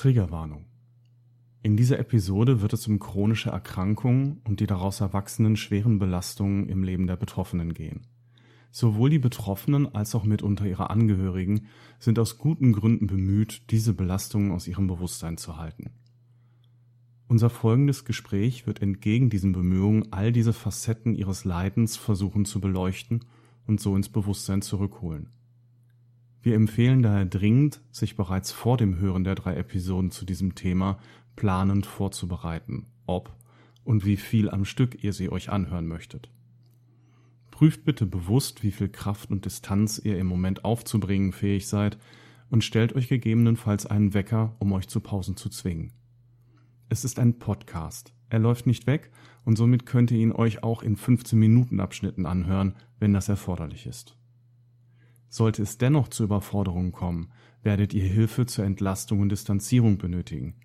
Triggerwarnung. In dieser Episode wird es um chronische Erkrankungen und die daraus erwachsenen schweren Belastungen im Leben der Betroffenen gehen. Sowohl die Betroffenen als auch mitunter ihre Angehörigen sind aus guten Gründen bemüht, diese Belastungen aus ihrem Bewusstsein zu halten. Unser folgendes Gespräch wird entgegen diesen Bemühungen all diese Facetten ihres Leidens versuchen zu beleuchten und so ins Bewusstsein zurückholen. Wir empfehlen daher dringend, sich bereits vor dem Hören der drei Episoden zu diesem Thema planend vorzubereiten, ob und wie viel am Stück ihr sie euch anhören möchtet. Prüft bitte bewusst, wie viel Kraft und Distanz ihr im Moment aufzubringen fähig seid und stellt euch gegebenenfalls einen Wecker, um euch zu Pausen zu zwingen. Es ist ein Podcast. Er läuft nicht weg und somit könnt ihr ihn euch auch in 15 Minuten Abschnitten anhören, wenn das erforderlich ist. Sollte es dennoch zu Überforderungen kommen, werdet ihr Hilfe zur Entlastung und Distanzierung benötigen.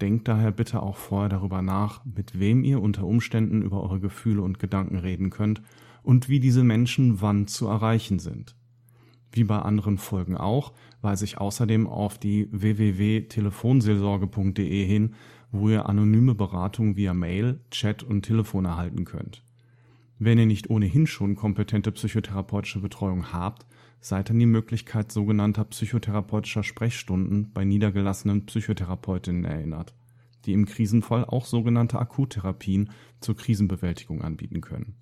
Denkt daher bitte auch vorher darüber nach, mit wem ihr unter Umständen über eure Gefühle und Gedanken reden könnt und wie diese Menschen wann zu erreichen sind. Wie bei anderen Folgen auch, weise ich außerdem auf die www.telefonseelsorge.de hin, wo ihr anonyme Beratung via Mail, Chat und Telefon erhalten könnt. Wenn ihr nicht ohnehin schon kompetente psychotherapeutische Betreuung habt, seid an die Möglichkeit sogenannter psychotherapeutischer Sprechstunden bei niedergelassenen Psychotherapeutinnen erinnert, die im Krisenfall auch sogenannte Akuttherapien zur Krisenbewältigung anbieten können.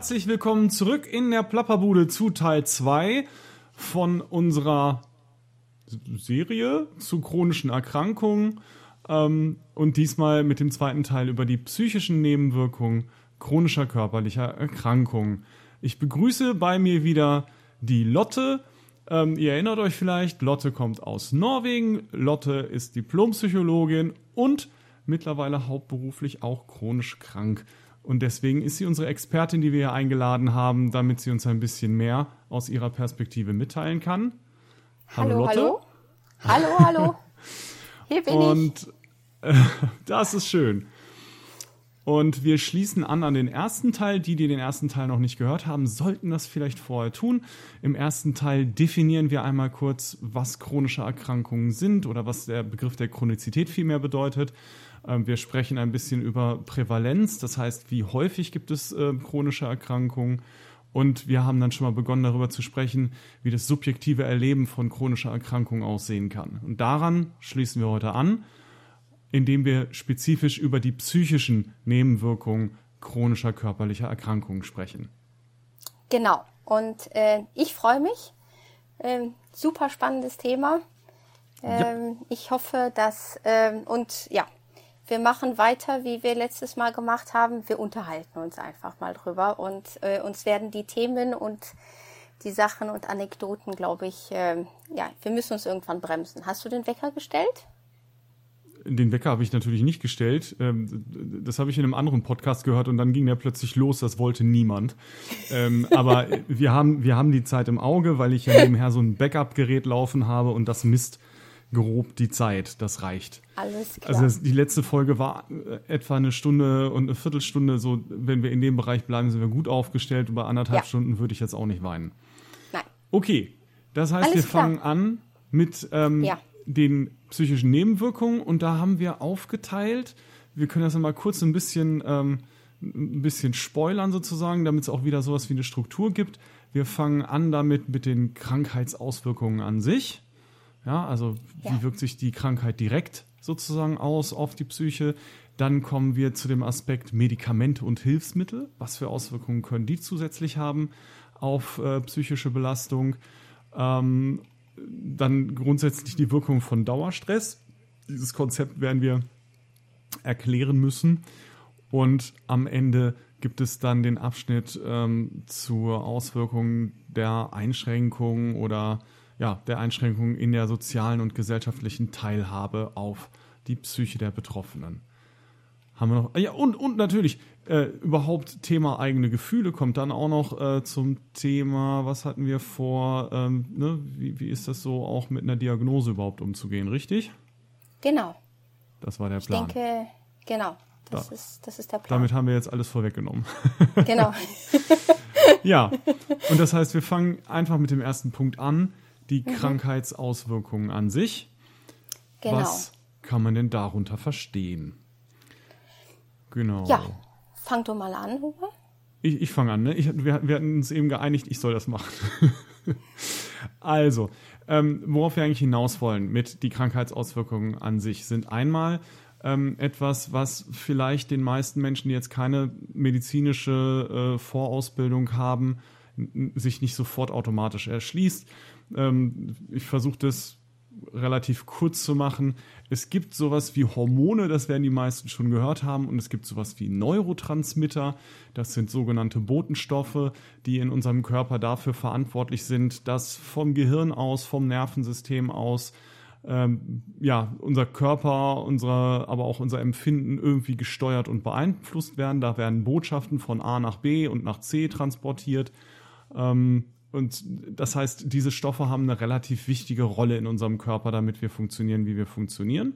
Herzlich willkommen zurück in der Plapperbude zu Teil 2 von unserer Serie zu chronischen Erkrankungen ähm, und diesmal mit dem zweiten Teil über die psychischen Nebenwirkungen chronischer körperlicher Erkrankungen. Ich begrüße bei mir wieder die Lotte. Ähm, ihr erinnert euch vielleicht, Lotte kommt aus Norwegen. Lotte ist Diplompsychologin und mittlerweile hauptberuflich auch chronisch krank. Und deswegen ist sie unsere Expertin, die wir hier eingeladen haben, damit sie uns ein bisschen mehr aus ihrer Perspektive mitteilen kann. Hallo, hallo. Hallo, hallo. hallo. Hier bin Und, ich. Und äh, das ist schön. Und wir schließen an an den ersten Teil. Die, die den ersten Teil noch nicht gehört haben, sollten das vielleicht vorher tun. Im ersten Teil definieren wir einmal kurz, was chronische Erkrankungen sind oder was der Begriff der Chronizität vielmehr bedeutet. Ähm, wir sprechen ein bisschen über Prävalenz, das heißt, wie häufig gibt es äh, chronische Erkrankungen. Und wir haben dann schon mal begonnen darüber zu sprechen, wie das subjektive Erleben von chronischer Erkrankung aussehen kann. Und daran schließen wir heute an, indem wir spezifisch über die psychischen Nebenwirkungen chronischer körperlicher Erkrankungen sprechen. Genau. Und äh, ich freue mich. Ähm, super spannendes Thema. Ähm, ja. Ich hoffe, dass ähm, und ja, wir machen weiter, wie wir letztes Mal gemacht haben. Wir unterhalten uns einfach mal drüber und äh, uns werden die Themen und die Sachen und Anekdoten, glaube ich, äh, ja, wir müssen uns irgendwann bremsen. Hast du den Wecker gestellt? den Wecker habe ich natürlich nicht gestellt. Ähm, das habe ich in einem anderen Podcast gehört und dann ging der plötzlich los. Das wollte niemand. Ähm, aber wir haben, wir haben die Zeit im Auge, weil ich ja nebenher so ein Backup-Gerät laufen habe und das misst grob die Zeit. Das reicht. Alles klar. Also das, die letzte Folge war äh, etwa eine Stunde und eine Viertelstunde. So, wenn wir in dem Bereich bleiben, sind wir gut aufgestellt. Über anderthalb ja. Stunden würde ich jetzt auch nicht weinen. Nein. Okay. Das heißt, Alles wir klar. fangen an mit ähm, ja. den psychischen Nebenwirkungen und da haben wir aufgeteilt. Wir können das mal kurz ein bisschen, ähm, ein bisschen spoilern sozusagen, damit es auch wieder sowas wie eine Struktur gibt. Wir fangen an damit mit den Krankheitsauswirkungen an sich. Ja, also ja. wie wirkt sich die Krankheit direkt sozusagen aus auf die Psyche? Dann kommen wir zu dem Aspekt Medikamente und Hilfsmittel. Was für Auswirkungen können die zusätzlich haben auf äh, psychische Belastung? Ähm, dann grundsätzlich die Wirkung von Dauerstress. Dieses Konzept werden wir erklären müssen. Und am Ende gibt es dann den Abschnitt ähm, zur Auswirkung der Einschränkungen oder ja, der Einschränkungen in der sozialen und gesellschaftlichen Teilhabe auf die Psyche der Betroffenen. Haben wir noch? Ja, und, und natürlich, äh, überhaupt Thema eigene Gefühle kommt dann auch noch äh, zum Thema, was hatten wir vor, ähm, ne? wie, wie ist das so auch mit einer Diagnose überhaupt umzugehen, richtig? Genau. Das war der Plan. Ich denke, genau, das, da. ist, das ist der Plan. Damit haben wir jetzt alles vorweggenommen. Genau. ja, und das heißt, wir fangen einfach mit dem ersten Punkt an, die mhm. Krankheitsauswirkungen an sich. Genau. Was kann man denn darunter verstehen? Genau. Ja, fang du mal an, Huber. Ich, ich fange an, ne? Ich, wir, wir hatten uns eben geeinigt, ich soll das machen. also, ähm, worauf wir eigentlich hinaus wollen mit die Krankheitsauswirkungen an sich, sind einmal ähm, etwas, was vielleicht den meisten Menschen, die jetzt keine medizinische äh, Vorausbildung haben, sich nicht sofort automatisch erschließt. Ähm, ich versuche das relativ kurz zu machen. Es gibt sowas wie Hormone, das werden die meisten schon gehört haben, und es gibt sowas wie Neurotransmitter. Das sind sogenannte Botenstoffe, die in unserem Körper dafür verantwortlich sind, dass vom Gehirn aus, vom Nervensystem aus, ähm, ja, unser Körper, unsere, aber auch unser Empfinden irgendwie gesteuert und beeinflusst werden. Da werden Botschaften von A nach B und nach C transportiert. Ähm, und das heißt, diese Stoffe haben eine relativ wichtige Rolle in unserem Körper, damit wir funktionieren, wie wir funktionieren.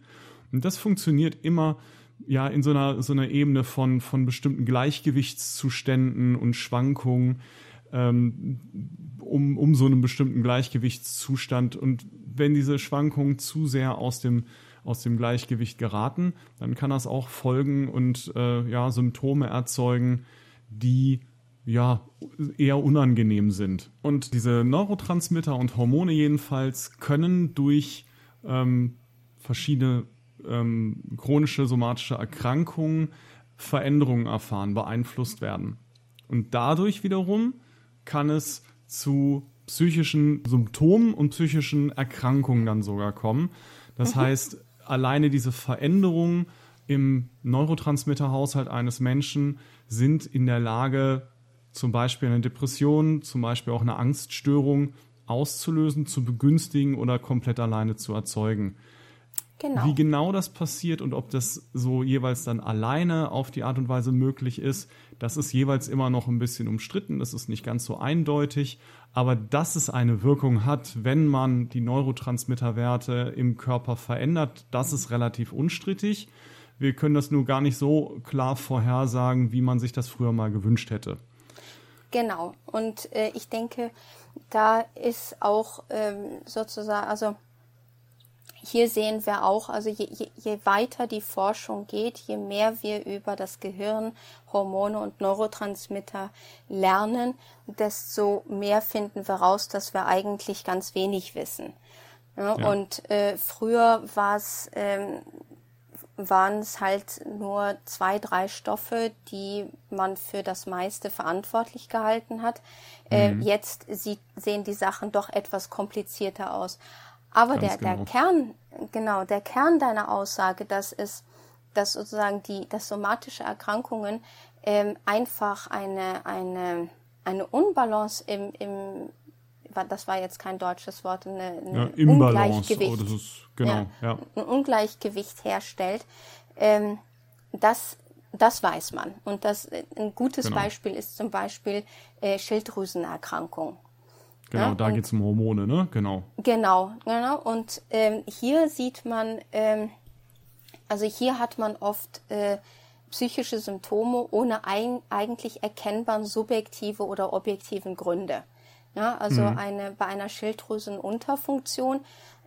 Und das funktioniert immer ja in so einer, so einer Ebene von, von bestimmten Gleichgewichtszuständen und Schwankungen, ähm, um, um so einen bestimmten Gleichgewichtszustand. Und wenn diese Schwankungen zu sehr aus dem, aus dem Gleichgewicht geraten, dann kann das auch Folgen und äh, ja, Symptome erzeugen, die ja, eher unangenehm sind. Und diese Neurotransmitter und Hormone jedenfalls können durch ähm, verschiedene ähm, chronische somatische Erkrankungen Veränderungen erfahren, beeinflusst werden. Und dadurch wiederum kann es zu psychischen Symptomen und psychischen Erkrankungen dann sogar kommen. Das mhm. heißt, alleine diese Veränderungen im Neurotransmitterhaushalt eines Menschen sind in der Lage, zum Beispiel eine Depression, zum Beispiel auch eine Angststörung auszulösen, zu begünstigen oder komplett alleine zu erzeugen. Genau. Wie genau das passiert und ob das so jeweils dann alleine auf die Art und Weise möglich ist, das ist jeweils immer noch ein bisschen umstritten, das ist nicht ganz so eindeutig, aber dass es eine Wirkung hat, wenn man die Neurotransmitterwerte im Körper verändert, das ist relativ unstrittig. Wir können das nur gar nicht so klar vorhersagen, wie man sich das früher mal gewünscht hätte. Genau. Und äh, ich denke, da ist auch ähm, sozusagen, also hier sehen wir auch, also je, je, je weiter die Forschung geht, je mehr wir über das Gehirn, Hormone und Neurotransmitter lernen, desto mehr finden wir raus, dass wir eigentlich ganz wenig wissen. Ja, ja. Und äh, früher war es ähm, waren es halt nur zwei, drei Stoffe, die man für das meiste verantwortlich gehalten hat. Äh, mhm. Äh, jetzt sieht, sehen die Sachen doch etwas komplizierter aus. Aber der, genau. der Kern, genau, der Kern deiner Aussage, das ist, dass sozusagen die, dass somatische Erkrankungen ähm, einfach eine, eine, eine Unbalance im, im das war jetzt kein deutsches Wort, eine, eine ja, Ungleichgewicht, oh, ist, genau, ja, ein Ungleichgewicht herstellt, ähm, das, das weiß man. Und das, ein gutes genau. Beispiel ist zum Beispiel äh, Schilddrüsenerkrankung. Genau, ja, da geht es um Hormone, ne? Genau. Genau, genau. Und ähm, hier sieht man, ähm, also hier hat man oft äh, psychische Symptome ohne ein, eigentlich erkennbaren subjektive oder objektiven Gründe. Ja, also mhm. eine, bei einer Schilddrüsenunterfunktion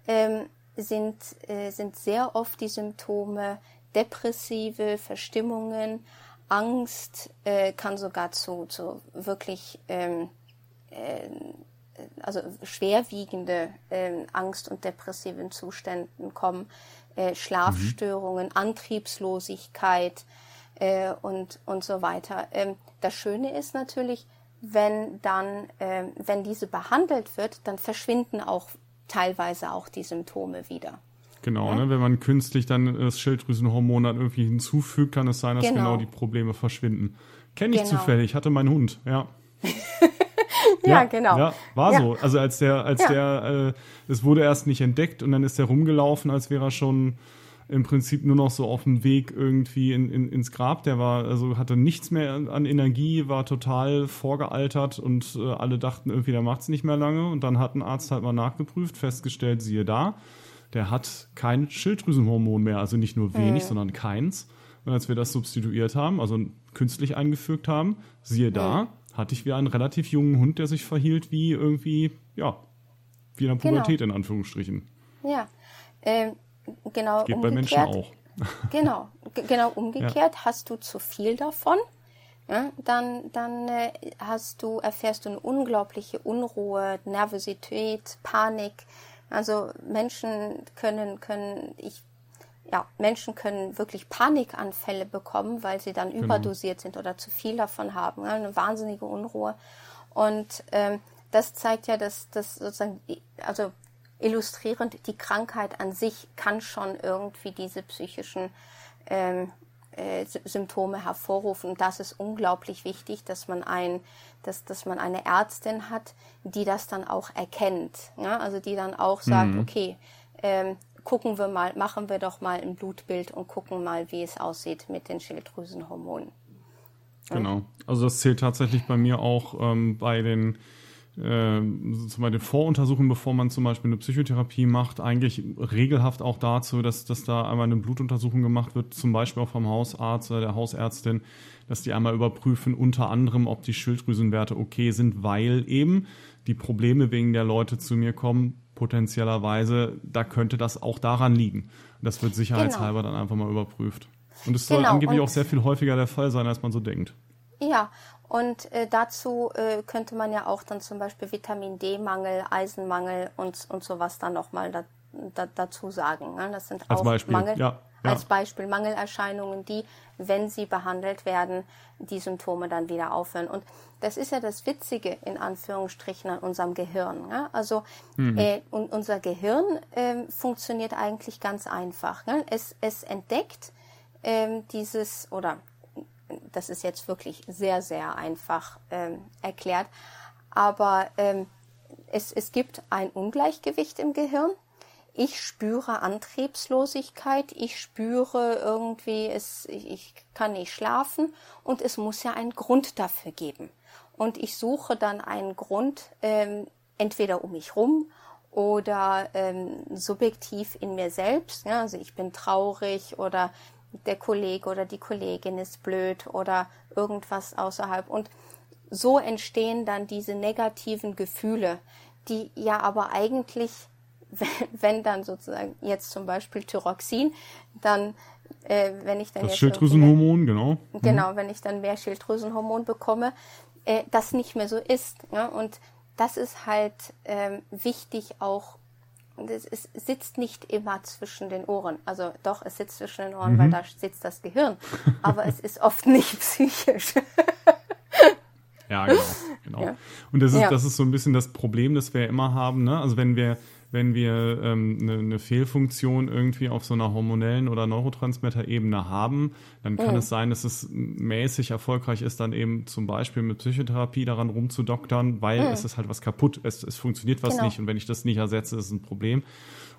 ähm, sind, äh, sind sehr oft die Symptome depressive Verstimmungen, Angst, äh, kann sogar zu, zu wirklich ähm, äh, also schwerwiegende äh, Angst- und depressiven Zuständen kommen, äh, Schlafstörungen, mhm. Antriebslosigkeit, äh, und, und so weiter. Ähm, das Schöne ist natürlich, wenn dann, äh, wenn diese behandelt wird, dann verschwinden auch teilweise auch die Symptome wieder. Genau, ja? ne? wenn man künstlich dann das Schilddrüsenhormon dann irgendwie hinzufügt, kann es sein, dass genau, genau die Probleme verschwinden. Kenne ich genau. zufällig, hatte meinen Hund, ja. ja, ja, genau. Ja, war ja. so. Also als der, als der, äh, es wurde erst nicht entdeckt und dann ist der rumgelaufen, als wäre er schon im Prinzip nur noch so auf dem Weg irgendwie in, in, ins Grab. Der war, also hatte nichts mehr an Energie, war total vorgealtert und äh, alle dachten irgendwie, der macht's nicht mehr lange. Und dann hat ein Arzt halt mal nachgeprüft, festgestellt, siehe da, der hat kein Schilddrüsenhormon mehr, also nicht nur wenig, mhm. sondern keins. Und als wir das substituiert haben, also künstlich eingefügt haben, siehe da, mhm. hatte ich wieder einen relativ jungen Hund, der sich verhielt wie irgendwie, ja, wie in der genau. Pubertät genau. in Anführungsstrichen. Ja. Ähm, genau Geht bei Menschen auch. genau, genau umgekehrt. Ja. Hast du zu viel davon, ja, dann, dann äh, hast du, erfährst du eine unglaubliche Unruhe, Nervosität, Panik. Also Menschen können, können, ich, ja, Menschen können wirklich Panikanfälle bekommen, weil sie dann genau. überdosiert sind oder zu viel davon haben. Ja, eine wahnsinnige Unruhe. Und ähm, das zeigt ja, dass, dass sozusagen, also illustrierend, die Krankheit an sich kann schon irgendwie diese psychischen ähm, äh, Symptome hervorrufen. Und das ist unglaublich wichtig, dass man ein, dass, dass man eine Ärztin hat, die das dann auch erkennt. Ja? Also die dann auch sagt, mhm. okay, ähm, gucken wir mal, machen wir doch mal ein Blutbild und gucken mal, wie es aussieht mit den Schilddrüsenhormonen. Genau. Also das zählt tatsächlich bei mir auch ähm, bei den zum Beispiel Voruntersuchungen, bevor man zum Beispiel eine Psychotherapie macht, eigentlich regelhaft auch dazu, dass, dass da einmal eine Blutuntersuchung gemacht wird, zum Beispiel auch vom Hausarzt oder der Hausärztin, dass die einmal überprüfen, unter anderem, ob die Schilddrüsenwerte okay sind, weil eben die Probleme wegen der Leute zu mir kommen, potenziellerweise, da könnte das auch daran liegen. Das wird sicherheitshalber genau. dann einfach mal überprüft. Und es soll genau. angeblich auch sehr viel häufiger der Fall sein, als man so denkt. Ja, und äh, dazu äh, könnte man ja auch dann zum Beispiel Vitamin D-Mangel, Eisenmangel und, und sowas dann nochmal da, da, dazu sagen. Ne? Das sind als auch Beispiel, Mangel, ja, ja. als Beispiel Mangelerscheinungen, die, wenn sie behandelt werden, die Symptome dann wieder aufhören. Und das ist ja das Witzige in Anführungsstrichen an unserem Gehirn. Ne? Also mhm. äh, und unser Gehirn äh, funktioniert eigentlich ganz einfach. Ne? Es, es entdeckt äh, dieses oder das ist jetzt wirklich sehr, sehr einfach ähm, erklärt. Aber ähm, es, es gibt ein Ungleichgewicht im Gehirn. Ich spüre Antriebslosigkeit, ich spüre irgendwie, es, ich, kann nicht schlafen und es muss ja einen Grund dafür geben. Und ich suche dann einen Grund, ähm, entweder um mich rum oder ähm, subjektiv in mir selbst. Ja, also ich bin traurig oder der Kollege oder die Kollegin ist blöd oder irgendwas außerhalb. Und so entstehen dann diese negativen Gefühle, die ja aber eigentlich, wenn dann sozusagen jetzt zum Beispiel Thyroxin, dann äh, wenn ich dann das jetzt Schilddrüsenhormon, genau. Genau, mhm. wenn ich dann mehr Schilddrüsenhormon bekomme, äh, das nicht mehr so ist. Ja? Und das ist halt ähm, wichtig auch es, es, sitzt nicht immer zwischen den Ohren. Also doch, es sitzt zwischen den Ohren, mhm. weil da sitzt das Gehirn. Aber es ist oft nicht psychisch. ja, genau. genau. Ja. Und das ist, ja. das ist so ein bisschen das Problem, das wir immer haben. Ne? Also wenn wir, wenn wir ähm, eine, eine Fehlfunktion irgendwie auf so einer hormonellen oder Neurotransmitter-Ebene haben, dann kann mhm. es sein, dass es mäßig erfolgreich ist, dann eben zum Beispiel mit Psychotherapie daran rumzudoktern, weil mhm. es ist halt was kaputt, es, es funktioniert was genau. nicht und wenn ich das nicht ersetze, ist es ein Problem.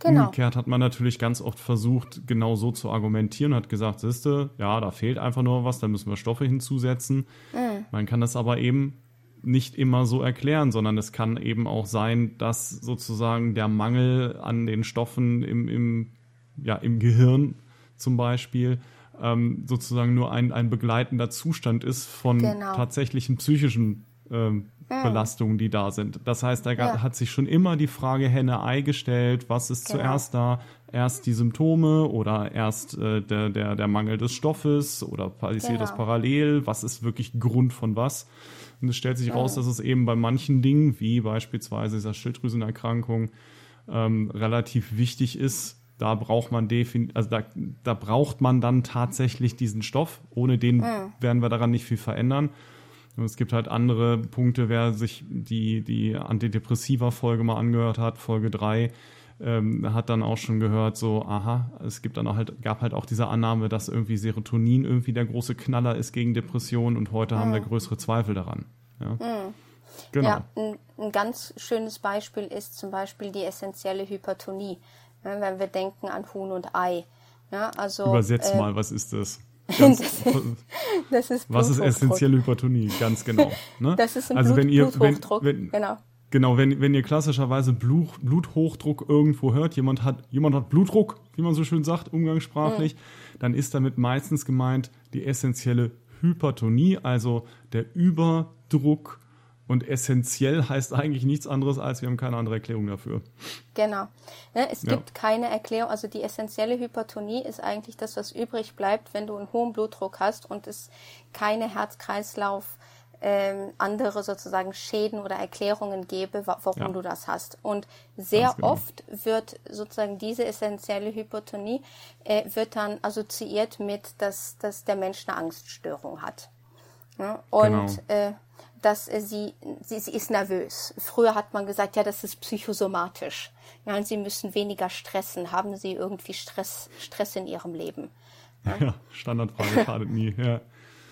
Genau. Umgekehrt hat man natürlich ganz oft versucht, genau so zu argumentieren, hat gesagt, siehste, ja, da fehlt einfach nur was, da müssen wir Stoffe hinzusetzen. Mhm. Man kann das aber eben nicht immer so erklären, sondern es kann eben auch sein, dass sozusagen der Mangel an den Stoffen im, im, ja, im Gehirn zum Beispiel ähm, sozusagen nur ein, ein begleitender Zustand ist von genau. tatsächlichen psychischen ähm, hm. Belastungen, die da sind. Das heißt, da ja. hat sich schon immer die Frage Henne-Ei gestellt, was ist genau. zuerst da? Erst die Symptome oder erst äh, der, der, der Mangel des Stoffes oder passiert genau. das parallel? Was ist wirklich Grund von was? Und es stellt sich raus, dass es eben bei manchen Dingen, wie beispielsweise dieser Schilddrüsenerkrankung, ähm, relativ wichtig ist. Da braucht man also da, da braucht man dann tatsächlich diesen Stoff. Ohne den mhm. werden wir daran nicht viel verändern. Und es gibt halt andere Punkte, wer sich die, die Antidepressiva-Folge mal angehört hat, Folge 3, ähm, hat dann auch schon gehört, so, aha, es gibt dann auch halt, gab halt auch diese Annahme, dass irgendwie Serotonin irgendwie der große Knaller ist gegen Depressionen und heute mhm. haben wir größere Zweifel daran. Ja, mhm. genau. ja ein, ein, ganz schönes Beispiel ist zum Beispiel die essentielle Hypertonie, ja, wenn wir denken an Huhn und Ei. Ja, also, Übersetz äh, mal, was ist das? Ganz, das, ist, Was ist essentielle Hypertonie? Ganz genau. Ne? Das ist ein also Blut, wenn ihr, Bluthochdruck. Wenn, wenn, genau. Genau, wenn, wenn ihr klassischerweise Blut, Bluthochdruck irgendwo hört, jemand hat, jemand hat Blutdruck, wie man so schön sagt, umgangssprachlich, mhm. dann ist damit meistens gemeint die essentielle Hypertonie, also der Überdruck. Und essentiell heißt eigentlich nichts anderes, als wir haben keine andere Erklärung dafür. Genau. Ja, es ja. gibt keine Erklärung. Also die essentielle Hypertonie ist eigentlich das, was übrig bleibt, wenn du einen hohen Blutdruck hast und es keine Herz-Kreislauf- ähm, andere sozusagen Schäden oder Erklärungen gebe, warum ja. du das hast. Und sehr genau. oft wird sozusagen diese essentielle Hypotonie äh, wird dann assoziiert mit, dass, dass der Mensch eine Angststörung hat. Ja? Und genau. äh, dass sie, sie, sie ist nervös. Früher hat man gesagt, ja, das ist psychosomatisch. Ja, sie müssen weniger stressen. Haben sie irgendwie Stress, Stress in ihrem Leben? Ja, ja Standardfrage schadet nie. Ja.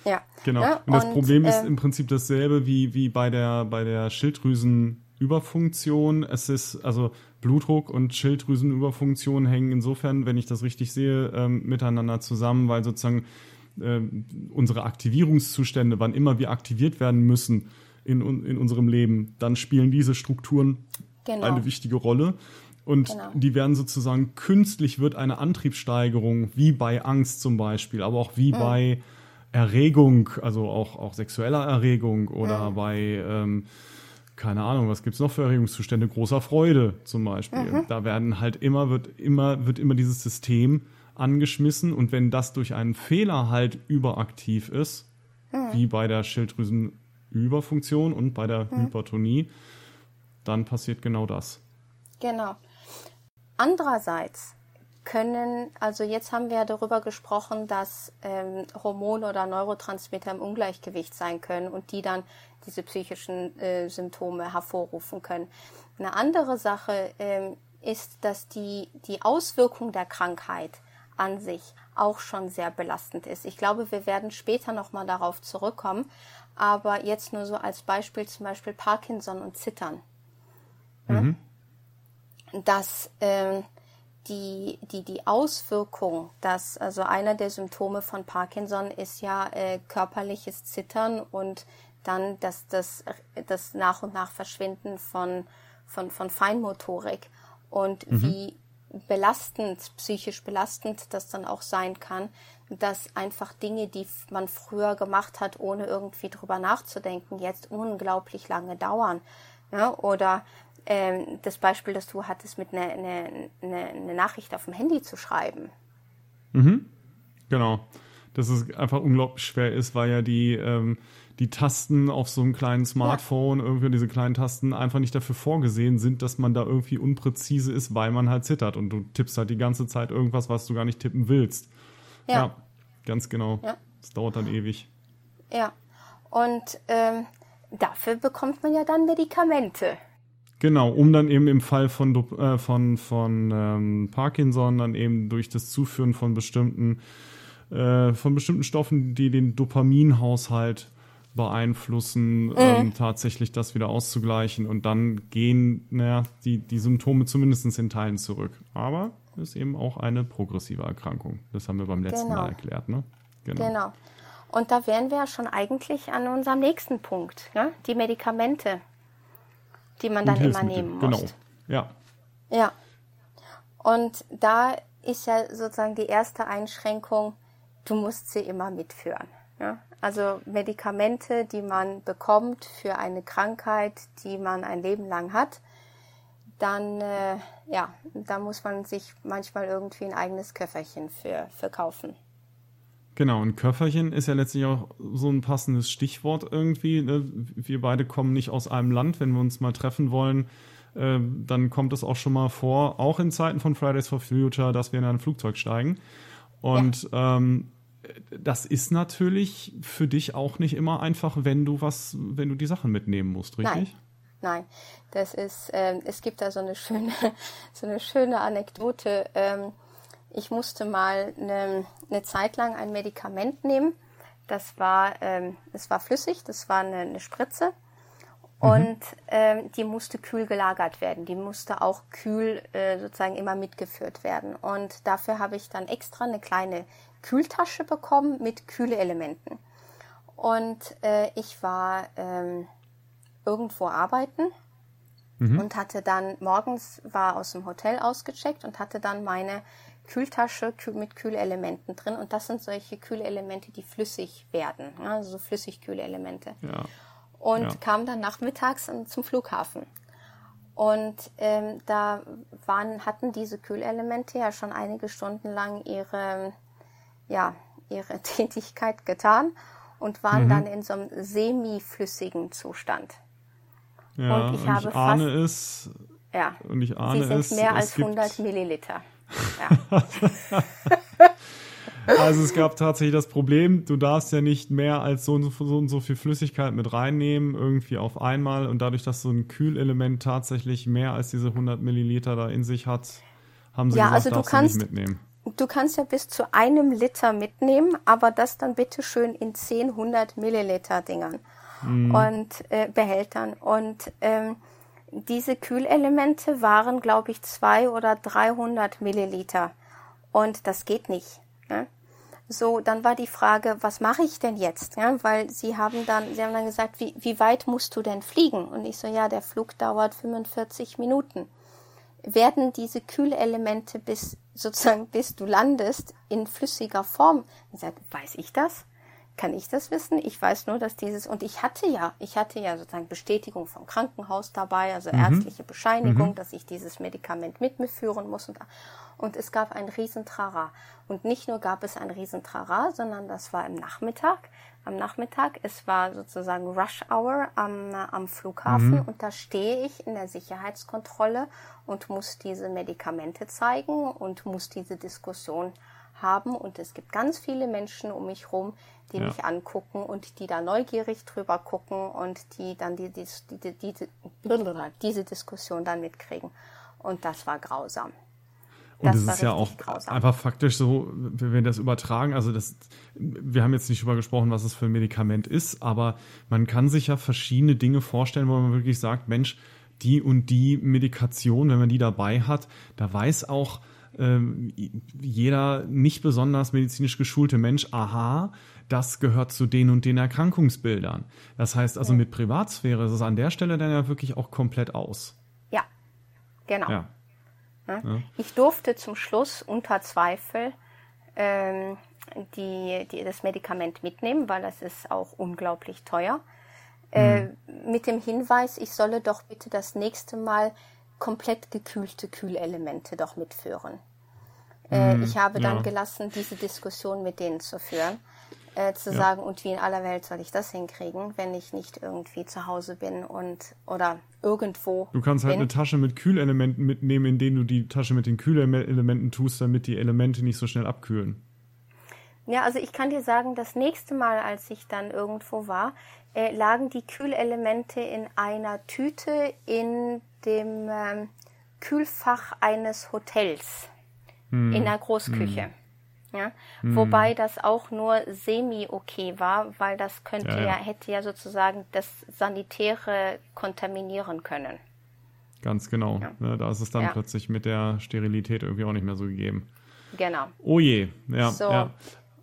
Ja. Genau. Ja, und das und, Problem ist äh, im Prinzip dasselbe wie, wie bei der, bei der Schilddrüsenüberfunktion. Es ist, also Blutdruck und Schilddrüsenüberfunktion hängen insofern, wenn ich das richtig sehe, ähm, miteinander zusammen, weil sozusagen äh, unsere Aktivierungszustände, wann immer wir aktiviert werden müssen in, in unserem Leben, dann spielen diese Strukturen genau. eine wichtige Rolle. Und genau. die werden sozusagen künstlich wird eine Antriebssteigerung, wie bei Angst zum Beispiel, aber auch wie mhm. bei Erregung, also auch, auch sexueller Erregung oder mhm. bei, ähm, keine Ahnung, was gibt es noch für Erregungszustände? Großer Freude zum Beispiel. Mhm. Da werden halt immer, wird immer, wird immer dieses System angeschmissen und wenn das durch einen Fehler halt überaktiv ist, mhm. wie bei der Schilddrüsenüberfunktion und bei der mhm. Hypertonie, dann passiert genau das. Genau. Andererseits können, also jetzt haben wir ja darüber gesprochen, dass ähm, Hormone oder Neurotransmitter im Ungleichgewicht sein können und die dann diese psychischen äh, Symptome hervorrufen können. Eine andere Sache ähm, ist, dass die, die Auswirkung der Krankheit an sich auch schon sehr belastend ist. Ich glaube, wir werden später nochmal darauf zurückkommen, aber jetzt nur so als Beispiel zum Beispiel Parkinson und Zittern. Mhm. Dass ähm, die, die, die Auswirkung, dass also einer der Symptome von Parkinson ist ja äh, körperliches Zittern und dann das, das, das nach und nach Verschwinden von, von, von Feinmotorik und mhm. wie belastend, psychisch belastend das dann auch sein kann, dass einfach Dinge, die man früher gemacht hat, ohne irgendwie drüber nachzudenken, jetzt unglaublich lange dauern. Ja, oder ähm, das Beispiel, das du hattest, mit einer eine, eine, eine Nachricht auf dem Handy zu schreiben. Mhm. Genau. Dass es einfach unglaublich schwer ist, weil ja die, ähm, die Tasten auf so einem kleinen Smartphone, ja. irgendwie diese kleinen Tasten einfach nicht dafür vorgesehen sind, dass man da irgendwie unpräzise ist, weil man halt zittert und du tippst halt die ganze Zeit irgendwas, was du gar nicht tippen willst. Ja, ja ganz genau. Ja. Das dauert dann ewig. Ja. Und ähm, dafür bekommt man ja dann Medikamente. Genau, um dann eben im Fall von, äh, von, von ähm, Parkinson dann eben durch das Zuführen von bestimmten, äh, von bestimmten Stoffen, die den Dopaminhaushalt beeinflussen, mhm. ähm, tatsächlich das wieder auszugleichen und dann gehen naja, die, die Symptome zumindest in Teilen zurück. Aber es ist eben auch eine progressive Erkrankung. Das haben wir beim letzten genau. Mal erklärt. Ne? Genau. genau. Und da wären wir schon eigentlich an unserem nächsten Punkt, ne? die Medikamente, die man dann immer nehmen muss. Genau, ja. Ja. Und da ist ja sozusagen die erste Einschränkung, du musst sie immer mitführen. Ja? Also Medikamente, die man bekommt für eine Krankheit, die man ein Leben lang hat, dann äh, ja, da muss man sich manchmal irgendwie ein eigenes Köfferchen für, für kaufen. Genau, ein Köfferchen ist ja letztlich auch so ein passendes Stichwort irgendwie. Ne? Wir beide kommen nicht aus einem Land. Wenn wir uns mal treffen wollen, äh, dann kommt es auch schon mal vor, auch in Zeiten von Fridays for Future, dass wir in ein Flugzeug steigen. Und ja. ähm, das ist natürlich für dich auch nicht immer einfach, wenn du was, wenn du die Sachen mitnehmen musst, richtig? Nein. Nein, das ist, äh, es gibt da so eine schöne, so eine schöne Anekdote. Ähm, ich musste mal eine, eine Zeit lang ein Medikament nehmen. Das war, ähm, es war flüssig, das war eine, eine Spritze. Mhm. Und ähm, die musste kühl gelagert werden. Die musste auch kühl äh, sozusagen immer mitgeführt werden. Und dafür habe ich dann extra eine kleine Kühltasche bekommen mit kühle Elementen. Und äh, ich war ähm, irgendwo arbeiten mhm. und hatte dann morgens war aus dem Hotel ausgecheckt und hatte dann meine Kühltasche mit Kühlelementen drin und das sind solche Kühlelemente, die flüssig werden, also so Flüssigkühlelemente. Ja. Und ja. kam dann nachmittags zum Flughafen. Und ähm, da waren, hatten diese Kühlelemente ja schon einige Stunden lang ihre, ja, ihre Tätigkeit getan und waren mhm. dann in so einem semiflüssigen Zustand. Ja, und ich, und habe ich ahne es. Ja, und ich ahne sie sind es, mehr als 100 Milliliter. Ja. also es gab tatsächlich das Problem, du darfst ja nicht mehr als so und so, so, und so viel Flüssigkeit mit reinnehmen, irgendwie auf einmal. Und dadurch, dass so ein Kühlelement tatsächlich mehr als diese 100 Milliliter da in sich hat, haben sie ja, gesagt, also du kannst, nicht mitnehmen. Du kannst ja bis zu einem Liter mitnehmen, aber das dann bitte schön in 10, 100 Milliliter Dingern mhm. und äh, Behältern. Und ähm, diese Kühlelemente waren, glaube ich, zwei oder 300 Milliliter. Und das geht nicht. Ne? So, dann war die Frage, was mache ich denn jetzt? Ja, weil sie haben dann, sie haben dann gesagt, wie, wie weit musst du denn fliegen? Und ich so, ja, der Flug dauert 45 Minuten. Werden diese Kühlelemente bis, sozusagen, bis du landest, in flüssiger Form? Ich sage, weiß ich das? Kann ich das wissen. Ich weiß nur, dass dieses, und ich hatte ja, ich hatte ja sozusagen Bestätigung vom Krankenhaus dabei, also mhm. ärztliche Bescheinigung, mhm. dass ich dieses Medikament mit mir führen muss. Und, und es gab ein Riesentrara. Und nicht nur gab es ein Riesentrara, sondern das war im Nachmittag. Am Nachmittag, es war sozusagen Rush Hour am, am Flughafen mhm. und da stehe ich in der Sicherheitskontrolle und muss diese Medikamente zeigen und muss diese Diskussion haben. Und es gibt ganz viele Menschen um mich herum, die ja. mich angucken und die da neugierig drüber gucken und die dann die, die, die, die, diese Diskussion dann mitkriegen. Und das war grausam. Und das, das ist ja auch grausam. einfach faktisch so, wenn wir das übertragen, also das, wir haben jetzt nicht darüber gesprochen, was es für ein Medikament ist, aber man kann sich ja verschiedene Dinge vorstellen, wo man wirklich sagt, Mensch, die und die Medikation, wenn man die dabei hat, da weiß auch ähm, jeder nicht besonders medizinisch geschulte Mensch, aha, das gehört zu den und den Erkrankungsbildern. Das heißt also, mit Privatsphäre ist es an der Stelle dann ja wirklich auch komplett aus. Ja, genau. Ja. Ja. Ich durfte zum Schluss unter Zweifel ähm, die, die, das Medikament mitnehmen, weil das ist auch unglaublich teuer. Äh, mhm. mit dem Hinweis, ich solle doch bitte das nächste Mal komplett gekühlte Kühlelemente doch mitführen. Äh, mhm, ich habe dann ja. gelassen, diese Diskussion mit denen zu führen äh, zu ja. sagen, und wie in aller Welt soll ich das hinkriegen, wenn ich nicht irgendwie zu Hause bin und oder irgendwo. Du kannst halt bin. eine Tasche mit Kühlelementen mitnehmen, in denen du die Tasche mit den Kühlelementen tust, damit die Elemente nicht so schnell abkühlen. Ja, also ich kann dir sagen, das nächste Mal, als ich dann irgendwo war, äh, lagen die Kühlelemente in einer Tüte in dem ähm, Kühlfach eines Hotels hm. in der Großküche. Hm. Ja? Hm. Wobei das auch nur semi-okay war, weil das könnte ja, ja. ja, hätte ja sozusagen das Sanitäre kontaminieren können. Ganz genau. Ja. Ne, da ist es dann plötzlich mit der Sterilität irgendwie auch nicht mehr so gegeben. Genau. Oh je, ja. So. ja.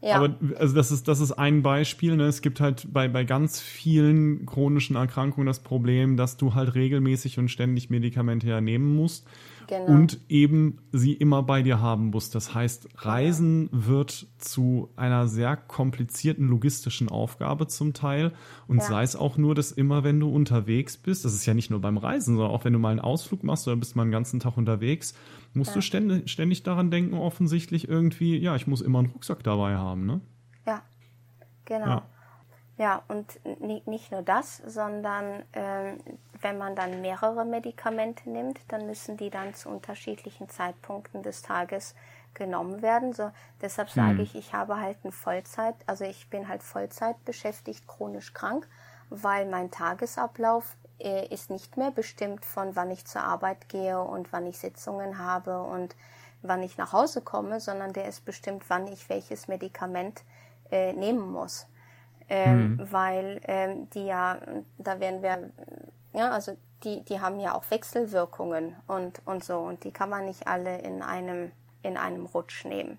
Ja. Aber also das ist, das ist ein Beispiel. Ne? Es gibt halt bei, bei ganz vielen chronischen Erkrankungen das Problem, dass du halt regelmäßig und ständig Medikamente ja nehmen musst genau. und eben sie immer bei dir haben musst. Das heißt, Reisen wird zu einer sehr komplizierten logistischen Aufgabe zum Teil und ja. sei es auch nur, dass immer, wenn du unterwegs bist, das ist ja nicht nur beim Reisen, sondern auch wenn du mal einen Ausflug machst oder bist mal einen ganzen Tag unterwegs, musst ja. du ständig, ständig daran denken, offensichtlich irgendwie, ja, ich muss immer einen Rucksack dabei haben, ne? Ja, genau. Ja. Ja, und nicht nur das, sondern äh, wenn man dann mehrere Medikamente nimmt, dann müssen die dann zu unterschiedlichen Zeitpunkten des Tages genommen werden. So, deshalb hm. sage ich, ich habe halt eine Vollzeit, also ich bin halt Vollzeit beschäftigt, chronisch krank, weil mein Tagesablauf äh, ist nicht mehr bestimmt von wann ich zur Arbeit gehe und wann ich Sitzungen habe und wann ich nach Hause komme, sondern der ist bestimmt, wann ich welches Medikament äh, nehmen muss ähm, mhm. weil ähm, die ja, da werden wir, ja, also die, die haben ja auch Wechselwirkungen und, und so und die kann man nicht alle in einem, in einem Rutsch nehmen.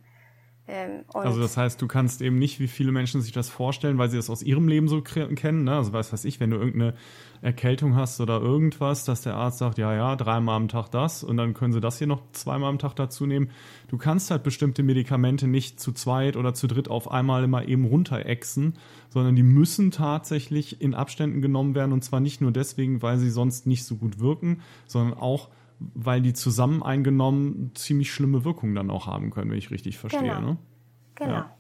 Ähm, also das heißt, du kannst eben nicht, wie viele Menschen sich das vorstellen, weil sie das aus ihrem Leben so kennen. Ne? Also was weiß ich, wenn du irgendeine Erkältung hast oder irgendwas, dass der Arzt sagt, ja, ja, dreimal am Tag das und dann können sie das hier noch zweimal am Tag dazu nehmen. Du kannst halt bestimmte Medikamente nicht zu zweit oder zu dritt auf einmal immer eben runterexen, sondern die müssen tatsächlich in Abständen genommen werden und zwar nicht nur deswegen, weil sie sonst nicht so gut wirken, sondern auch weil die zusammen eingenommen ziemlich schlimme Wirkungen dann auch haben können, wenn ich richtig verstehe. Genau. Ne? Genau. Ja.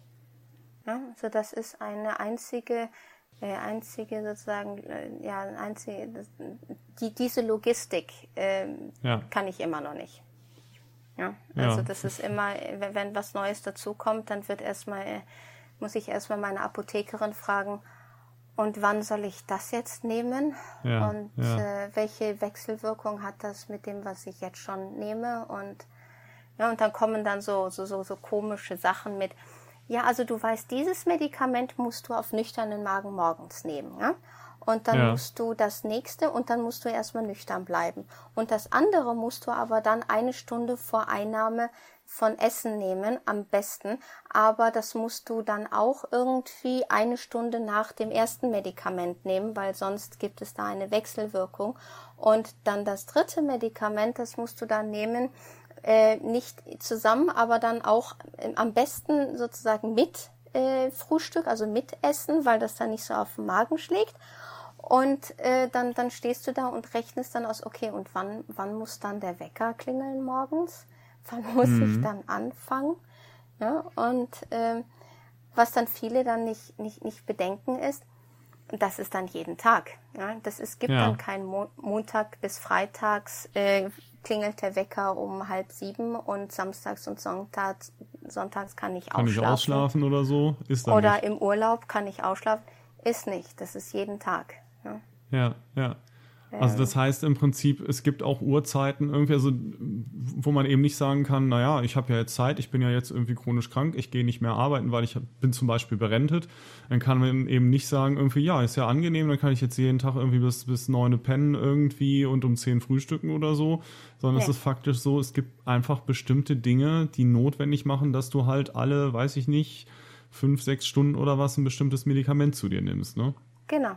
Ja, also das ist eine einzige, äh, einzige sozusagen, äh, ja, einzige, das, die, diese Logistik äh, ja. kann ich immer noch nicht. Ja, also das ist immer, wenn, wenn was Neues dazukommt, dann wird erstmal, äh, muss ich erstmal meine Apothekerin fragen, und wann soll ich das jetzt nehmen? Ja, und ja. Äh, welche Wechselwirkung hat das mit dem, was ich jetzt schon nehme? Und ja, und dann kommen dann so, so, so, so komische Sachen mit. Ja, also du weißt, dieses Medikament musst du auf nüchternen Magen morgens nehmen. Ja? Und dann ja. musst du das nächste und dann musst du erstmal nüchtern bleiben. Und das andere musst du aber dann eine Stunde vor Einnahme von Essen nehmen, am besten. Aber das musst du dann auch irgendwie eine Stunde nach dem ersten Medikament nehmen, weil sonst gibt es da eine Wechselwirkung. Und dann das dritte Medikament, das musst du dann nehmen, äh, nicht zusammen, aber dann auch äh, am besten sozusagen mit äh, Frühstück, also mit Essen, weil das dann nicht so auf den Magen schlägt. Und äh, dann, dann stehst du da und rechnest dann aus, okay, und wann, wann muss dann der Wecker klingeln morgens? Wann muss mhm. ich dann anfangen? Ja, und äh, was dann viele dann nicht, nicht, nicht bedenken ist, das ist dann jeden Tag. Ja? Das ist, gibt ja. dann keinen Mo Montag bis Freitags äh, klingelt der Wecker um halb sieben und samstags und sonntags, sonntags kann ich kann ausschlafen. Kann ich ausschlafen oder so? Ist dann Oder nicht. im Urlaub kann ich ausschlafen. Ist nicht. Das ist jeden Tag. Ja, ja. ja. Also das heißt im Prinzip, es gibt auch Uhrzeiten irgendwie, also wo man eben nicht sagen kann, naja, ich habe ja jetzt Zeit, ich bin ja jetzt irgendwie chronisch krank, ich gehe nicht mehr arbeiten, weil ich bin zum Beispiel berentet. Dann kann man eben nicht sagen, irgendwie, ja, ist ja angenehm, dann kann ich jetzt jeden Tag irgendwie bis, bis neun pennen irgendwie und um zehn frühstücken oder so. Sondern nee. es ist faktisch so, es gibt einfach bestimmte Dinge, die notwendig machen, dass du halt alle, weiß ich nicht, fünf, sechs Stunden oder was ein bestimmtes Medikament zu dir nimmst, ne? Genau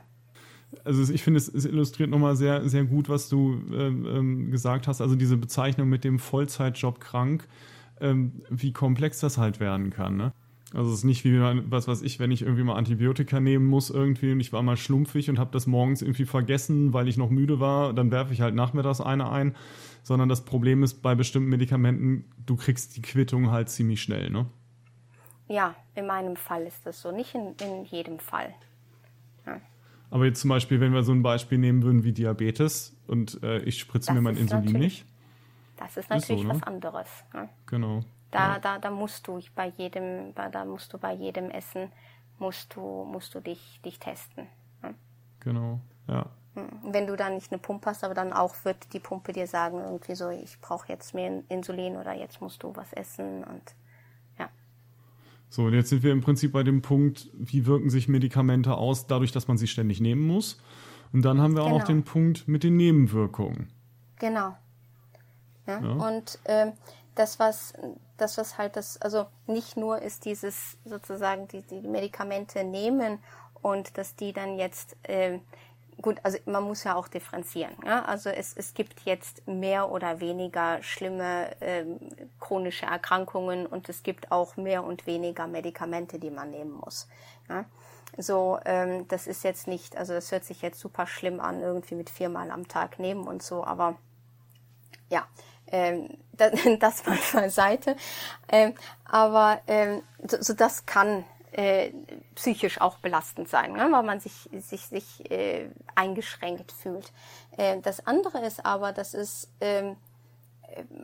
also ich finde, es, illustriert nochmal sehr, sehr gut, was du ähm, ähm, gesagt hast. Also diese Bezeichnung mit dem Vollzeitjob krank, ähm, wie komplex das halt werden kann. Ne? Also es ist nicht wie, was weiß ich, wenn ich irgendwie mal Antibiotika nehmen muss irgendwie und ich war mal schlumpfig und habe das morgens irgendwie vergessen, weil ich noch müde war, dann werfe ich halt nachmittags eine ein. Sondern das Problem ist bei bestimmten Medikamenten, du kriegst die Quittung halt ziemlich schnell, ne? Ja, in meinem Fall ist das so, nicht in, in jedem Fall. Aber jetzt zum Beispiel, wenn wir so ein Beispiel nehmen würden wie Diabetes und äh, ich spritze das mir mein Insulin nicht. Das ist natürlich ist so, ne? was anderes. Ne? Genau. Da, ja. da, da musst du bei jedem, da musst du bei jedem Essen musst du, musst du dich, dich testen. Ne? Genau, ja. Hm. Wenn du dann nicht eine Pumpe hast, aber dann auch wird die Pumpe dir sagen, irgendwie so, ich brauche jetzt mehr Insulin oder jetzt musst du was essen und. So, und jetzt sind wir im Prinzip bei dem Punkt, wie wirken sich Medikamente aus, dadurch, dass man sie ständig nehmen muss. Und dann haben wir auch genau. noch den Punkt mit den Nebenwirkungen. Genau. Ja? ja. Und ähm, das, was, das, was halt das, also nicht nur ist dieses sozusagen die, die Medikamente nehmen und dass die dann jetzt äh, gut, also man muss ja auch differenzieren. Ja? Also es, es gibt jetzt mehr oder weniger schlimme ähm, chronische Erkrankungen und es gibt auch mehr und weniger Medikamente, die man nehmen muss. Ja? So, ähm, das ist jetzt nicht, also das hört sich jetzt super schlimm an, irgendwie mit viermal am Tag nehmen und so, aber ja, ähm, das, das mal beiseite. Ähm, aber ähm, so, so das kann äh, psychisch auch belastend sein, ne? weil man sich, sich, sich äh, eingeschränkt fühlt. Äh, das andere ist aber, dass es, äh,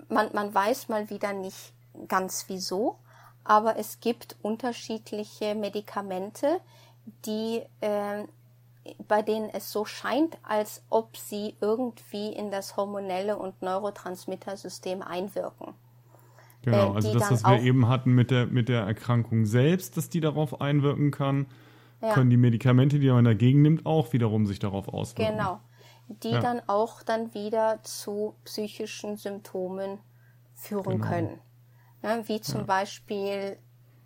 man, man weiß mal wieder nicht ganz wieso, aber es gibt unterschiedliche Medikamente, die äh, bei denen es so scheint, als ob sie irgendwie in das hormonelle und Neurotransmittersystem einwirken. Genau, äh, also das, was wir eben hatten mit der, mit der Erkrankung selbst, dass die darauf einwirken kann, ja. können die Medikamente, die man dagegen nimmt, auch wiederum sich darauf auswirken. Genau. Die ja. dann auch dann wieder zu psychischen Symptomen führen genau. können. Ja, wie zum Beispiel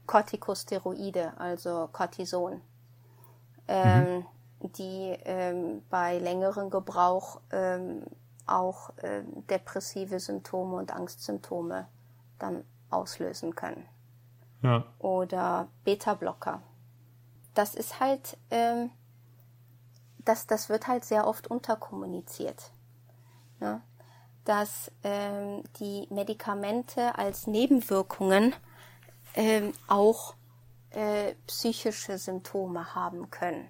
Corticosteroide, also Cortison, ähm, mhm. die ähm, bei längerem Gebrauch ähm, auch äh, depressive Symptome und Angstsymptome dann auslösen können. Ja. Oder Beta-Blocker. Das ist halt, ähm, das, das wird halt sehr oft unterkommuniziert. Ne? Dass ähm, die Medikamente als Nebenwirkungen ähm, auch äh, psychische Symptome haben können.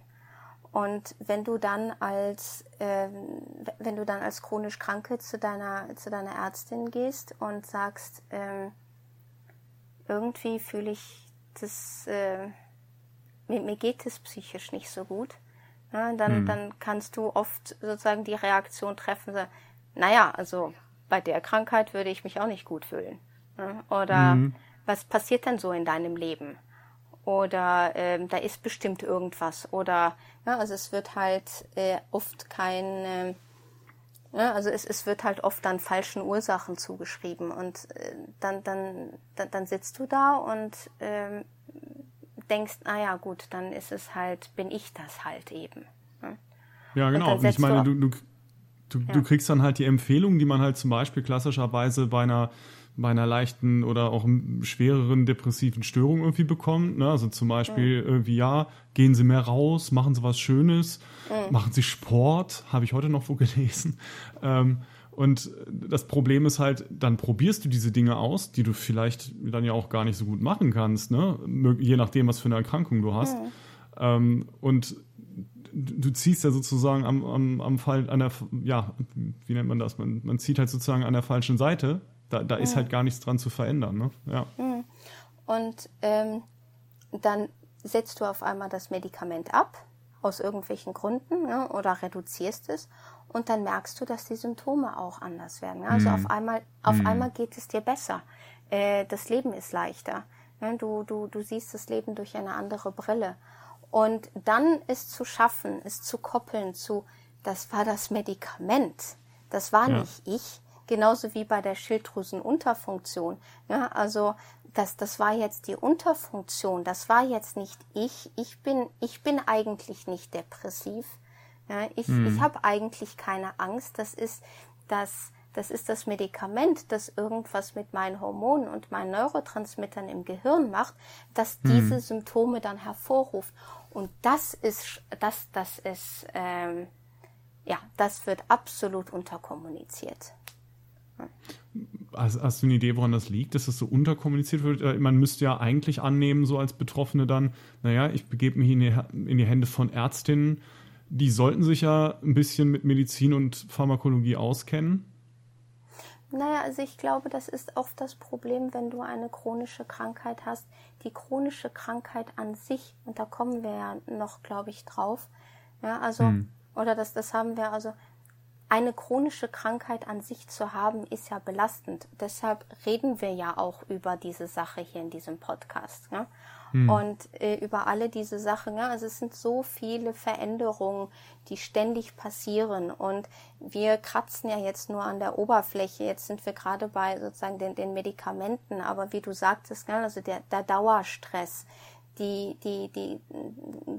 Und wenn du dann als ähm, wenn du dann als chronisch Kranke zu deiner zu deiner Ärztin gehst und sagst, ähm, irgendwie fühle ich das, äh, mir, mir geht es psychisch nicht so gut, ja, dann mhm. dann kannst du oft sozusagen die Reaktion treffen, so, naja, also bei der Krankheit würde ich mich auch nicht gut fühlen. Ja, oder mhm. was passiert denn so in deinem Leben? Oder ähm, da ist bestimmt irgendwas oder ja, also es wird halt äh, oft kein äh, ja, also es, es wird halt oft dann falschen Ursachen zugeschrieben und äh, dann, dann, dann dann sitzt du da und ähm, denkst, ah ja gut, dann ist es halt, bin ich das halt eben. Ja, ja genau. Und ich meine, du, du, du, ja. du kriegst dann halt die Empfehlungen, die man halt zum Beispiel klassischerweise bei einer bei einer leichten oder auch schwereren depressiven Störung irgendwie bekommt. Ne? Also zum Beispiel mhm. irgendwie, ja, gehen Sie mehr raus, machen Sie was Schönes, mhm. machen Sie Sport, habe ich heute noch wo gelesen. Ähm, und das Problem ist halt, dann probierst du diese Dinge aus, die du vielleicht dann ja auch gar nicht so gut machen kannst, ne? je nachdem, was für eine Erkrankung du hast. Mhm. Ähm, und du ziehst ja sozusagen am, am, am Fall an der, ja, wie nennt man das? Man, man zieht halt sozusagen an der falschen Seite da, da ist halt gar nichts dran zu verändern. Ne? Ja. Und ähm, dann setzt du auf einmal das Medikament ab, aus irgendwelchen Gründen, ne, oder reduzierst es und dann merkst du, dass die Symptome auch anders werden. Also mhm. auf einmal, auf mhm. einmal geht es dir besser. Äh, das Leben ist leichter. Ne? Du, du, du siehst das Leben durch eine andere Brille. Und dann ist zu schaffen, ist zu koppeln zu, das war das Medikament. Das war ja. nicht ich, genauso wie bei der Schilddrüsenunterfunktion. Ja, also das, das war jetzt die Unterfunktion, das war jetzt nicht ich. Ich bin, ich bin eigentlich nicht depressiv. Ja, ich mhm. ich habe eigentlich keine Angst. Das ist das, das ist das Medikament, das irgendwas mit meinen Hormonen und meinen Neurotransmittern im Gehirn macht, das mhm. diese Symptome dann hervorruft. Und das ist, das, das ist, ähm, ja, das wird absolut unterkommuniziert. Hast, hast, du eine Idee, woran das liegt, dass das so unterkommuniziert wird? Äh, man müsste ja eigentlich annehmen, so als Betroffene dann, naja, ich begebe mich in die, in die Hände von Ärztinnen, die sollten sich ja ein bisschen mit Medizin und Pharmakologie auskennen. Naja, also ich glaube, das ist oft das Problem, wenn du eine chronische Krankheit hast. Die chronische Krankheit an sich, und da kommen wir ja noch, glaube ich, drauf. Ja, also hm oder das, das haben wir also, eine chronische Krankheit an sich zu haben, ist ja belastend. Deshalb reden wir ja auch über diese Sache hier in diesem Podcast. Ja? Hm. Und äh, über alle diese Sachen. Ja? Also es sind so viele Veränderungen, die ständig passieren. Und wir kratzen ja jetzt nur an der Oberfläche. Jetzt sind wir gerade bei sozusagen den, den Medikamenten. Aber wie du sagtest, ja, also der, der Dauerstress, die, die, die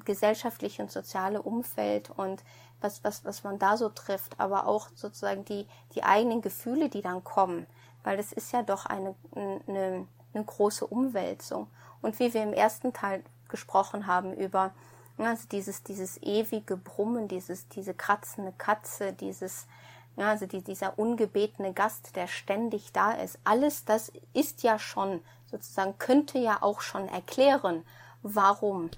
gesellschaftliche und soziale Umfeld und was, was, was man da so trifft, aber auch sozusagen die, die eigenen Gefühle, die dann kommen, weil es ist ja doch eine, eine, eine große Umwälzung. Und wie wir im ersten Teil gesprochen haben über also dieses, dieses ewige Brummen, dieses, diese kratzende Katze, dieses, ja, also die, dieser ungebetene Gast, der ständig da ist. Alles das ist ja schon sozusagen, könnte ja auch schon erklären, warum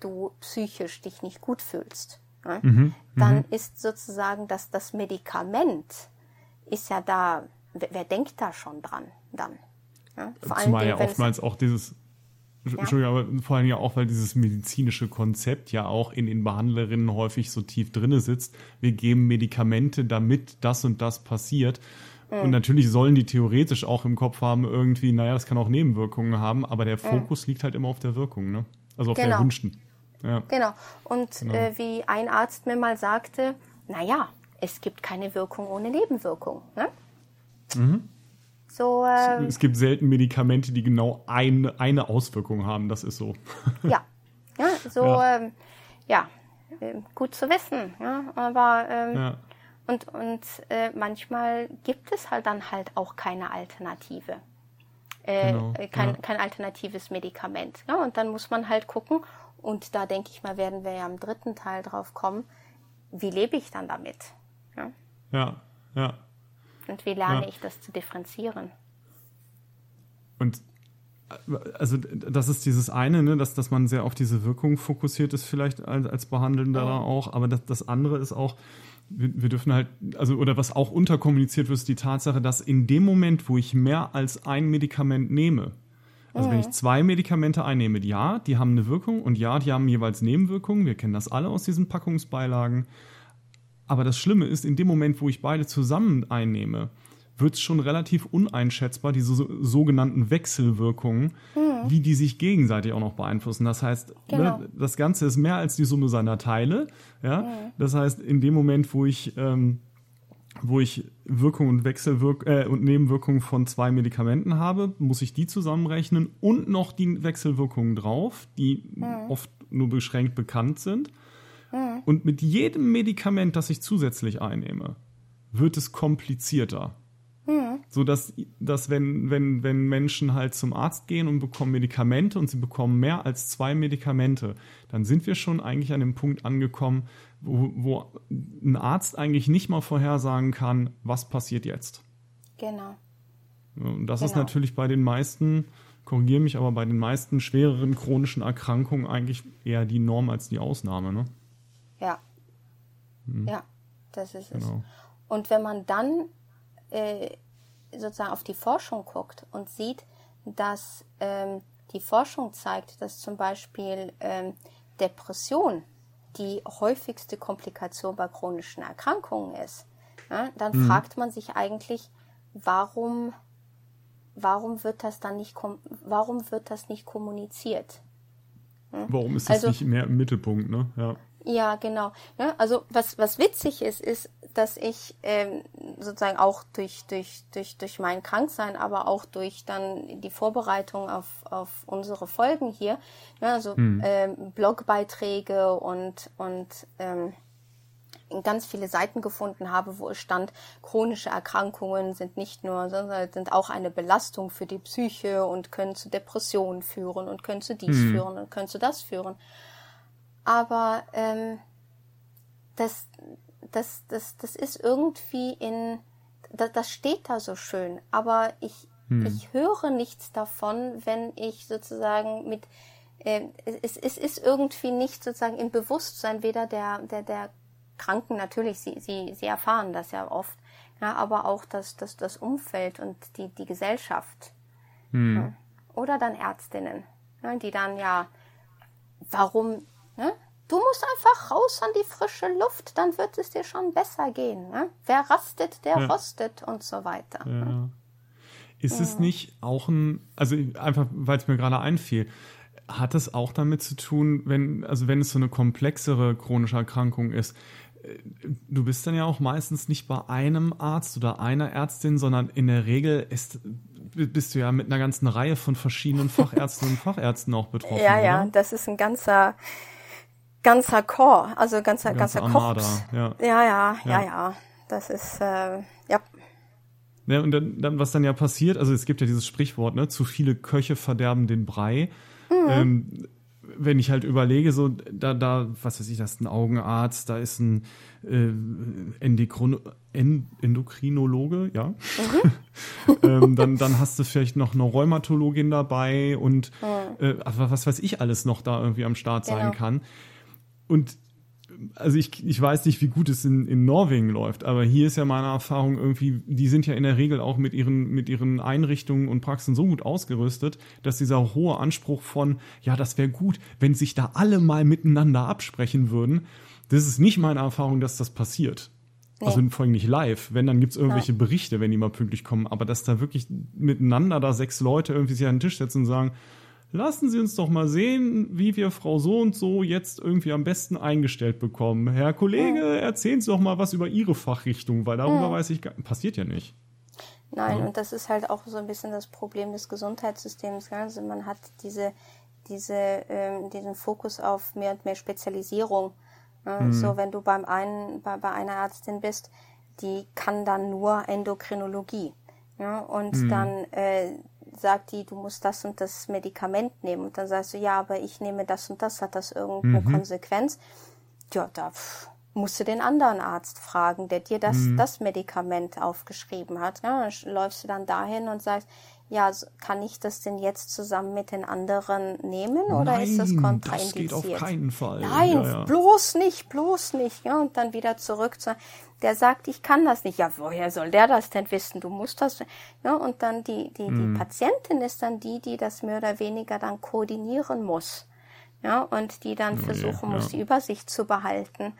du psychisch dich nicht gut fühlst ne? mhm, dann mhm. ist sozusagen das, das Medikament ist ja da, wer, wer denkt da schon dran dann? Ne? Vor Zumal Dingen, ja oftmals auch dieses, ja. Entschuldigung, aber vor allem ja auch, weil dieses medizinische Konzept ja auch in den Behandlerinnen häufig so tief drinne sitzt. Wir geben Medikamente, damit das und das passiert. Mhm. Und natürlich sollen die theoretisch auch im Kopf haben, irgendwie, naja, das kann auch Nebenwirkungen haben, aber der mhm. Fokus mhm. liegt halt immer auf der Wirkung, ne? Also auf genau. der erwünschten. Ja. Genau. Und genau. Äh, wie ein Arzt mir mal sagte, naja, es gibt keine Wirkung ohne Nebenwirkung. Ne? Mhm. So, äh, es gibt selten Medikamente, die genau eine, eine Auswirkung haben, das ist so. ja. ja, so, ja, ähm, ja äh, gut zu wissen. Ja? Aber ähm, ja. und, und äh, manchmal gibt es halt dann halt auch keine Alternative. Äh, genau, kein, ja. kein alternatives Medikament. Ja? Und dann muss man halt gucken, und da denke ich mal, werden wir ja im dritten Teil drauf kommen, wie lebe ich dann damit? Ja, ja. ja. Und wie lerne ja. ich das zu differenzieren? Und also das ist dieses eine, ne, dass, dass man sehr auf diese Wirkung fokussiert ist, vielleicht als, als Behandelnder ja. auch, aber das, das andere ist auch, wir, wir dürfen halt, also oder was auch unterkommuniziert wird, ist die Tatsache, dass in dem Moment, wo ich mehr als ein Medikament nehme, also wenn ich zwei Medikamente einnehme, ja, die haben eine Wirkung und ja, die haben jeweils Nebenwirkungen. Wir kennen das alle aus diesen Packungsbeilagen. Aber das Schlimme ist, in dem Moment, wo ich beide zusammen einnehme, wird es schon relativ uneinschätzbar, diese so, sogenannten Wechselwirkungen, mhm. wie die sich gegenseitig auch noch beeinflussen. Das heißt, ne, genau. ne, das Ganze ist mehr als die Summe seiner Teile. Ja? Mhm. Das heißt, in dem Moment, wo ich ähm, wo ich Wirkung und Wechselwirk äh, und Nebenwirkungen von zwei Medikamenten habe, muss ich die zusammenrechnen und noch die Wechselwirkungen drauf, die mhm. oft nur beschränkt bekannt sind. Mhm. Und mit jedem Medikament, das ich zusätzlich einnehme, wird es komplizierter. Mhm. So dass, dass wenn, wenn, wenn Menschen halt zum Arzt gehen und bekommen Medikamente und sie bekommen mehr als zwei Medikamente, dann sind wir schon eigentlich an dem Punkt angekommen, wo, wo ein Arzt eigentlich nicht mal vorhersagen kann, was passiert jetzt. Genau. Und das genau. ist natürlich bei den meisten, korrigiere mich, aber bei den meisten schwereren chronischen Erkrankungen eigentlich eher die Norm als die Ausnahme, ne? Ja. Hm. Ja, das ist genau. es. Und wenn man dann äh, sozusagen auf die Forschung guckt und sieht, dass ähm, die Forschung zeigt, dass zum Beispiel ähm, Depression die häufigste Komplikation bei chronischen Erkrankungen ist, ja, dann mhm. fragt man sich eigentlich, warum, warum wird das dann nicht, warum wird das nicht kommuniziert? Hm? Warum ist es also, nicht mehr im Mittelpunkt, ne? Ja. Ja, genau. Ja, also was, was witzig ist, ist, dass ich ähm, sozusagen auch durch, durch, durch, durch mein Kranksein, aber auch durch dann die Vorbereitung auf, auf unsere Folgen hier, ja, also hm. ähm, Blogbeiträge und, und ähm, ganz viele Seiten gefunden habe, wo es stand, chronische Erkrankungen sind nicht nur, sondern sind auch eine Belastung für die Psyche und können zu Depressionen führen und können zu dies hm. führen und können zu das führen aber ähm, das, das, das, das ist irgendwie in, das, das steht da so schön, aber ich, hm. ich höre nichts davon, wenn ich sozusagen mit, äh, es, es ist irgendwie nicht sozusagen im Bewusstsein weder der, der, der Kranken, natürlich, sie, sie, sie erfahren das ja oft, ja, aber auch das, das, das Umfeld und die, die Gesellschaft. Hm. Ja. Oder dann Ärztinnen, ja, die dann ja, warum Ne? Du musst einfach raus an die frische Luft, dann wird es dir schon besser gehen. Ne? Wer rastet, der ja. rostet und so weiter. Ja. Ne? Ist es nicht auch ein, also einfach, weil es mir gerade einfiel, hat es auch damit zu tun, wenn, also wenn es so eine komplexere chronische Erkrankung ist, äh, du bist dann ja auch meistens nicht bei einem Arzt oder einer Ärztin, sondern in der Regel ist, bist du ja mit einer ganzen Reihe von verschiedenen Fachärzten und Fachärzten auch betroffen. Ja, ja, oder? das ist ein ganzer, ganzer Chor, also ganzer, ganzer Armada, ja. ja. Ja, ja, ja, ja. Das ist, äh, ja. Ja, und dann, dann, was dann ja passiert, also es gibt ja dieses Sprichwort, ne, zu viele Köche verderben den Brei. Mhm. Ähm, wenn ich halt überlege, so, da, da, was weiß ich, das ist ein Augenarzt, da ist ein äh, Endikron Endokrinologe, ja. Mhm. ähm, dann, dann hast du vielleicht noch eine Rheumatologin dabei und mhm. äh, was weiß ich alles noch da irgendwie am Start sein genau. kann. Und also ich, ich weiß nicht, wie gut es in, in Norwegen läuft, aber hier ist ja meine Erfahrung irgendwie, die sind ja in der Regel auch mit ihren, mit ihren Einrichtungen und Praxen so gut ausgerüstet, dass dieser hohe Anspruch von, ja, das wäre gut, wenn sich da alle mal miteinander absprechen würden, das ist nicht meine Erfahrung, dass das passiert. Nee. Also vor allem nicht live. Wenn, dann gibt's irgendwelche. Berichte, wenn die mal pünktlich kommen. Aber dass da wirklich miteinander da sechs Leute irgendwie sich an den Tisch setzen und sagen, lassen Sie uns doch mal sehen, wie wir Frau so und so jetzt irgendwie am besten eingestellt bekommen. Herr Kollege, ja. erzählen Sie doch mal was über Ihre Fachrichtung, weil darüber ja. weiß ich, passiert ja nicht. Nein, ja. und das ist halt auch so ein bisschen das Problem des Gesundheitssystems. Also man hat diese, diese, ähm, diesen Fokus auf mehr und mehr Spezialisierung. Mhm. So, wenn du beim einen, bei, bei einer Ärztin bist, die kann dann nur Endokrinologie. Ja, und mhm. dann äh, sagt die, du musst das und das Medikament nehmen. Und dann sagst du, ja, aber ich nehme das und das, hat das irgendeine mhm. Konsequenz? Ja, da musst du den anderen Arzt fragen, der dir das, mhm. das Medikament aufgeschrieben hat. Ja, dann läufst du dann dahin und sagst, ja, kann ich das denn jetzt zusammen mit den anderen nehmen oder Nein, ist das kontraindiziert? Das geht auf keinen Fall. Nein, ja, ja. bloß nicht, bloß nicht. Ja, und dann wieder zurück zu, der sagt, ich kann das nicht. Ja, woher soll der das denn wissen? Du musst das. Ja, und dann die, die, mhm. die Patientin ist dann die, die das mehr oder weniger dann koordinieren muss. Ja, und die dann versuchen ja, muss, die Übersicht zu behalten.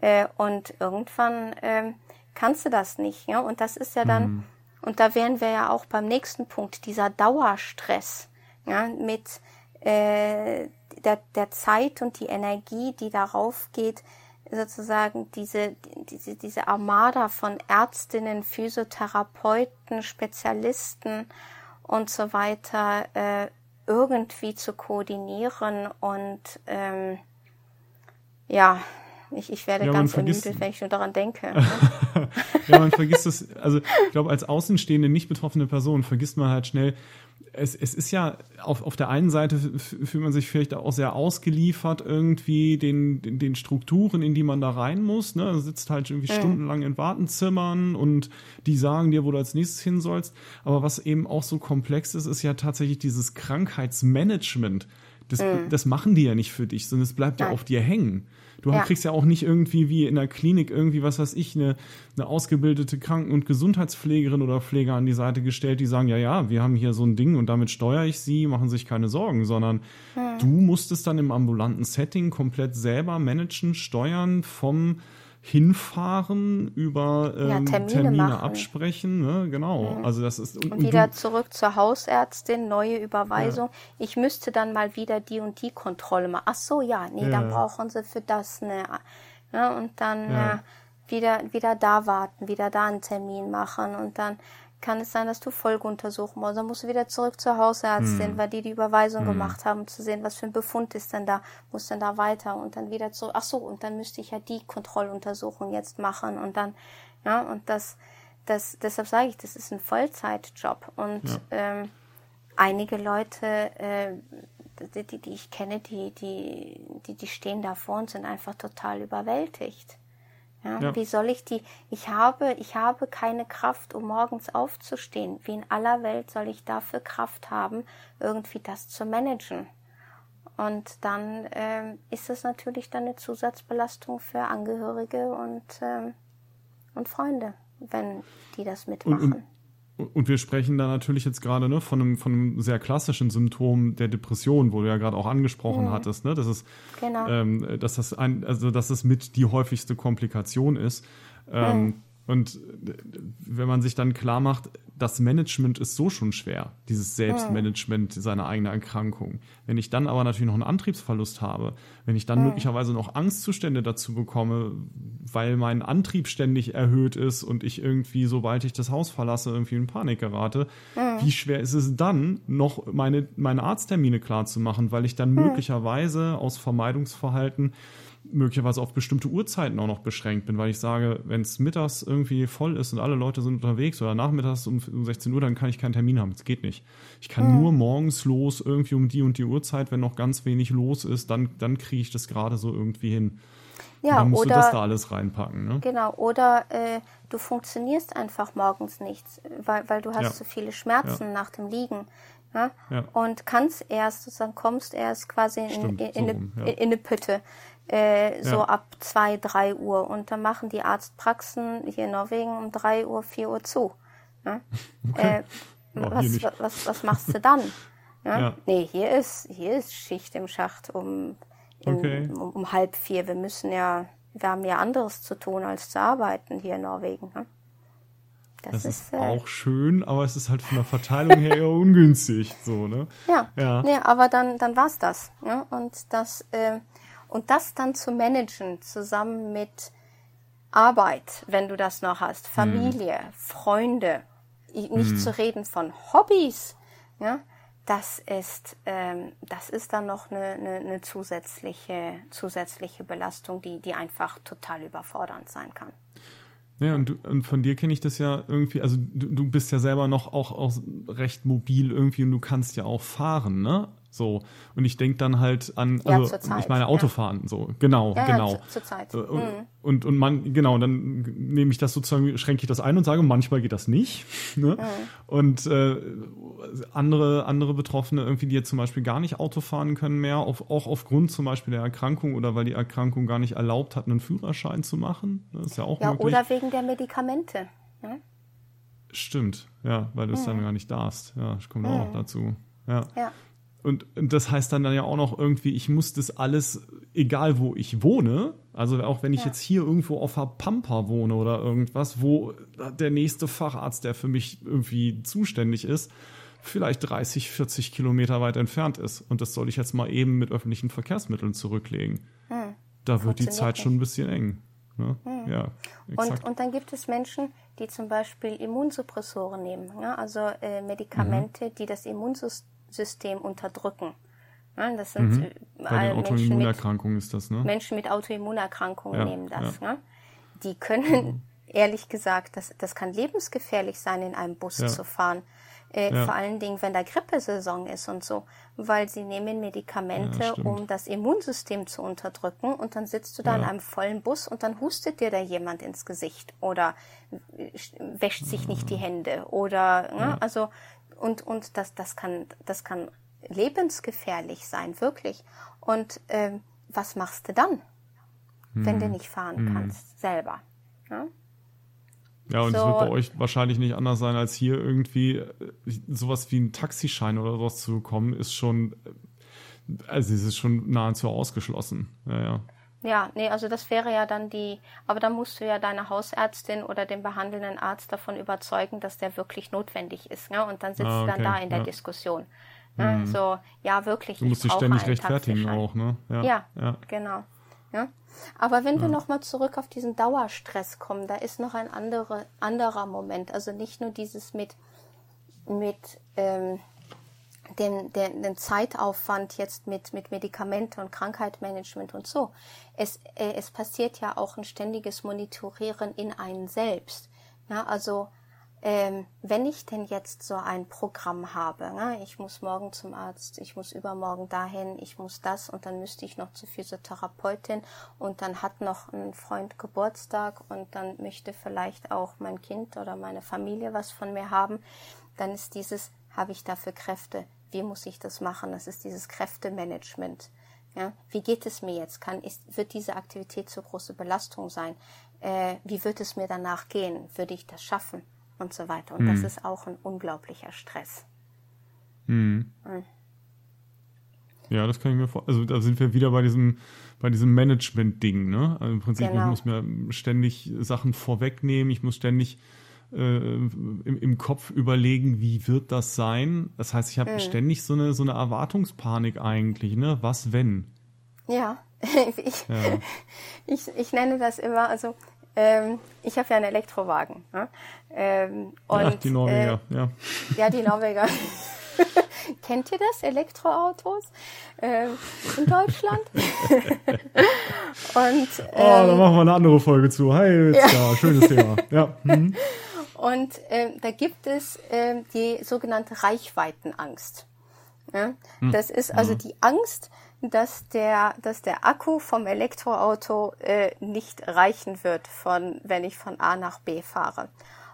Äh, und irgendwann äh, kannst du das nicht. Ja, und das ist ja dann, mhm und da wären wir ja auch beim nächsten Punkt, dieser Dauerstress ja, mit äh, der, der Zeit und die Energie, die darauf geht, sozusagen diese, diese, diese Armada von Ärztinnen, Physiotherapeuten, Spezialisten und so weiter äh, irgendwie zu koordinieren und ähm, ja, ich, ich werde ja, ganz ermüdet, wenn ich nur daran denke. ja, man vergisst es, also ich glaube, als außenstehende, nicht betroffene Person vergisst man halt schnell, es, es ist ja, auf, auf der einen Seite fühlt man sich vielleicht auch sehr ausgeliefert irgendwie den, den, den Strukturen, in die man da rein muss. Ne? sitzt halt irgendwie mhm. stundenlang in Wartenzimmern und die sagen dir, wo du als nächstes hin sollst. Aber was eben auch so komplex ist, ist ja tatsächlich dieses Krankheitsmanagement. Das, mhm. das machen die ja nicht für dich, sondern es bleibt Nein. ja auf dir hängen. Du ja. kriegst ja auch nicht irgendwie wie in der Klinik irgendwie, was weiß ich, eine, eine ausgebildete Kranken- und Gesundheitspflegerin oder Pfleger an die Seite gestellt, die sagen, ja, ja, wir haben hier so ein Ding und damit steuere ich sie, machen sich keine Sorgen, sondern hm. du musst es dann im ambulanten Setting komplett selber managen, steuern vom hinfahren, über ähm, ja, Termine, Termine absprechen, ne? genau. Mhm. Also das ist und, und wieder du, zurück zur Hausärztin, neue Überweisung. Ja. Ich müsste dann mal wieder die und die Kontrolle machen. Ach so, ja, nee, ja. dann brauchen sie für das eine. Ne? Und dann ja. äh, wieder wieder da warten, wieder da einen Termin machen und dann kann es sein, dass du Folgeuntersuchungen musst. Dann musst du wieder zurück zur Hausärztin, hm. weil die die Überweisung hm. gemacht haben, zu sehen, was für ein Befund ist denn da, muss denn da weiter und dann wieder zurück. Ach so, und dann müsste ich ja die Kontrolluntersuchung jetzt machen und dann, ja, und das, das, deshalb sage ich, das ist ein Vollzeitjob und ja. ähm, einige Leute, äh, die, die, die ich kenne, die, die, die, die stehen davor und sind einfach total überwältigt. Ja, ja. Wie soll ich die? Ich habe, ich habe keine Kraft, um morgens aufzustehen. Wie in aller Welt soll ich dafür Kraft haben, irgendwie das zu managen? Und dann ähm, ist es natürlich dann eine Zusatzbelastung für Angehörige und, ähm, und Freunde, wenn die das mitmachen. Und, und und wir sprechen da natürlich jetzt gerade ne, von, einem, von einem sehr klassischen Symptom der Depression, wo du ja gerade auch angesprochen mhm. hattest, ne, dass es, genau. ähm, dass das ein, also dass es mit die häufigste Komplikation ist. Ähm, mhm. Und wenn man sich dann klar macht, das Management ist so schon schwer, dieses Selbstmanagement seiner eigenen Erkrankung. Wenn ich dann aber natürlich noch einen Antriebsverlust habe, wenn ich dann mhm. möglicherweise noch Angstzustände dazu bekomme, weil mein Antrieb ständig erhöht ist und ich irgendwie, sobald ich das Haus verlasse, irgendwie in Panik gerate, mhm. wie schwer ist es dann, noch meine, meine Arzttermine klar zu machen, weil ich dann mhm. möglicherweise aus Vermeidungsverhalten möglicherweise auf bestimmte Uhrzeiten auch noch beschränkt bin, weil ich sage, wenn es mittags irgendwie voll ist und alle Leute sind unterwegs oder nachmittags um, 16 Uhr, dann kann ich keinen Termin haben. Das geht nicht. Ich kann mhm. nur morgens los, irgendwie um die und die Uhrzeit, wenn noch ganz wenig los ist, dann, dann kriege ich das gerade so irgendwie hin. Ja, dann musst oder, du das da alles reinpacken. Ne? Genau, oder äh, du funktionierst einfach morgens nicht, weil, weil du hast ja. so viele Schmerzen ja. nach dem Liegen. Ja? ja? Und kannst erst, sozusagen kommst erst quasi in, Stimmt, in, in, so rum, eine, in, eine Pütte äh, so ab zwei, drei Uhr. Und dann machen die Arztpraxen hier in Norwegen um drei Uhr, vier Uhr zu. Ja? Okay. Äh, was, was, was machst du dann? Ja? ja? Nee, hier ist, hier ist Schicht im Schacht um, in, okay. um, um, halb vier. Wir müssen ja, wir haben ja anderes zu tun, als zu arbeiten hier in Norwegen. Ne? Das, das, ist, äh, auch schön, aber es ist halt von der Verteilung her eher ungünstig, so, ne? Ja, ja. Nee, aber dann, dann war's das. Ja? Und das, äh, und das dann zu managen, zusammen mit Arbeit, wenn du das noch hast, Familie, mhm. Freunde, nicht mhm. zu reden von Hobbys, ja, das ist, ähm, das ist dann noch eine, eine, eine zusätzliche, zusätzliche Belastung, die, die einfach total überfordernd sein kann. Ja, und, du, und von dir kenne ich das ja irgendwie, also du, du bist ja selber noch auch, auch recht mobil irgendwie und du kannst ja auch fahren, ne? So. Und ich denke dann halt an, also ja, Zeit, ich meine Autofahren, ja. so, genau, ja, genau. Ja, zur Zeit. Äh, und, mhm. und, und man, genau, dann nehme ich das sozusagen, schränke ich das ein und sage, manchmal geht das nicht. Ne? Mhm. Und äh, andere, andere Betroffene, irgendwie, die jetzt zum Beispiel gar nicht Auto fahren können mehr, auf, auch aufgrund zum Beispiel der Erkrankung oder weil die Erkrankung gar nicht erlaubt hat, einen Führerschein zu machen. Das ist ja auch ja, möglich. Oder wegen der Medikamente. Ne? Stimmt, ja, weil du es mhm. dann gar nicht darfst. Ja, ich komme mhm. auch noch dazu. Ja. Und, das heißt dann, ja auch noch irgendwie, ich muss das alles, egal wo ich wohne, also auch wenn ich ja. jetzt hier irgendwo auf der Pampa wohne oder irgendwas, wo der nächste Facharzt, der für mich irgendwie zuständig ist, vielleicht 30, 40 Kilometer weit entfernt ist. Und das soll ich jetzt mal eben mit öffentlichen Verkehrsmitteln zurücklegen. Hm. Da wird die Zeit schon ein bisschen eng. Ne? Hm. Ja, und, und dann gibt es Menschen, die zum Beispiel Immunsuppressoren nehmen, ne? also äh, Medikamente, mhm. die das Immunsystem System unterdrücken. Ja, das sind mhm. Bei den Autoimmunerkrankungen ist das, ne? Menschen mit Autoimmunerkrankungen ja, nehmen das. Ja. Ne? Die können, mhm. ehrlich gesagt, das, das kann lebensgefährlich sein, in einem Bus zu fahren. Äh, vor allen Dingen, wenn da Grippesaison ist und so, weil sie nehmen Medikamente, um das Immunsystem zu unterdrücken und dann sitzt du da in einem vollen Bus und dann hustet dir da jemand ins Gesicht oder wäscht sich nicht die Hände oder, ne? also und, und das, das, kann, das kann lebensgefährlich sein, wirklich. Und ähm, was machst du dann, hm. wenn du hm. nicht fahren hm. kannst, selber? Ja? Ja, und es so. wird bei euch wahrscheinlich nicht anders sein, als hier irgendwie äh, sowas wie ein Taxischein oder sowas zu bekommen, ist schon, äh, also es ist schon nahezu ausgeschlossen. Ja, ja. Ja, nee, also das wäre ja dann die, aber dann musst du ja deine Hausärztin oder den behandelnden Arzt davon überzeugen, dass der wirklich notwendig ist. Ne? Und dann sitzt ah, okay, dann da in der ja. Diskussion. Ne? Mhm. So, ja, wirklich. Du musst dich ständig rechtfertigen auch, ne? Ja, ja, ja. genau. Ja? Aber wenn wir nochmal zurück auf diesen Dauerstress kommen, da ist noch ein andere, anderer Moment. Also nicht nur dieses mit, mit ähm, den, den, den Zeitaufwand jetzt mit, mit Medikamente und Krankheitsmanagement und so. Es, äh, es passiert ja auch ein ständiges Monitorieren in einen selbst. Ja, also ähm, wenn ich denn jetzt so ein Programm habe, ne, ich muss morgen zum Arzt, ich muss übermorgen dahin, ich muss das und dann müsste ich noch zur Physiotherapeutin und dann hat noch ein Freund Geburtstag und dann möchte vielleicht auch mein Kind oder meine Familie was von mir haben, dann ist dieses, habe ich dafür Kräfte? Wie muss ich das machen? Das ist dieses Kräftemanagement. Ja, wie geht es mir jetzt? Kann, ist, wird diese Aktivität zu große Belastung sein? Äh, wie wird es mir danach gehen? Würde ich das schaffen? und so weiter. Und mhm. das ist auch ein unglaublicher Stress. Mhm. Mhm. Ja, das kann ich mir vorstellen. Also da sind wir wieder bei diesem, bei diesem Management-Ding, ne? Also im Prinzip, genau. ich muss mir ständig Sachen vorwegnehmen, ich muss ständig äh, im, im, Kopf überlegen, wie wird das sein. Das heißt, ich habe mhm. ständig so eine, so eine Erwartungspanik eigentlich, ne? Was wenn? Ja, ich, ja. ich, ich nenne das immer, also ähm, ich habe ja einen Elektrowagen. Ne? Ähm, und, Ach, die Norweger, äh, ja. Ja, die Norweger. Kennt ihr das, Elektroautos äh, in Deutschland? und, ähm, oh, da machen wir eine andere Folge zu. Hi, ja. ja schönes Thema. Ja. Mhm. Und äh, da gibt es äh, die sogenannte Reichweitenangst. Ja? Hm. Das ist also mhm. die Angst, dass der, dass der Akku vom Elektroauto äh, nicht reichen wird, von, wenn ich von A nach B fahre.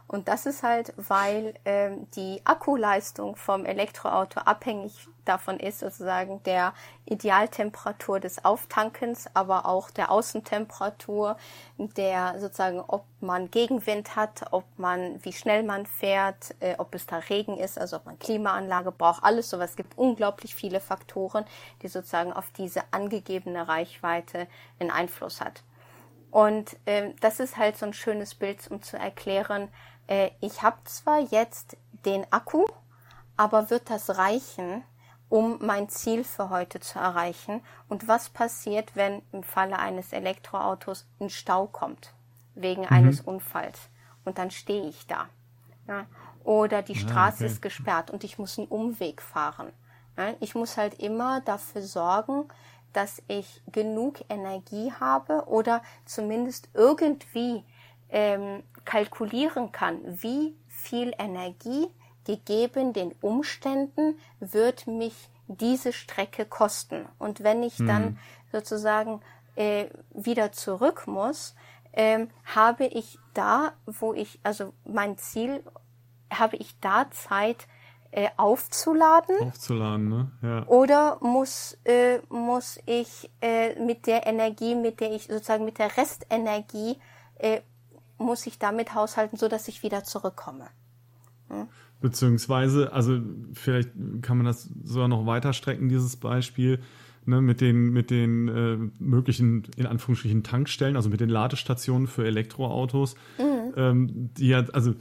Und das ist halt, weil ähm, die Akkuleistung vom Elektroauto abhängig davon ist, sozusagen der Idealtemperatur des Auftankens, aber auch der Außentemperatur, der sozusagen, ob man Gegenwind hat, ob man, wie schnell man fährt, äh, ob es da Regen ist, also ob man Klimaanlage braucht, alles sowas. Es gibt unglaublich viele Faktoren, die sozusagen auf diese angegebene Reichweite einen Einfluss hat. Und ähm, das ist halt so ein schönes Bild, um zu erklären, äh, ich habe zwar jetzt den Akku, aber wird das reichen, um mein Ziel für heute zu erreichen? Und was passiert, wenn im Falle eines Elektroautos ein Stau kommt, wegen mhm. eines Unfalls? Und dann stehe ich da. Ja? Oder die ah, Straße okay. ist gesperrt und ich muss einen Umweg fahren. Ja? Ich muss halt immer dafür sorgen, dass ich genug Energie habe oder zumindest irgendwie ähm, kalkulieren kann, wie viel Energie gegeben den Umständen wird mich diese Strecke kosten. Und wenn ich hm. dann sozusagen äh, wieder zurück muss, ähm, habe ich da, wo ich, also mein Ziel, habe ich da Zeit äh, aufzuladen? Aufzuladen, ne? Ja. Oder muss, äh, muss ich äh, mit der Energie, mit der ich sozusagen mit der Restenergie äh, muss ich damit haushalten, so dass ich wieder zurückkomme. Hm? Beziehungsweise, also vielleicht kann man das sogar noch weiter strecken, dieses Beispiel, ne, mit den, mit den äh, möglichen, in Anführungsstrichen, Tankstellen, also mit den Ladestationen für Elektroautos, mhm. ähm, die ja, also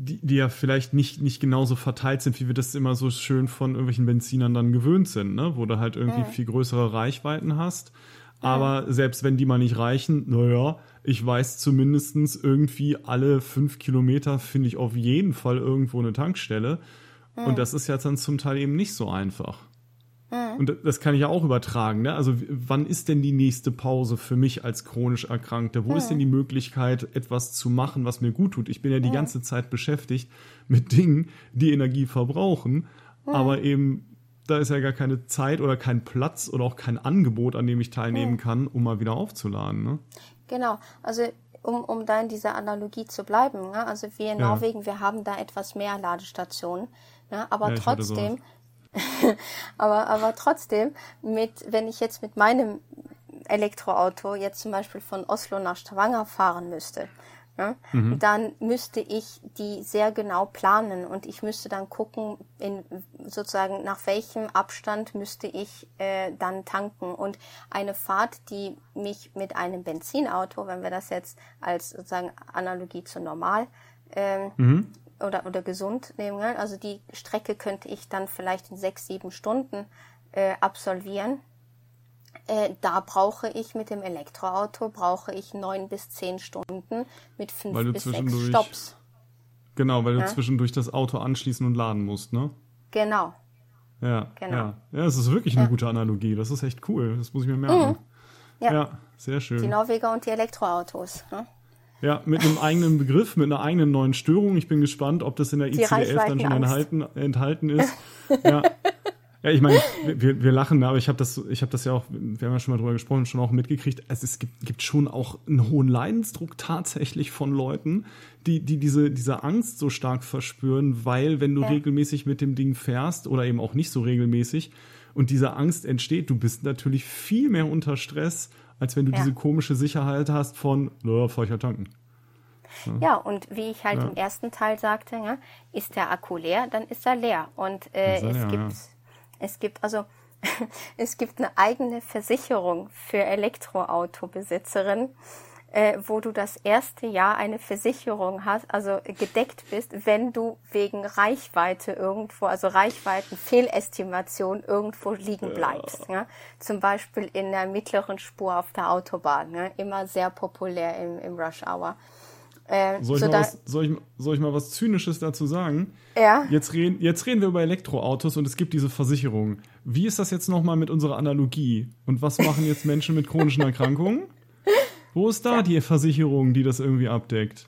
die, die ja vielleicht nicht, nicht genauso verteilt sind, wie wir das immer so schön von irgendwelchen Benzinern dann gewöhnt sind, ne? wo du halt irgendwie mhm. viel größere Reichweiten hast. Aber mhm. selbst wenn die mal nicht reichen, naja, ich weiß zumindestens irgendwie alle fünf Kilometer finde ich auf jeden Fall irgendwo eine Tankstelle. Mhm. Und das ist ja dann zum Teil eben nicht so einfach. Mhm. Und das kann ich ja auch übertragen. Ne? Also wann ist denn die nächste Pause für mich als chronisch Erkrankter? Wo mhm. ist denn die Möglichkeit, etwas zu machen, was mir gut tut? Ich bin ja die ganze Zeit beschäftigt mit Dingen, die Energie verbrauchen, aber eben da ist ja gar keine Zeit oder kein Platz oder auch kein Angebot, an dem ich teilnehmen kann, um mal wieder aufzuladen. Ne? Genau, also um, um da in dieser Analogie zu bleiben, ne? also wir in ja. Norwegen, wir haben da etwas mehr Ladestationen, ne? aber ja, trotzdem, aber, aber trotzdem, mit, wenn ich jetzt mit meinem Elektroauto jetzt zum Beispiel von Oslo nach Stavanger fahren müsste, ja, mhm. dann müsste ich die sehr genau planen und ich müsste dann gucken, in, sozusagen nach welchem Abstand müsste ich äh, dann tanken. Und eine Fahrt, die mich mit einem Benzinauto, wenn wir das jetzt als sozusagen Analogie zu normal ähm, mhm. oder, oder gesund nehmen, also die Strecke könnte ich dann vielleicht in sechs, sieben Stunden äh, absolvieren äh, da brauche ich mit dem Elektroauto brauche ich neun bis zehn Stunden mit fünf weil du bis sechs Stops. Genau, weil du ja? zwischendurch das Auto anschließen und laden musst, ne? Genau. Ja, genau. ja. Ja, es ist wirklich eine ja. gute Analogie. Das ist echt cool. Das muss ich mir merken. Mhm. Ja. ja. sehr schön. Die Norweger und die Elektroautos. Ne? Ja, mit einem eigenen Begriff, mit einer eigenen neuen Störung. Ich bin gespannt, ob das in der ICF dann schon enthalten, enthalten ist. Ja. Ja, ich meine, wir, wir lachen, aber ich habe das, ich habe das ja auch, wir haben ja schon mal drüber gesprochen, schon auch mitgekriegt. Es, es gibt, gibt schon auch einen hohen Leidensdruck tatsächlich von Leuten, die, die diese, diese Angst so stark verspüren, weil wenn du ja. regelmäßig mit dem Ding fährst oder eben auch nicht so regelmäßig und diese Angst entsteht, du bist natürlich viel mehr unter Stress, als wenn du ja. diese komische Sicherheit hast von, naja, fahr ich ja tanken. Ja, und wie ich halt ja. im ersten Teil sagte, ja, ist der Akku leer, dann ist er leer. Und äh, es leer, gibt, es gibt also es gibt eine eigene Versicherung für Elektroautobesitzerinnen äh, wo du das erste Jahr eine Versicherung hast, also gedeckt bist, wenn du wegen Reichweite irgendwo, also Reichweitenfehlestimation irgendwo liegen bleibst. Ja. ja. Zum Beispiel in der mittleren Spur auf der Autobahn, ja. immer sehr populär im, im Rush Hour. Äh, soll, ich so was, soll, ich, soll, ich mal was Zynisches dazu sagen? Ja. Jetzt reden, jetzt reden wir über Elektroautos und es gibt diese Versicherung. Wie ist das jetzt nochmal mit unserer Analogie? Und was machen jetzt Menschen mit chronischen Erkrankungen? Wo ist da ja. die Versicherung, die das irgendwie abdeckt?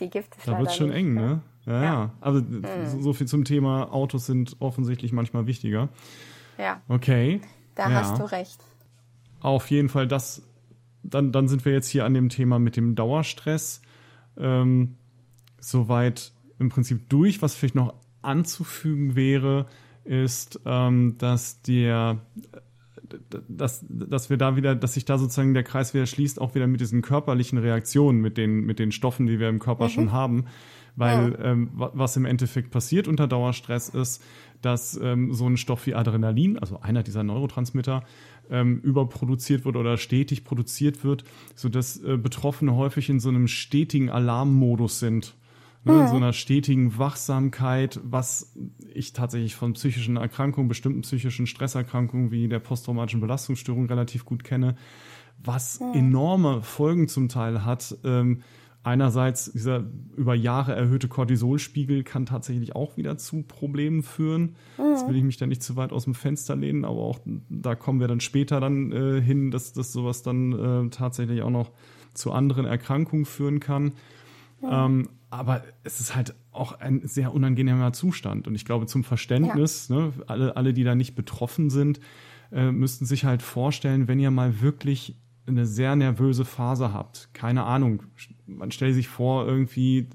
Die gibt es Da wird es schon nicht, eng, ne? Ja, ja. ja. Also mhm. so viel zum Thema Autos sind offensichtlich manchmal wichtiger. Ja. Okay. Da ja. hast du recht. Auf jeden Fall, das, dann, dann sind wir jetzt hier an dem Thema mit dem Dauerstress ähm, soweit im Prinzip durch. Was vielleicht noch anzufügen wäre, ist, ähm, dass der dass, dass wir da wieder, dass sich da sozusagen der Kreis wieder schließt, auch wieder mit diesen körperlichen Reaktionen, mit den, mit den Stoffen, die wir im Körper mhm. schon haben. Weil ja. ähm, was im Endeffekt passiert unter Dauerstress ist, dass ähm, so ein Stoff wie Adrenalin, also einer dieser Neurotransmitter, ähm, überproduziert wird oder stetig produziert wird, sodass äh, Betroffene häufig in so einem stetigen Alarmmodus sind ne, mhm. so einer stetigen Wachsamkeit, was ich tatsächlich von psychischen Erkrankungen, bestimmten psychischen Stresserkrankungen wie der posttraumatischen Belastungsstörung relativ gut kenne, was mhm. enorme Folgen zum Teil hat. Ähm, einerseits dieser über Jahre erhöhte Cortisolspiegel kann tatsächlich auch wieder zu Problemen führen. Mhm. Jetzt will ich mich da nicht zu weit aus dem Fenster lehnen, aber auch da kommen wir dann später dann äh, hin, dass, dass sowas dann äh, tatsächlich auch noch zu anderen Erkrankungen führen kann. Ähm, aber es ist halt auch ein sehr unangenehmer Zustand. Und ich glaube, zum Verständnis, ja. ne, alle, alle, die da nicht betroffen sind, äh, müssten sich halt vorstellen, wenn ihr mal wirklich eine sehr nervöse Phase habt, keine Ahnung, man stellt sich vor, irgendwie,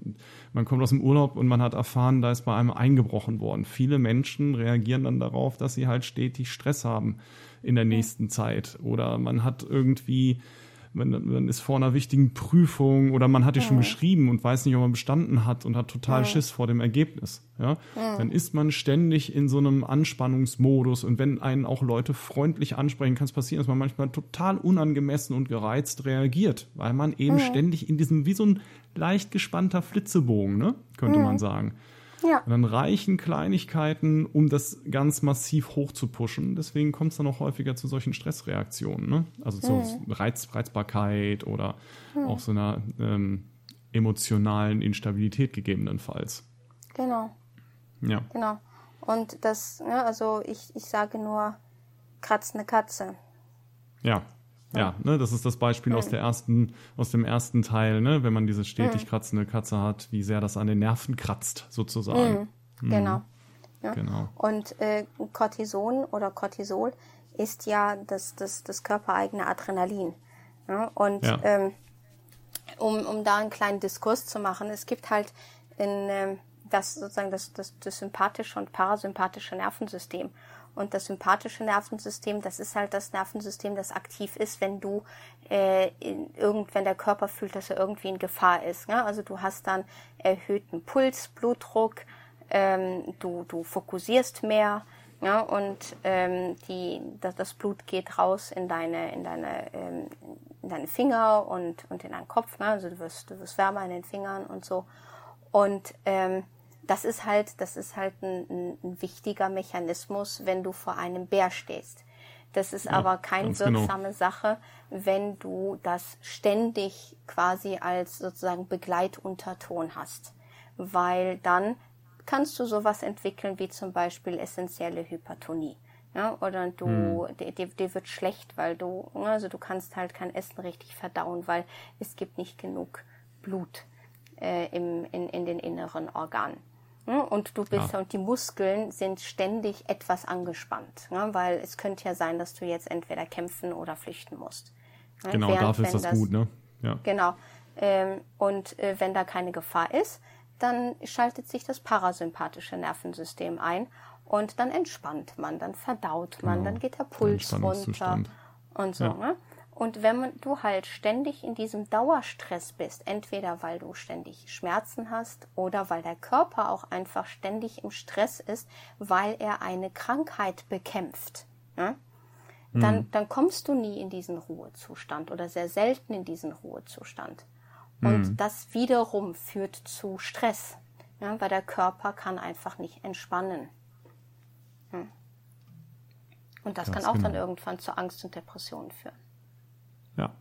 man kommt aus dem Urlaub und man hat erfahren, da ist bei einem eingebrochen worden. Viele Menschen reagieren dann darauf, dass sie halt stetig Stress haben in der nächsten Zeit. Oder man hat irgendwie man, man ist vor einer wichtigen Prüfung oder man hat die ja. schon geschrieben und weiß nicht, ob man bestanden hat und hat total ja. Schiss vor dem Ergebnis. Ja? ja? Dann ist man ständig in so einem Anspannungsmodus und wenn einen auch Leute freundlich ansprechen, kann es passieren, dass man manchmal total unangemessen und gereizt reagiert, weil man eben ständig in diesem, wie so ein leicht gespannter Flitzebogen, ne? könnte man sagen. Ja. Und dann reichen Kleinigkeiten, um das ganz massiv hoch zu pushen. Deswegen kommt es dann auch häufiger zu solchen Stressreaktionen. Ne? Also zu mhm. Reiz, Reizbarkeit oder mhm. auch so einer ähm, emotionalen Instabilität gegebenenfalls. Genau. Ja. Genau. Und das, ne, also ich, ich sage nur, kratzende Katze. Ja. Ja, ne, das ist das Beispiel mhm. aus, der ersten, aus dem ersten Teil, ne, wenn man diese stetig mhm. kratzende Katze hat, wie sehr das an den Nerven kratzt, sozusagen. Mhm. Genau. Ja. genau. Und äh, Cortison oder Cortisol ist ja das, das, das körpereigene Adrenalin. Ja? Und ja. Ähm, um, um da einen kleinen Diskurs zu machen, es gibt halt in, ähm, das sozusagen das, das, das sympathische und parasympathische Nervensystem. Und das sympathische Nervensystem, das ist halt das Nervensystem, das aktiv ist, wenn du äh, irgend, wenn der Körper fühlt, dass er irgendwie in Gefahr ist. Ne? Also du hast dann erhöhten Puls, Blutdruck, ähm, du, du fokussierst mehr, ja, und ähm, die, das, das Blut geht raus in deine, in deine, ähm, in deine Finger und, und in deinen Kopf. Ne? Also du wirst, du wirst wärmer in den Fingern und so. Und ähm, das ist halt, das ist halt ein, ein, wichtiger Mechanismus, wenn du vor einem Bär stehst. Das ist ja, aber keine genau. wirksame genau. Sache, wenn du das ständig quasi als sozusagen Begleitunterton hast. Weil dann kannst du sowas entwickeln wie zum Beispiel essentielle Hypertonie. Ja, oder du, hm. dir, dir wird schlecht, weil du, also du kannst halt kein Essen richtig verdauen, weil es gibt nicht genug Blut äh, im, in, in den inneren Organen. Ne? Und du bist ja. und die Muskeln sind ständig etwas angespannt, ne? weil es könnte ja sein, dass du jetzt entweder kämpfen oder flüchten musst. Ne? Genau, Während, dafür ist das, das, gut, ne? Ja. Genau. Ähm, und äh, wenn da keine Gefahr ist, dann schaltet sich das parasympathische Nervensystem ein und dann entspannt man, dann verdaut man, genau. dann geht der Puls runter und so. Ja. Ne? Und wenn du halt ständig in diesem Dauerstress bist, entweder weil du ständig Schmerzen hast oder weil der Körper auch einfach ständig im Stress ist, weil er eine Krankheit bekämpft, ja, dann, mhm. dann kommst du nie in diesen Ruhezustand oder sehr selten in diesen Ruhezustand. Und mhm. das wiederum führt zu Stress, ja, weil der Körper kann einfach nicht entspannen. Hm. Und das, das kann auch genau. dann irgendwann zu Angst und Depressionen führen. Ja.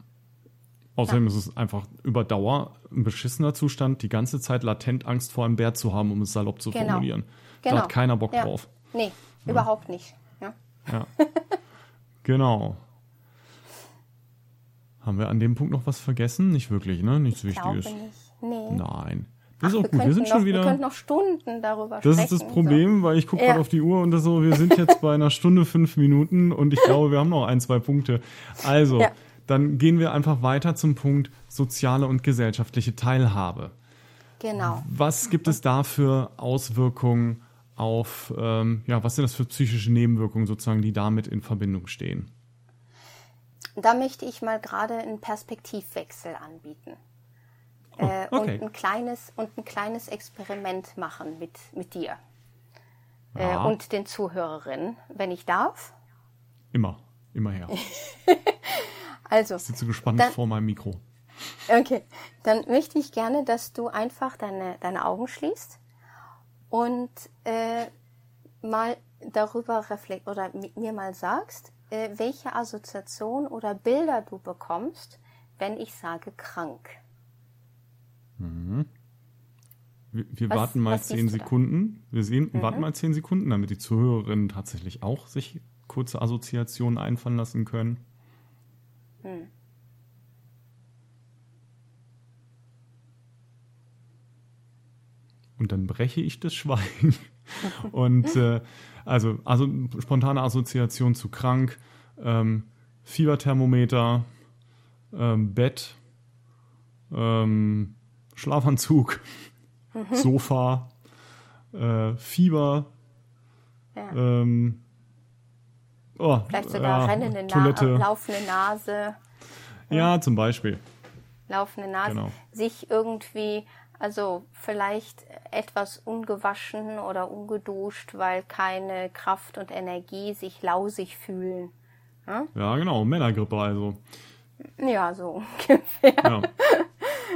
Außerdem ja. ist es einfach über Dauer ein beschissener Zustand, die ganze Zeit latent Angst vor einem Bär zu haben, um es salopp zu genau. formulieren. Genau. Da hat keiner Bock ja. drauf. Nee, ja. überhaupt nicht. Ja. ja. genau. Haben wir an dem Punkt noch was vergessen? Nicht wirklich, ne? Nichts ich Wichtiges. Nicht. Nee. Nein. Das ist Ach, auch gut. Wir sind noch, schon wieder. Wir könnten noch Stunden darüber das sprechen. Das ist das Problem, so. weil ich gucke ja. gerade auf die Uhr und das so, wir sind jetzt bei einer Stunde fünf Minuten und ich glaube, wir haben noch ein, zwei Punkte. Also, ja. Dann gehen wir einfach weiter zum Punkt soziale und gesellschaftliche Teilhabe. Genau. Was gibt es da für Auswirkungen auf, ähm, ja, was sind das für psychische Nebenwirkungen sozusagen, die damit in Verbindung stehen? Da möchte ich mal gerade einen Perspektivwechsel anbieten. Oh, äh, okay. und, ein kleines, und ein kleines Experiment machen mit, mit dir äh, ja. und den Zuhörerinnen, wenn ich darf. Immer, immer her. Also. Sitze gespannt dann, vor meinem Mikro. Okay, dann möchte ich gerne, dass du einfach deine, deine Augen schließt und äh, mal darüber reflekt oder mit mir mal sagst, äh, welche Assoziation oder Bilder du bekommst, wenn ich sage krank. Mhm. Wir, wir was, warten mal zehn Sekunden. Wir sehen, mhm. warten mal zehn Sekunden, damit die Zuhörerinnen tatsächlich auch sich kurze Assoziationen einfallen lassen können. Hm. Und dann breche ich das Schweigen. Und äh, also, also spontane Assoziation zu krank, ähm, Fieberthermometer, ähm, Bett, ähm, Schlafanzug, mhm. Sofa, äh, Fieber, ja. ähm, Oh, Vielleicht sogar ja, rennende Toilette. Na laufende Nase. Ja, zum Beispiel. Laufende Nase. Genau. Sich irgendwie, also vielleicht etwas ungewaschen oder ungeduscht, weil keine Kraft und Energie sich lausig fühlen. Ja, ja genau, Männergrippe also. Ja, so ungefähr. Ja.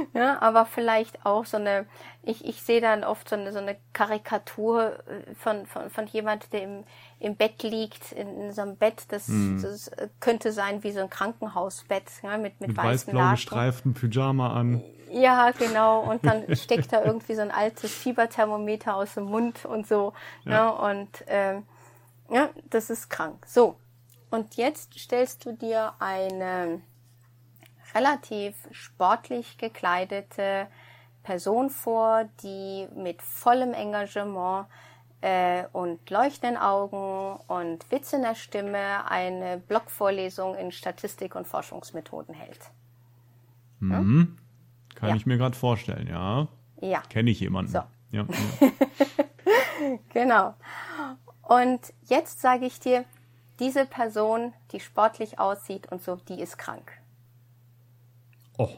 ja, aber vielleicht auch so eine, ich, ich sehe dann oft so eine, so eine Karikatur äh, von, von, von jemand, der im, im Bett liegt, in, in so einem Bett, das, mm. das könnte sein wie so ein Krankenhausbett, ja, mit, mit, mit weiß-blau gestreiften Pyjama an. Ja, genau. Und dann steckt da irgendwie so ein altes Fieberthermometer aus dem Mund und so. Ja. ja und ähm, ja, das ist krank. So. Und jetzt stellst du dir eine relativ sportlich gekleidete Person vor, die mit vollem Engagement äh, und leuchtenden Augen und Witz in der Stimme eine Blogvorlesung in Statistik und Forschungsmethoden hält. Mhm. Ja? Kann ja. ich mir gerade vorstellen, ja. Ja. Kenne ich jemanden. So. Ja, genau. Und jetzt sage ich dir, diese Person, die sportlich aussieht und so, die ist krank. Oh.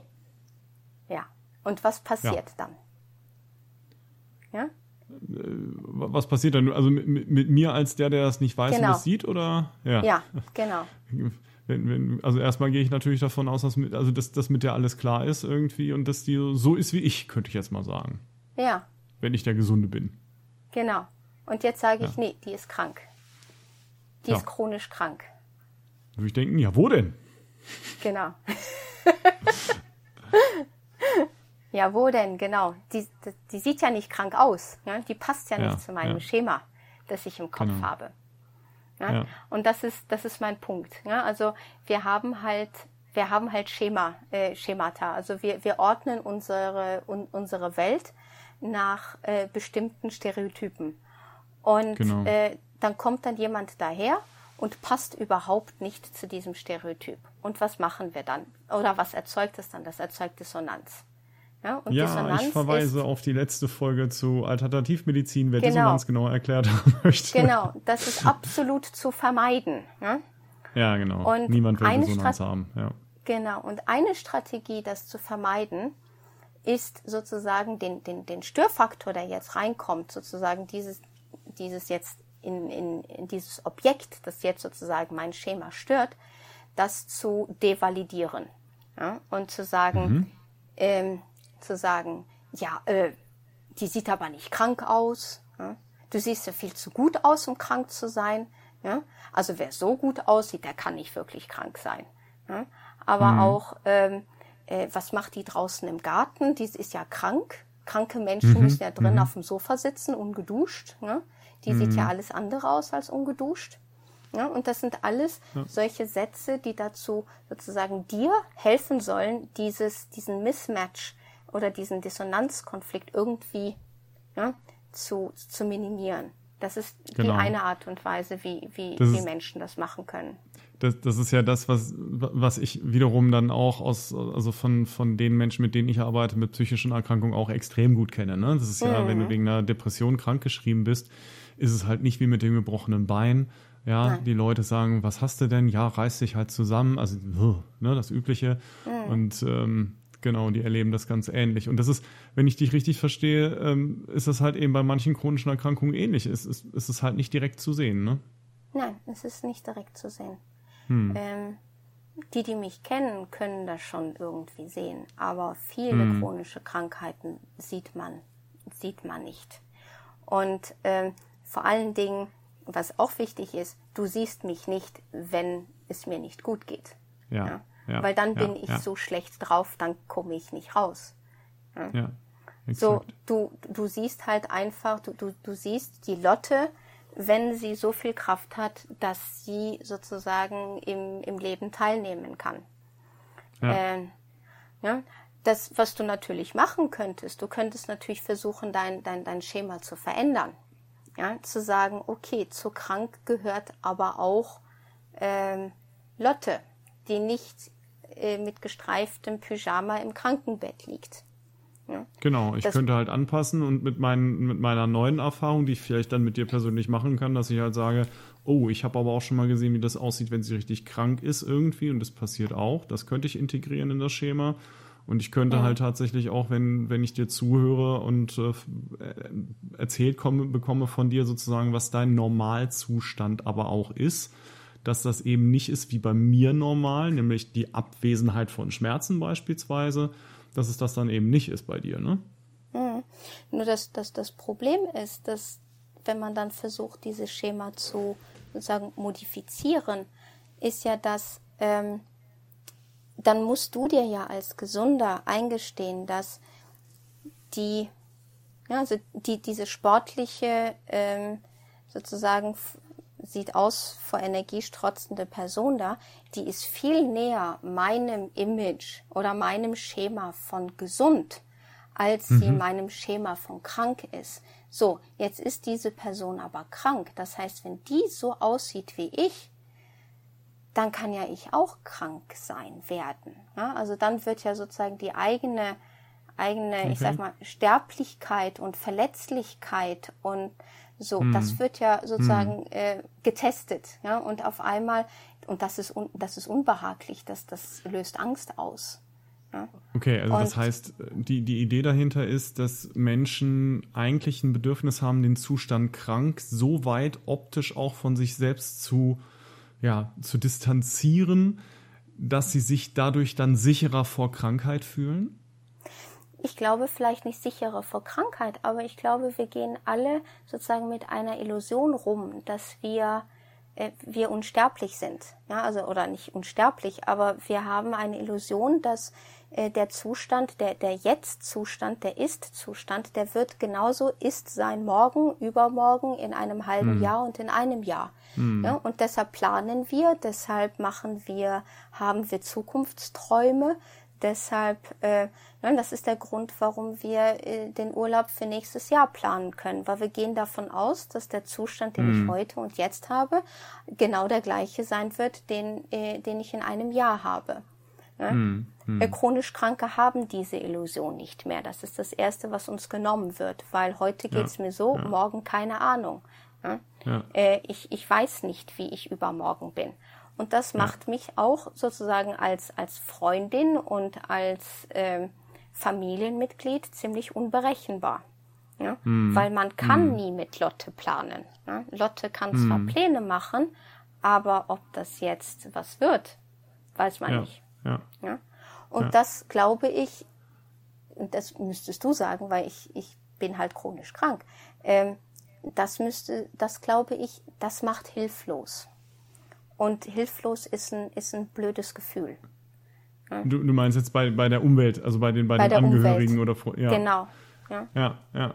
Ja. Und was passiert ja. dann? Ja? Äh, was passiert dann? Also mit, mit, mir als der, der das nicht weiß genau. und das sieht, oder? Ja, ja genau. Wenn, wenn, also erstmal gehe ich natürlich davon aus, dass mit, also dass, dass mit der alles klar ist irgendwie und dass die so ist wie ich, könnte ich jetzt mal sagen. Ja. Wenn ich der Gesunde bin. Genau. Und jetzt sage ich, ja. nee, die ist krank. Die ja. ist chronisch krank. Würde ich denken, ja, wo denn? Genau. ja, wo denn? Genau. Die, die, die, sieht ja nicht krank aus. Ja? Die passt ja, ja nicht zu meinem ja. Schema, das ich im Kopf genau. habe. Ja? ja? Und das ist, das ist mein Punkt. Ja? Also wir haben halt, wir haben halt Schema, äh, Schemata. Also wir, wir ordnen unsere, un, unsere Welt nach äh, bestimmten Stereotypen. Und genau. äh, dann kommt dann jemand daher und passt überhaupt nicht zu diesem Stereotyp. Und was machen wir dann? Oder was erzeugt es dann? Das erzeugt Dissonanz. Ja, und ja Dissonanz ich verweise auf die letzte Folge zu Alternativmedizin, wer genau. Dissonanz genauer erklärt haben möchte. Genau, das ist absolut zu vermeiden. Ja, ja genau. Und Niemand will Dissonanz haben. Ja. Genau. Und eine Strategie, das zu vermeiden, ist sozusagen den, den, den Störfaktor, der jetzt reinkommt, sozusagen dieses, dieses jetzt in, in, in dieses Objekt, das jetzt sozusagen mein Schema stört, das zu devalidieren. Ja? Und zu sagen, mhm. ähm, zu sagen, ja, äh, die sieht aber nicht krank aus. Ja? Du siehst ja viel zu gut aus, um krank zu sein. Ja? Also wer so gut aussieht, der kann nicht wirklich krank sein. Ja? Aber mhm. auch, ähm, äh, was macht die draußen im Garten? Die ist ja krank. Kranke Menschen mhm. müssen ja drin mhm. auf dem Sofa sitzen, ungeduscht. Ne? Die sieht ja mhm. alles andere aus als ungeduscht. Ja, und das sind alles ja. solche Sätze, die dazu sozusagen dir helfen sollen, dieses, diesen Mismatch oder diesen Dissonanzkonflikt irgendwie ja, zu, zu minimieren. Das ist genau. die eine Art und Weise, wie, wie, wie Menschen das machen können. Das, das ist ja das, was, was ich wiederum dann auch aus, also von, von den Menschen, mit denen ich arbeite, mit psychischen Erkrankungen auch extrem gut kenne. Ne? Das ist ja, mhm. wenn du wegen einer Depression krankgeschrieben bist, ist es halt nicht wie mit dem gebrochenen Bein. Ja, Nein. die Leute sagen, was hast du denn? Ja, reiß dich halt zusammen. Also, ne, das Übliche. Mhm. Und ähm, Genau, die erleben das ganz ähnlich. Und das ist, wenn ich dich richtig verstehe, ähm, ist das halt eben bei manchen chronischen Erkrankungen ähnlich. Es ist, ist es halt nicht direkt zu sehen, ne? Nein, es ist nicht direkt zu sehen. Hm. Ähm, die, die mich kennen, können das schon irgendwie sehen. Aber viele hm. chronische Krankheiten sieht man, sieht man nicht. Und ähm, vor allen Dingen, was auch wichtig ist, du siehst mich nicht, wenn es mir nicht gut geht. ja? ja? Ja, Weil dann ja, bin ich so schlecht drauf, dann komme ich nicht raus. Ja, so, du, du siehst halt einfach, du, du, du siehst die Lotte, wenn sie so viel Kraft hat, dass sie sozusagen im, im Leben teilnehmen kann. Ja. Äh, ja, das, was du natürlich machen könntest, du könntest natürlich versuchen, dein, dein, dein Schema zu verändern. Ja, zu sagen, okay, zu krank gehört aber auch ähm, Lotte, die nicht äh, mit gestreiftem Pyjama im Krankenbett liegt. Ja. Genau, ich das könnte halt anpassen und mit, meinen, mit meiner neuen Erfahrung, die ich vielleicht dann mit dir persönlich machen kann, dass ich halt sage, oh, ich habe aber auch schon mal gesehen, wie das aussieht, wenn sie richtig krank ist irgendwie und das passiert auch. Das könnte ich integrieren in das Schema. Und ich könnte ja. halt tatsächlich auch, wenn, wenn ich dir zuhöre und äh, erzählt komme, bekomme von dir sozusagen, was dein Normalzustand aber auch ist, dass das eben nicht ist wie bei mir normal, nämlich die Abwesenheit von Schmerzen beispielsweise, dass es das dann eben nicht ist bei dir, ne? Mhm. Nur dass das, das Problem ist, dass wenn man dann versucht, dieses Schema zu sozusagen modifizieren, ist ja, dass ähm, dann musst du dir ja als Gesunder eingestehen, dass die, ja, also die, diese sportliche ähm, sozusagen sieht aus vor Energie strotzende Person da, die ist viel näher meinem Image oder meinem Schema von gesund, als mhm. sie meinem Schema von krank ist. So, jetzt ist diese Person aber krank. Das heißt, wenn die so aussieht wie ich, dann kann ja ich auch krank sein werden. Ja, also dann wird ja sozusagen die eigene, eigene, okay. ich sag mal, Sterblichkeit und Verletzlichkeit und so, hm. das wird ja sozusagen hm. äh, getestet, ja, und auf einmal, und das ist, un, das ist unbehaglich, das, das löst Angst aus. Ja. Okay, also und, das heißt, die, die Idee dahinter ist, dass Menschen eigentlich ein Bedürfnis haben, den Zustand krank so weit optisch auch von sich selbst zu, ja, zu distanzieren, dass sie sich dadurch dann sicherer vor Krankheit fühlen? ich glaube vielleicht nicht sicherer vor Krankheit, aber ich glaube, wir gehen alle sozusagen mit einer Illusion rum, dass wir äh, wir unsterblich sind. Ja, also oder nicht unsterblich, aber wir haben eine Illusion, dass äh, der Zustand, der der Jetzt-Zustand, der Ist-Zustand, der wird genauso ist sein morgen, übermorgen, in einem halben mhm. Jahr und in einem Jahr. Mhm. Ja, und deshalb planen wir, deshalb machen wir, haben wir Zukunftsträume, deshalb, äh, das ist der Grund, warum wir äh, den Urlaub für nächstes Jahr planen können, weil wir gehen davon aus, dass der Zustand, den mhm. ich heute und jetzt habe, genau der gleiche sein wird, den, äh, den ich in einem Jahr habe. Ne? Mhm. Mhm. Chronisch Kranke haben diese Illusion nicht mehr. Das ist das Erste, was uns genommen wird, weil heute geht's ja. mir so, ja. morgen keine Ahnung. Ne? Ja. Äh, ich, ich weiß nicht, wie ich übermorgen bin. Und das macht mich auch sozusagen als, als Freundin und als äh, Familienmitglied ziemlich unberechenbar. Ja? Mm. Weil man kann mm. nie mit Lotte planen. Ja? Lotte kann zwar mm. Pläne machen, aber ob das jetzt was wird, weiß man ja. nicht. Ja. Ja? Und das glaube ich, das müsstest du sagen, weil ich, ich bin halt chronisch krank. Ähm, das müsste, das glaube ich, das macht hilflos. Und hilflos ist ein, ist ein blödes Gefühl. Du, du meinst jetzt bei, bei der Umwelt, also bei den, bei, bei den Angehörigen Umwelt. oder ja. Genau. Ja, ja. ja.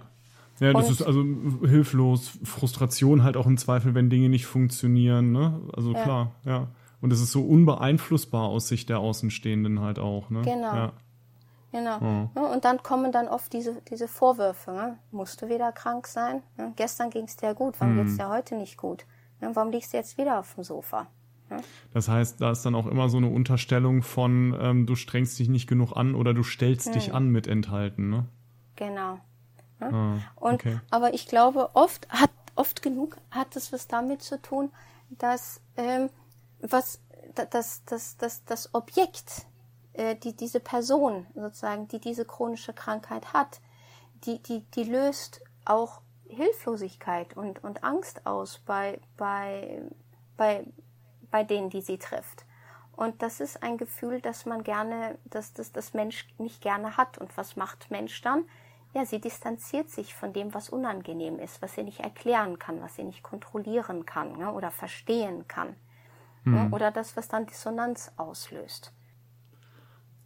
Ja, das ist also hilflos, Frustration halt auch im Zweifel, wenn Dinge nicht funktionieren, ne? Also ja. klar, ja. Und es ist so unbeeinflussbar aus Sicht der Außenstehenden halt auch, ne? Genau. Ja. Genau. Ja. Und dann kommen dann oft diese, diese Vorwürfe. Ne? Musst du wieder krank sein? Ne? Gestern ging es dir gut, warum mhm. geht es dir heute nicht gut? Ne? Warum liegst du jetzt wieder auf dem Sofa? Ne? Das heißt, da ist dann auch immer so eine Unterstellung von, ähm, du strengst dich nicht genug an oder du stellst mhm. dich an mit enthalten. Ne? Genau. Ne? Ah, Und, okay. Aber ich glaube, oft hat oft genug hat es was damit zu tun, dass ähm, was das, das, das, das Objekt, äh, die diese Person sozusagen, die diese chronische Krankheit hat, die, die, die löst auch Hilflosigkeit und, und Angst aus bei, bei, bei, bei denen, die sie trifft. Und das ist ein Gefühl, das man gerne, dass das, das Mensch nicht gerne hat. Und was macht Mensch dann? ja, sie distanziert sich von dem, was unangenehm ist, was sie nicht erklären kann, was sie nicht kontrollieren kann ne, oder verstehen kann. Mhm. Oder das, was dann Dissonanz auslöst.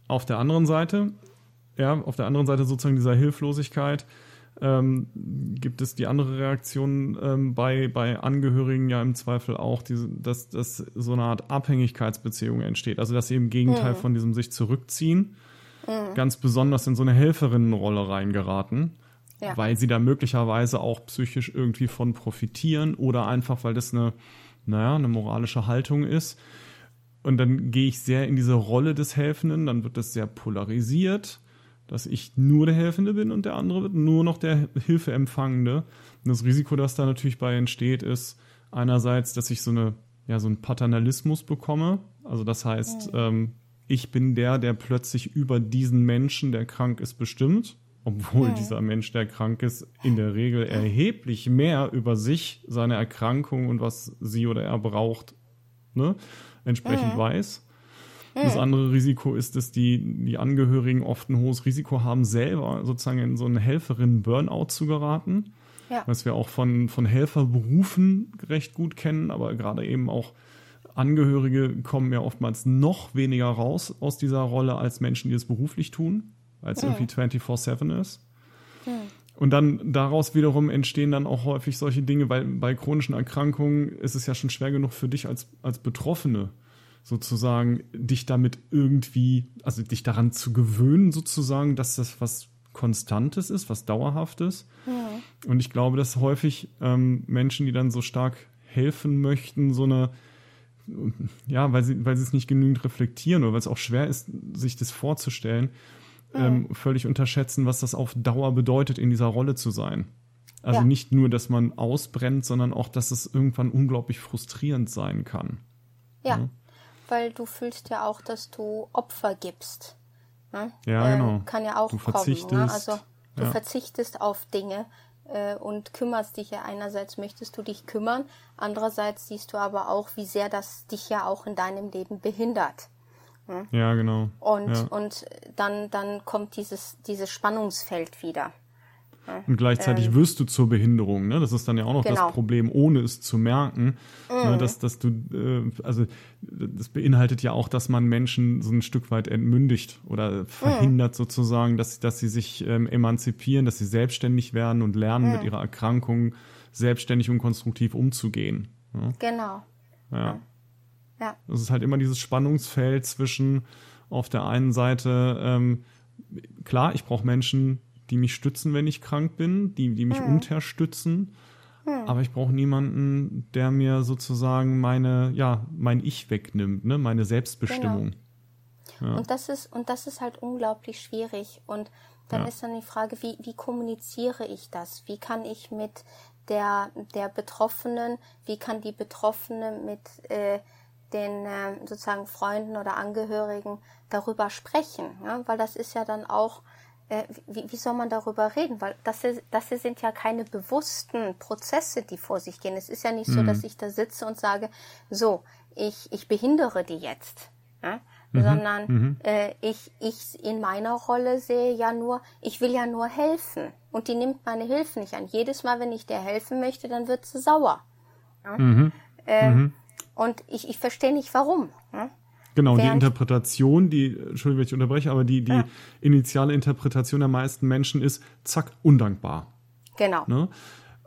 Auf der anderen Seite, ja, auf der anderen Seite sozusagen dieser Hilflosigkeit, ähm, gibt es die andere Reaktion ähm, bei, bei Angehörigen ja im Zweifel auch, diese, dass, dass so eine Art Abhängigkeitsbeziehung entsteht. Also dass sie im Gegenteil mhm. von diesem sich zurückziehen mhm. ganz besonders in so eine Helferinnenrolle reingeraten, ja. weil sie da möglicherweise auch psychisch irgendwie von profitieren oder einfach, weil das eine, naja, eine moralische Haltung ist. Und dann gehe ich sehr in diese Rolle des Helfenden, dann wird das sehr polarisiert, dass ich nur der Helfende bin und der andere wird nur noch der Hilfeempfangende. Und das Risiko, das da natürlich bei entsteht, ist einerseits, dass ich so eine, ja, so einen Paternalismus bekomme. Also das heißt, ähm, ich bin der, der plötzlich über diesen Menschen, der krank ist, bestimmt, obwohl mhm. dieser Mensch, der krank ist, in der Regel erheblich mehr über sich, seine Erkrankung und was sie oder er braucht, ne, entsprechend mhm. weiß. Das andere Risiko ist, dass die, die Angehörigen oft ein hohes Risiko haben, selber sozusagen in so einen Helferinnen-Burnout zu geraten. Ja. Was wir auch von, von Helferberufen recht gut kennen, aber gerade eben auch Angehörige kommen ja oftmals noch weniger raus aus dieser Rolle als Menschen, die es beruflich tun, als ja. irgendwie 24-7 ist. Ja. Und dann daraus wiederum entstehen dann auch häufig solche Dinge, weil bei chronischen Erkrankungen ist es ja schon schwer genug für dich als, als Betroffene sozusagen, dich damit irgendwie, also dich daran zu gewöhnen sozusagen, dass das was Konstantes ist, was Dauerhaftes. Ja. Und ich glaube, dass häufig ähm, Menschen, die dann so stark helfen möchten, so eine ja, weil sie, weil sie es nicht genügend reflektieren oder weil es auch schwer ist, sich das vorzustellen. Ähm, völlig unterschätzen, was das auf Dauer bedeutet, in dieser Rolle zu sein. Also ja. nicht nur, dass man ausbrennt, sondern auch, dass es irgendwann unglaublich frustrierend sein kann. Ja, ja. weil du fühlst ja auch, dass du Opfer gibst. Ne? Ja, ähm, genau. Kann ja auch du kommen. Ne? Also du ja. verzichtest auf Dinge, äh, und kümmerst dich ja einerseits möchtest du dich kümmern, andererseits siehst du aber auch, wie sehr das dich ja auch in deinem Leben behindert. Hm? Ja, genau. Und, ja. und dann, dann kommt dieses, dieses Spannungsfeld wieder. Und gleichzeitig ähm, wirst du zur Behinderung. Ne? Das ist dann ja auch noch genau. das Problem, ohne es zu merken, ne? mhm. ne? dass, dass du, äh, also das beinhaltet ja auch, dass man Menschen so ein Stück weit entmündigt oder verhindert mhm. sozusagen, dass, dass sie sich ähm, emanzipieren, dass sie selbstständig werden und lernen, mhm. mit ihrer Erkrankung selbstständig und konstruktiv umzugehen. Ne? Genau. Ja. Ja. Ist halt immer dieses Spannungsfeld zwischen auf der einen Seite, ähm, klar, ich brauche Menschen, die mich stützen, wenn ich krank bin, die, die mich hm. unterstützen. Hm. Aber ich brauche niemanden, der mir sozusagen meine, ja, mein Ich wegnimmt, ne, meine Selbstbestimmung. Genau. Ja. Und das ist, und das ist halt unglaublich schwierig. Und dann ja. ist dann die Frage, wie, wie kommuniziere ich das? Wie kann ich mit der, der Betroffenen, wie kann die Betroffene mit äh, den äh, sozusagen Freunden oder Angehörigen darüber sprechen, ja? weil das ist ja dann auch, äh, wie, wie soll man darüber reden? Weil das, das sind ja keine bewussten Prozesse, die vor sich gehen. Es ist ja nicht mhm. so, dass ich da sitze und sage, so, ich, ich behindere die jetzt. Ja? Mhm. sondern mhm. Äh, ich, ich in meiner Rolle sehe ja nur, ich will ja nur helfen und die nimmt meine Hilfe nicht an. Jedes Mal, wenn ich der helfen möchte, dann wird sie sauer. Ja? Mhm. Und ich, ich verstehe nicht warum. Ja? Genau, Während die Interpretation, die, Entschuldigung, wenn ich unterbreche, aber die, die ja. initiale Interpretation der meisten Menschen ist, zack, undankbar. Genau. Ne?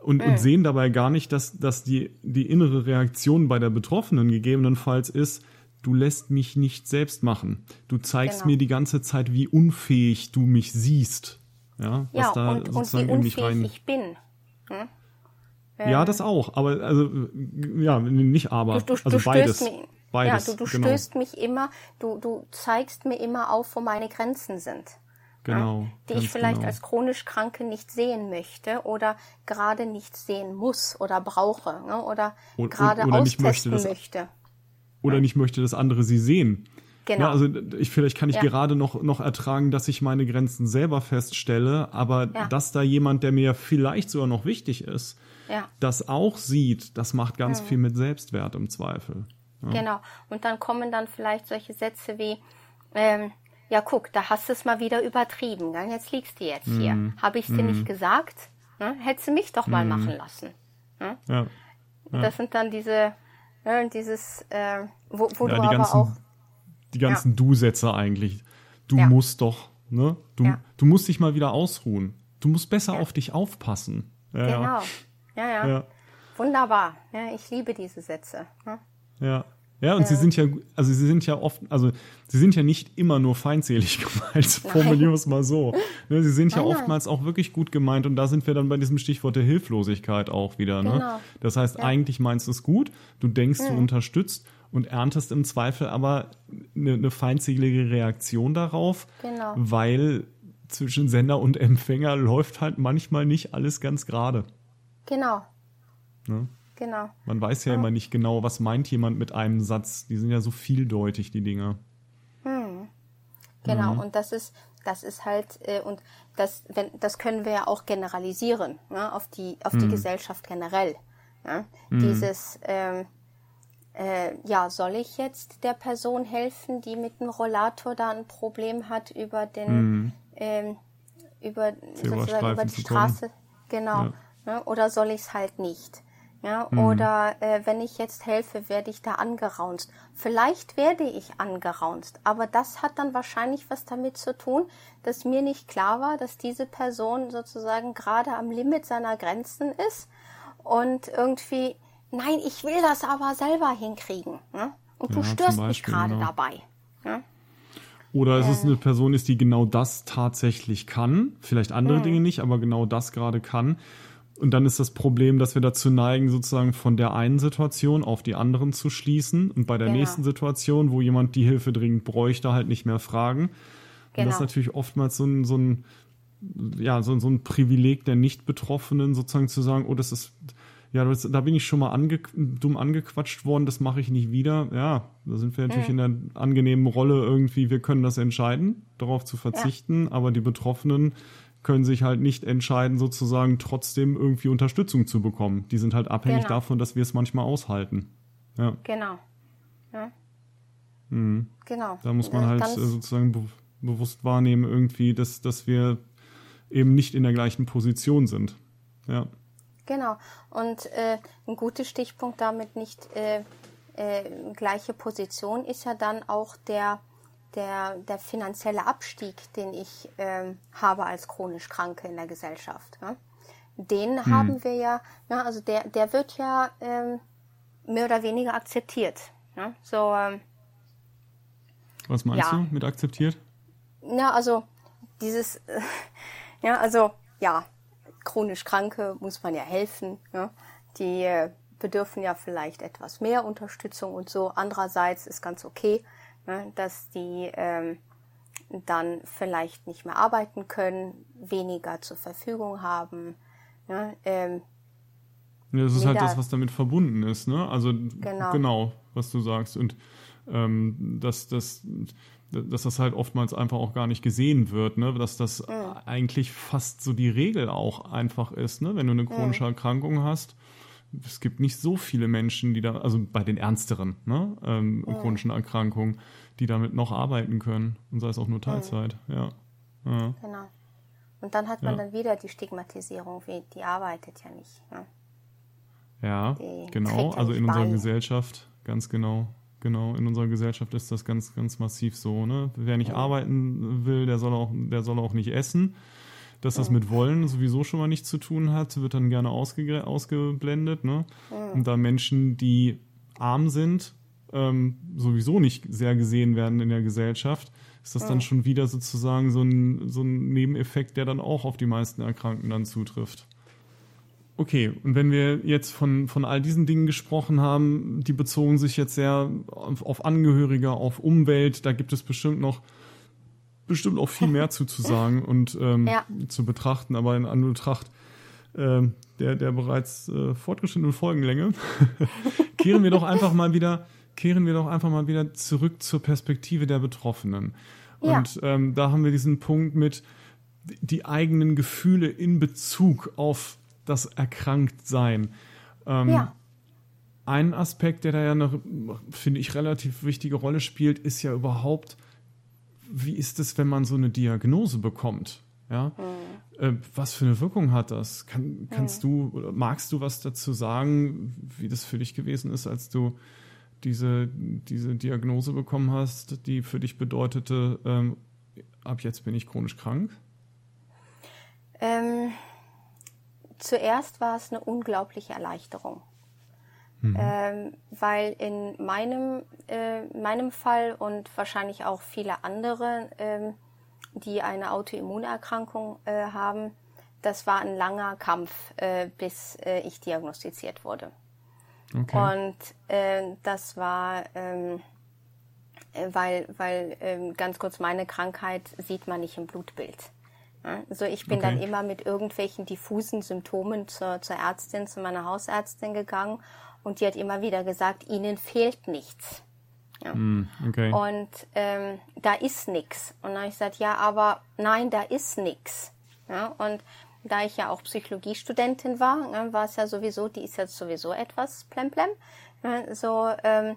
Und, mhm. und sehen dabei gar nicht, dass, dass die, die innere Reaktion bei der Betroffenen gegebenenfalls ist, du lässt mich nicht selbst machen. Du zeigst genau. mir die ganze Zeit, wie unfähig du mich siehst. Ja, was ja, da und, sozusagen und wie unfähig rein... ich bin. Hm? Ja, das auch, aber also ja, nicht aber, du, du, also du beides. Mich, beides. Ja, du, du genau. stößt mich immer, du, du zeigst mir immer auf, wo meine Grenzen sind. Genau. Ja, die ich vielleicht genau. als chronisch Kranke nicht sehen möchte oder gerade nicht sehen muss oder brauche ne, oder, oder gerade oder austesten möchte, das, möchte oder nicht möchte, dass andere sie sehen. Genau. Ja, also ich, vielleicht kann ich ja. gerade noch, noch ertragen, dass ich meine Grenzen selber feststelle, aber ja. dass da jemand, der mir vielleicht sogar noch wichtig ist, ja. das auch sieht, das macht ganz mhm. viel mit Selbstwert im Zweifel. Genau. Und dann kommen dann vielleicht solche Sätze wie, ähm, ja guck, da hast du es mal wieder übertrieben, gell? jetzt liegst du jetzt mhm. hier. Habe ich es dir mhm. nicht gesagt? Ne? Hättest du mich doch mal mhm. machen lassen. Ne? Ja. Das sind dann diese ja, und dieses, äh, wo, wo ja, du aber ganzen, auch. Die ganzen ja. Du-Sätze eigentlich. Du ja. musst doch, ne? Du, ja. du musst dich mal wieder ausruhen. Du musst besser auf dich aufpassen. genau. Ja, ja. Wunderbar. Ja, ich liebe diese Sätze. Ne? Ja. Ja, und ja. sie sind ja, also sie sind ja oft, also sie sind ja nicht immer nur feindselig gemeint, formulieren wir es mal so. Ne, sie sind ja oftmals nein. auch wirklich gut gemeint und da sind wir dann bei diesem Stichwort der Hilflosigkeit auch wieder. Ne? Genau. Das heißt, ja. eigentlich meinst du es gut, du denkst, mhm. du unterstützt und erntest im Zweifel aber eine, eine feindselige Reaktion darauf, genau. weil zwischen Sender und Empfänger läuft halt manchmal nicht alles ganz gerade. Genau. Ne? Genau. Man weiß ja, immer nicht genau, was meint jemand mit einem Satz. Die sind ja so vieldeutig, die Dinge. Hm. Genau, mhm. und das ist, das ist halt, äh, und das, wenn, das können wir ja auch generalisieren, ne, auf die, auf mhm. die Gesellschaft generell. Ne? Mhm. Dieses, ähm, äh, ja, soll ich jetzt der Person helfen, die mit dem Rollator da ein Problem hat über den, mhm. ähm, über, sozusagen über die Straße? Genau. Ja. Ne? Oder soll ich es halt nicht? Ja, mhm. Oder äh, wenn ich jetzt helfe, werde ich da angeraunzt. Vielleicht werde ich angeraunzt, aber das hat dann wahrscheinlich was damit zu tun, dass mir nicht klar war, dass diese Person sozusagen gerade am Limit seiner Grenzen ist und irgendwie, nein, ich will das aber selber hinkriegen. Ne? Und du ja, störst mich gerade genau. dabei. Ne? Oder es ist eine Person ist, die genau das tatsächlich kann, vielleicht andere mhm. Dinge nicht, aber genau das gerade kann und dann ist das Problem, dass wir dazu neigen, sozusagen von der einen Situation auf die anderen zu schließen und bei der genau. nächsten Situation, wo jemand die Hilfe dringend bräuchte, halt nicht mehr fragen. Genau. Und das ist genau. natürlich oftmals so ein, so ein, ja, so, so ein Privileg der Nicht-Betroffenen, sozusagen zu sagen, oh, das ist, ja, das, da bin ich schon mal ange, dumm angequatscht worden, das mache ich nicht wieder. Ja, da sind wir natürlich mhm. in der angenehmen Rolle irgendwie, wir können das entscheiden, darauf zu verzichten, ja. aber die Betroffenen können sich halt nicht entscheiden, sozusagen trotzdem irgendwie Unterstützung zu bekommen. Die sind halt abhängig genau. davon, dass wir es manchmal aushalten. Ja. Genau. Ja. Mhm. Genau. Da muss man halt Ganz sozusagen be bewusst wahrnehmen, irgendwie, dass, dass wir eben nicht in der gleichen Position sind. Ja. Genau. Und äh, ein guter Stichpunkt damit nicht äh, äh, gleiche Position ist ja dann auch der der, der finanzielle Abstieg, den ich ähm, habe als chronisch Kranke in der Gesellschaft. Ja? Den hm. haben wir ja, ja, also der, der wird ja ähm, mehr oder weniger akzeptiert. Ja? So, ähm, Was meinst ja. du mit akzeptiert? Ja, also dieses, äh, ja, also ja, chronisch Kranke muss man ja helfen. Ja? Die äh, bedürfen ja vielleicht etwas mehr Unterstützung und so. Andererseits ist ganz okay, ne, dass die ähm, dann vielleicht nicht mehr arbeiten können, weniger zur Verfügung haben. Ne, ähm, Ja, das ist halt das, was damit verbunden ist, ne? Also genau, genau was du sagst. Und ähm, dass, dass, dass das halt oftmals einfach auch gar nicht gesehen wird, ne? Dass das mhm. eigentlich fast so die Regel auch einfach ist, ne? Wenn du eine chronische mhm. Erkrankung hast. Es gibt nicht so viele Menschen, die da, also bei den ernsteren, ne, ähm, mhm. chronischen Erkrankungen, die damit noch arbeiten können. Und sei es auch nur Teilzeit, ja. ja. Genau. Und dann hat man ja. dann wieder die Stigmatisierung, die arbeitet ja nicht. Ne? Ja, genau. Also in unserer Gesellschaft, ganz genau. Genau, in unserer Gesellschaft ist das ganz, ganz massiv so. Ne? Wer nicht ja. arbeiten will, der soll auch, der soll auch nicht essen. Dass das mit Wollen sowieso schon mal nichts zu tun hat, wird dann gerne ausge ausgeblendet. Ne? Und da Menschen, die arm sind, ähm, sowieso nicht sehr gesehen werden in der Gesellschaft, ist das dann schon wieder sozusagen so ein, so ein Nebeneffekt, der dann auch auf die meisten Erkrankten dann zutrifft. Okay, und wenn wir jetzt von, von all diesen Dingen gesprochen haben, die bezogen sich jetzt sehr auf, auf Angehörige, auf Umwelt, da gibt es bestimmt noch bestimmt auch viel mehr zu, zu sagen und ähm, ja. zu betrachten, aber in Anbetracht äh, der, der bereits äh, fortgeschrittenen Folgenlänge kehren wir doch einfach mal wieder, kehren wir doch einfach mal wieder zurück zur Perspektive der Betroffenen. Ja. Und ähm, da haben wir diesen Punkt mit die eigenen Gefühle in Bezug auf das Erkranktsein. Ähm, ja. Ein Aspekt, der da ja eine, finde ich, relativ wichtige Rolle spielt, ist ja überhaupt, wie ist es, wenn man so eine Diagnose bekommt? Ja, mhm. äh, was für eine Wirkung hat das? Kann, kannst mhm. du, magst du was dazu sagen, wie das für dich gewesen ist, als du diese, diese Diagnose bekommen hast, die für dich bedeutete, ähm, ab jetzt bin ich chronisch krank? Ähm, zuerst war es eine unglaubliche Erleichterung. Mhm. Ähm, weil in meinem, äh, meinem Fall und wahrscheinlich auch viele andere, ähm, die eine Autoimmunerkrankung äh, haben, das war ein langer Kampf, äh, bis äh, ich diagnostiziert wurde. Okay. Und äh, das war, ähm, äh, weil, weil ähm, ganz kurz meine Krankheit sieht man nicht im Blutbild. Also ich bin okay. dann immer mit irgendwelchen diffusen Symptomen zur, zur Ärztin, zu meiner Hausärztin gegangen und die hat immer wieder gesagt, ihnen fehlt nichts. Ja. Mm, okay. Und ähm, da ist nichts. Und dann habe ich gesagt, ja, aber nein, da ist nichts. Ja, und da ich ja auch Psychologiestudentin war, ne, war es ja sowieso, die ist jetzt sowieso etwas plemplem. Ja, so, ähm,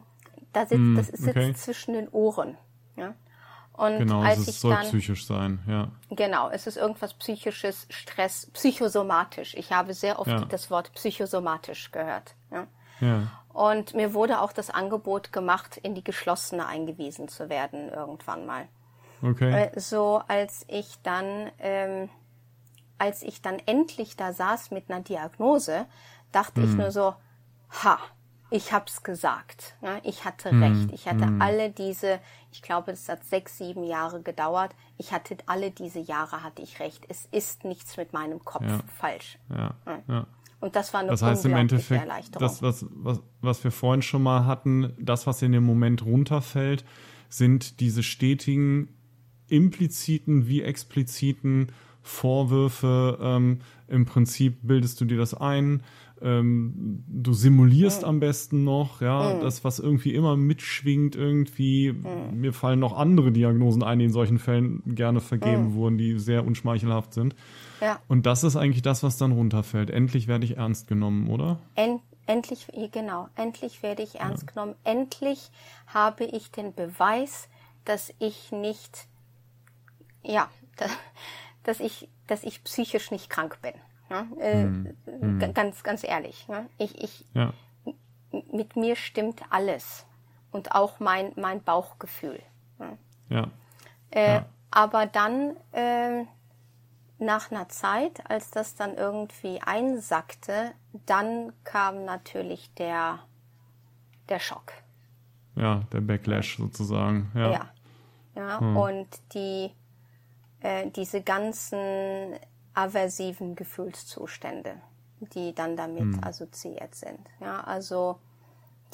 da sitzt, mm, das sitzt okay. zwischen den Ohren. Ja. Und genau, als es soll dann, psychisch sein, ja. Genau, es ist irgendwas psychisches, Stress, psychosomatisch. Ich habe sehr oft ja. das Wort psychosomatisch gehört. Ja. Ja. Und mir wurde auch das Angebot gemacht, in die geschlossene eingewiesen zu werden irgendwann mal. Okay. Äh, so als ich dann, ähm, als ich dann endlich da saß mit einer Diagnose, dachte hm. ich nur so, ha, ich hab's gesagt. Ne? Ich hatte mm, recht. Ich hatte mm. alle diese, ich glaube, es hat sechs, sieben Jahre gedauert. Ich hatte alle diese Jahre hatte ich recht. Es ist nichts mit meinem Kopf ja. falsch. Ja. ja. Und das war eine das heißt im Endeffekt, Erleichterung. Das, was, was, was wir vorhin schon mal hatten, das, was in dem Moment runterfällt, sind diese stetigen, impliziten wie expliziten Vorwürfe. Ähm, Im Prinzip bildest du dir das ein, ähm, du simulierst mhm. am besten noch, ja, mhm. das, was irgendwie immer mitschwingt, irgendwie. Mhm. Mir fallen noch andere Diagnosen ein, die in solchen Fällen gerne vergeben mhm. wurden, die sehr unschmeichelhaft sind. Ja. Und das ist eigentlich das, was dann runterfällt. Endlich werde ich ernst genommen, oder? End endlich, genau, endlich werde ich ernst ja. genommen. Endlich habe ich den Beweis, dass ich nicht, ja, dass ich, dass ich psychisch nicht krank bin. Ja? Äh, mhm. Ganz, ganz ehrlich. Ja? Ich, ich, ja. Mit mir stimmt alles. Und auch mein, mein Bauchgefühl. Ja. Äh, aber dann, äh, nach einer Zeit, als das dann irgendwie einsackte, dann kam natürlich der, der Schock. Ja, der Backlash sozusagen. Ja. Ja. ja. Hm. Und die, äh, diese ganzen aversiven Gefühlszustände, die dann damit mhm. assoziiert sind. Ja, also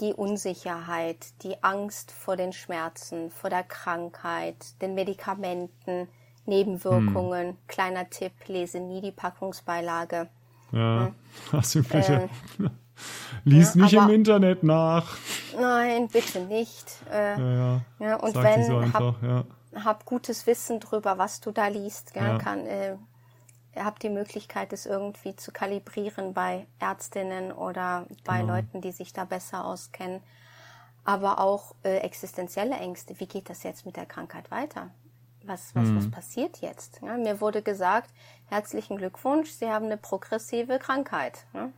die Unsicherheit, die Angst vor den Schmerzen, vor der Krankheit, den Medikamenten, Nebenwirkungen. Mhm. Kleiner Tipp, lese nie die Packungsbeilage. Ja, hast du welche? Ähm, Lies ja, nicht im Internet nach. Nein, bitte nicht. Äh, ja, ja. ja und Sag wenn, so einfach, hab, ja. hab gutes Wissen drüber, was du da liest. Gell, ja. kann, äh, hab die Möglichkeit, es irgendwie zu kalibrieren bei Ärztinnen oder bei genau. Leuten, die sich da besser auskennen. Aber auch äh, existenzielle Ängste. Wie geht das jetzt mit der Krankheit weiter? Was, was, mhm. was passiert jetzt? Ja, mir wurde gesagt, herzlichen Glückwunsch, Sie haben eine progressive Krankheit. Ja?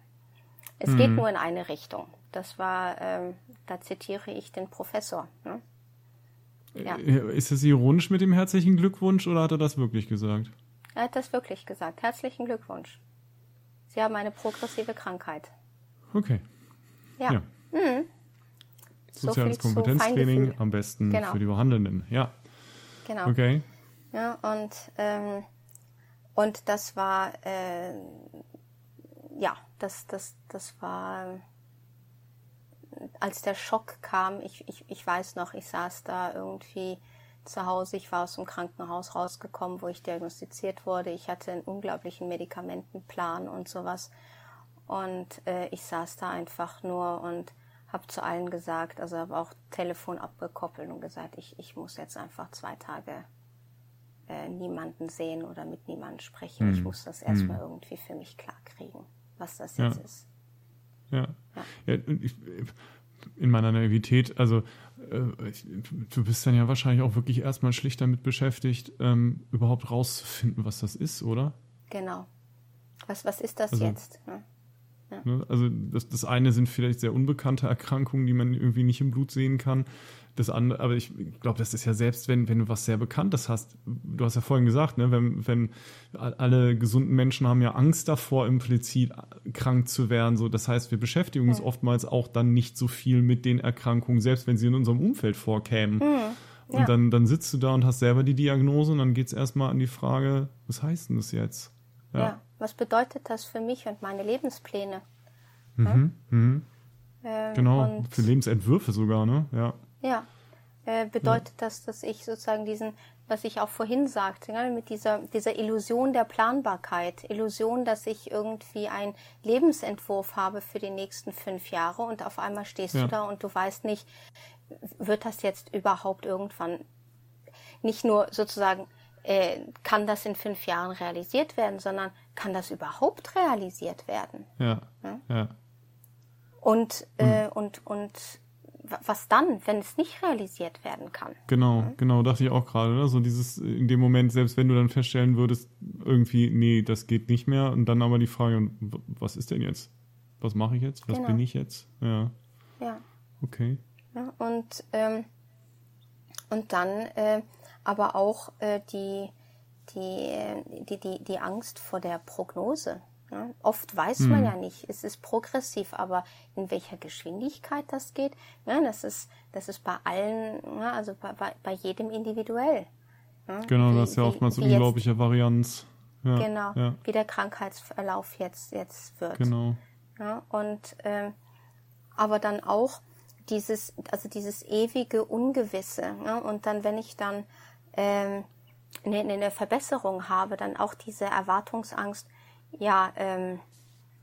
Es mhm. geht nur in eine Richtung. Das war, ähm, da zitiere ich den Professor. Ne? Ja. Äh, ist es ironisch mit dem herzlichen Glückwunsch oder hat er das wirklich gesagt? Er hat das wirklich gesagt. Herzlichen Glückwunsch. Sie haben eine progressive Krankheit. Okay. Ja. ja. Mhm. Soziales so Kompetenztraining am besten genau. für die Behandelnden. Ja. Genau. Okay. Ja, und, ähm, und das war, äh, ja, das, das, das war, als der Schock kam, ich, ich, ich weiß noch, ich saß da irgendwie zu Hause, ich war aus dem Krankenhaus rausgekommen, wo ich diagnostiziert wurde. Ich hatte einen unglaublichen Medikamentenplan und sowas. Und äh, ich saß da einfach nur und habe zu allen gesagt, also habe auch Telefon abgekoppelt und gesagt, ich, ich muss jetzt einfach zwei Tage äh, niemanden sehen oder mit niemandem sprechen. Hm. Ich muss das erstmal hm. irgendwie für mich klar kriegen was das jetzt ja. ist. Ja. ja. ja ich, in meiner Naivität, also äh, du bist dann ja wahrscheinlich auch wirklich erstmal schlicht damit beschäftigt, ähm, überhaupt rauszufinden, was das ist, oder? Genau. Was, was ist das also, jetzt? Ja. Ja. Ne, also das, das eine sind vielleicht sehr unbekannte Erkrankungen, die man irgendwie nicht im Blut sehen kann. Das andere, aber ich glaube, das ist ja selbst, wenn, wenn du was sehr Bekanntes hast. Du hast ja vorhin gesagt, ne, wenn, wenn alle gesunden Menschen haben ja Angst davor, implizit krank zu werden. So, das heißt, wir beschäftigen uns ja. oftmals auch dann nicht so viel mit den Erkrankungen, selbst wenn sie in unserem Umfeld vorkämen. Mhm. Ja. Und dann, dann sitzt du da und hast selber die Diagnose und dann geht es erstmal an die Frage, was heißt denn das jetzt? Ja. ja. Was bedeutet das für mich und meine Lebenspläne? Mhm, mhm. Ähm, genau, für Lebensentwürfe sogar, ne? Ja. Ja. Äh, bedeutet ja. das, dass ich sozusagen diesen, was ich auch vorhin sagte, ja, mit dieser, dieser Illusion der Planbarkeit, Illusion, dass ich irgendwie einen Lebensentwurf habe für die nächsten fünf Jahre und auf einmal stehst ja. du da und du weißt nicht, wird das jetzt überhaupt irgendwann nicht nur sozusagen äh, kann das in fünf Jahren realisiert werden, sondern kann das überhaupt realisiert werden? Ja. ja? ja. Und, äh, hm. und, und was dann, wenn es nicht realisiert werden kann? Genau, mhm. genau, dachte ich auch gerade. Ne? So dieses, in dem Moment, selbst wenn du dann feststellen würdest, irgendwie, nee, das geht nicht mehr. Und dann aber die Frage, was ist denn jetzt? Was mache ich jetzt? Was genau. bin ich jetzt? Ja. Ja. Okay. Ja, und, ähm, und dann äh, aber auch äh, die, die, die, die, die Angst vor der Prognose. Ja, oft weiß man hm. ja nicht, es ist progressiv, aber in welcher Geschwindigkeit das geht, ja, das ist, das ist bei allen, ja, also bei, bei, bei jedem individuell. genau, wie, das ist ja oftmals wie, wie unglaubliche jetzt, Varianz. genau, wie der Krankheitsverlauf jetzt, jetzt wird. Genau. Ja, und ähm, aber dann auch dieses, also dieses ewige Ungewisse. Ja, und dann, wenn ich dann ähm, eine, eine Verbesserung habe, dann auch diese Erwartungsangst, ja, ähm,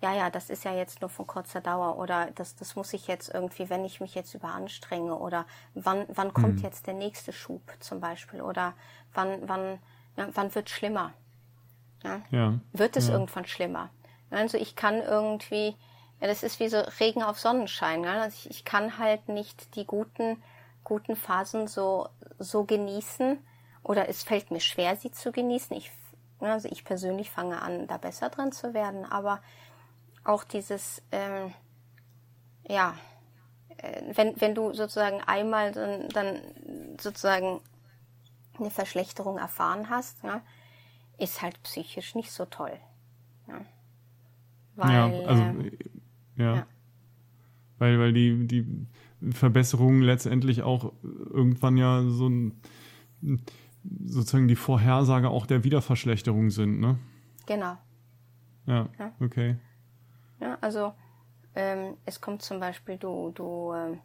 ja, ja, das ist ja jetzt nur von kurzer Dauer oder das, das muss ich jetzt irgendwie, wenn ich mich jetzt überanstrenge oder wann, wann kommt hm. jetzt der nächste Schub zum Beispiel oder wann, wann, ja, wann wird schlimmer? Ja? ja. Wird es ja. irgendwann schlimmer? Also ich kann irgendwie, ja, das ist wie so Regen auf Sonnenschein. Ja? Also ich, ich kann halt nicht die guten, guten Phasen so, so genießen oder es fällt mir schwer, sie zu genießen. Ich also ich persönlich fange an, da besser drin zu werden, aber auch dieses, ähm, ja, äh, wenn, wenn du sozusagen einmal dann, dann sozusagen eine Verschlechterung erfahren hast, ja, ist halt psychisch nicht so toll. Ja, weil, ja also äh, ja. ja. Weil, weil die, die Verbesserungen letztendlich auch irgendwann ja so ein sozusagen die Vorhersage auch der Wiederverschlechterung sind, ne? Genau. Ja, ja. okay. Ja, also ähm, es kommt zum Beispiel, du, du, ähm,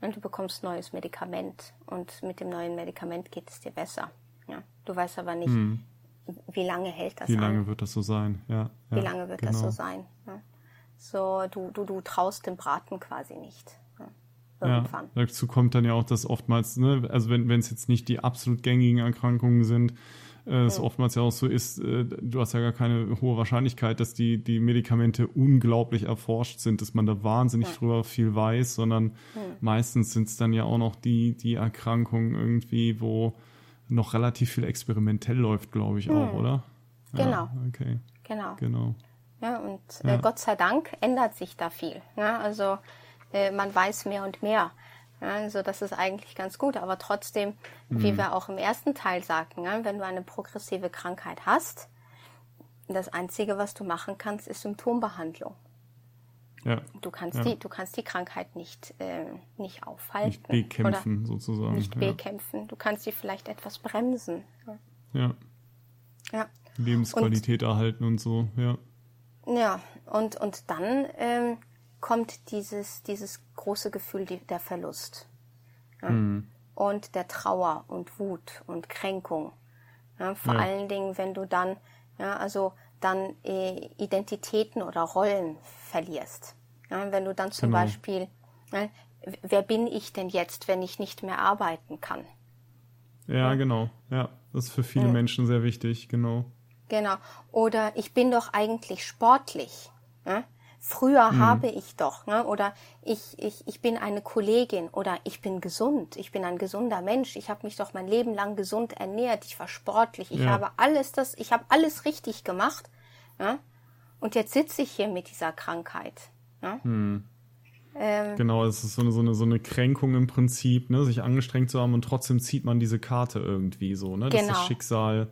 du bekommst neues Medikament und mit dem neuen Medikament geht es dir besser. Ja? Du weißt aber nicht, hm. wie lange hält das Wie an? lange wird das so sein? Ja. Wie ja, lange wird genau. das so sein? Ja. So, du, du, du traust dem Braten quasi nicht. Ja. Ja, Irgendwann. dazu kommt dann ja auch, dass oftmals, ne, also wenn es jetzt nicht die absolut gängigen Erkrankungen sind, äh, es oftmals ja auch so ist, äh, du hast ja gar keine hohe Wahrscheinlichkeit, dass die, die Medikamente unglaublich erforscht sind, dass man da wahnsinnig früher viel weiß, sondern meistens sind es dann ja auch noch die, die Erkrankungen irgendwie, wo noch relativ viel experimentell läuft, glaube ich auch, oder? Genau. Ja, okay, Genau. genau. Ja, und Ja. Äh, Gott sei Dank ändert sich da viel. Ja, also äh, man weiß mehr und mehr. Ja, also das ist eigentlich ganz gut. Aber trotzdem, Mhm. wie wir auch im ersten Teil sagten, ja, wenn du eine progressive Krankheit hast, das Einzige, was du machen kannst, ist Symptombehandlung. Ja, Du kannst Ja. die, du kannst die Krankheit nicht, äh, nicht aufhalten. nicht bekämpfen Oder sozusagen. nicht ja. bekämpfen. Du kannst sie vielleicht etwas bremsen. Ja. ja. Lebensqualität erhalten und so, ja. Ja, und, und dann ähm, kommt dieses, dieses große Gefühl der Verlust. Ja? Und der Trauer und Wut und Kränkung. Ja? Vor Ja. allen Dingen, wenn du dann, ja, also dann äh, Identitäten oder Rollen verlierst. Ja? Wenn du dann zum Genau. Beispiel, ja, wer bin ich denn jetzt, wenn ich nicht mehr arbeiten kann? Ja, genau. Ja, das ist für viele Menschen sehr wichtig, genau. Genau. Oder ich bin doch eigentlich sportlich. Ne? Früher habe ich doch. Ne? Oder ich, ich, ich bin eine Kollegin. Oder ich bin gesund. Ich bin ein gesunder Mensch. Ich habe mich doch mein Leben lang gesund ernährt. Ich war sportlich. Ich Ja. habe alles das, ich habe alles richtig gemacht. Ne? Und jetzt sitze ich hier mit dieser Krankheit. Ne? Ähm, Genau, es ist so eine, so eine, so eine Kränkung im Prinzip, ne, sich angestrengt zu haben und trotzdem zieht man diese Karte irgendwie so, ne? Das ist Genau. das Schicksal.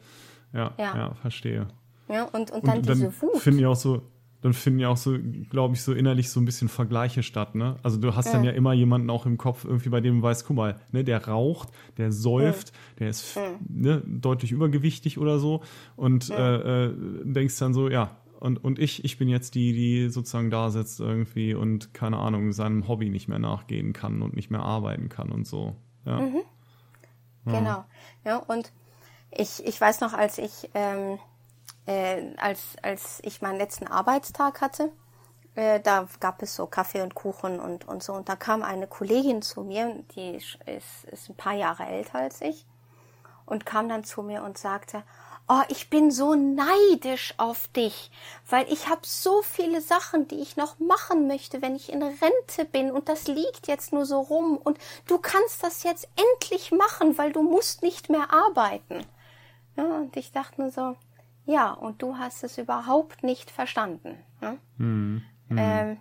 Ja, ja, Ja. verstehe. ja, und, und dann Und diese dann Wut. finden ja auch so, dann finden ja auch so, glaube ich, so innerlich so ein bisschen Vergleiche statt, ne? Also du hast dann ja immer jemanden auch im Kopf, irgendwie bei dem du weißt, guck mal, ne, der raucht, der säuft, der ist ne, deutlich übergewichtig oder so und äh, äh, denkst dann so, ja, und, und ich, ich bin jetzt die, die sozusagen da sitzt irgendwie und keine Ahnung, seinem Hobby nicht mehr nachgehen kann und nicht mehr arbeiten kann und so. Ja. Genau. Ja, und ich, ich weiß noch, als ich, ähm, äh, als, als ich meinen letzten Arbeitstag hatte, äh, da gab es so Kaffee und Kuchen und, und so. Und da kam eine Kollegin zu mir, die ist, ist ein paar Jahre älter als ich, und kam dann zu mir und sagte, Oh, ich bin so neidisch auf dich, weil ich habe so viele Sachen, die ich noch machen möchte, wenn ich in Rente bin und das liegt jetzt nur so rum und du kannst das jetzt endlich machen, weil du musst nicht mehr arbeiten. Ja, und ich dachte nur so, ja, und du hast es überhaupt nicht verstanden. Ja? Ähm,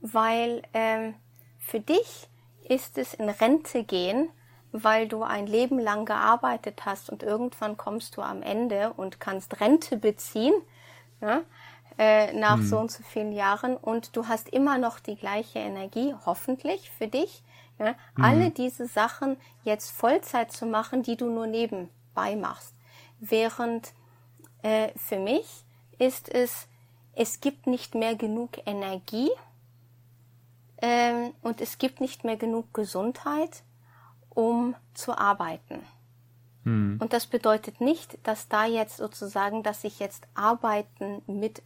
weil ähm, für dich ist es in Rente gehen, weil du ein Leben lang gearbeitet hast und irgendwann kommst du am Ende und kannst Rente beziehen ja, äh, nach so und so vielen Jahren und du hast immer noch die gleiche Energie, hoffentlich für dich, ja, alle diese Sachen jetzt Vollzeit zu machen, die du nur nebenbei machst. Während äh, für mich ist es, es gibt nicht mehr genug Energie ähm, und es gibt nicht mehr genug Gesundheit, um zu arbeiten. Und das bedeutet nicht, dass da jetzt sozusagen, dass ich jetzt arbeiten mit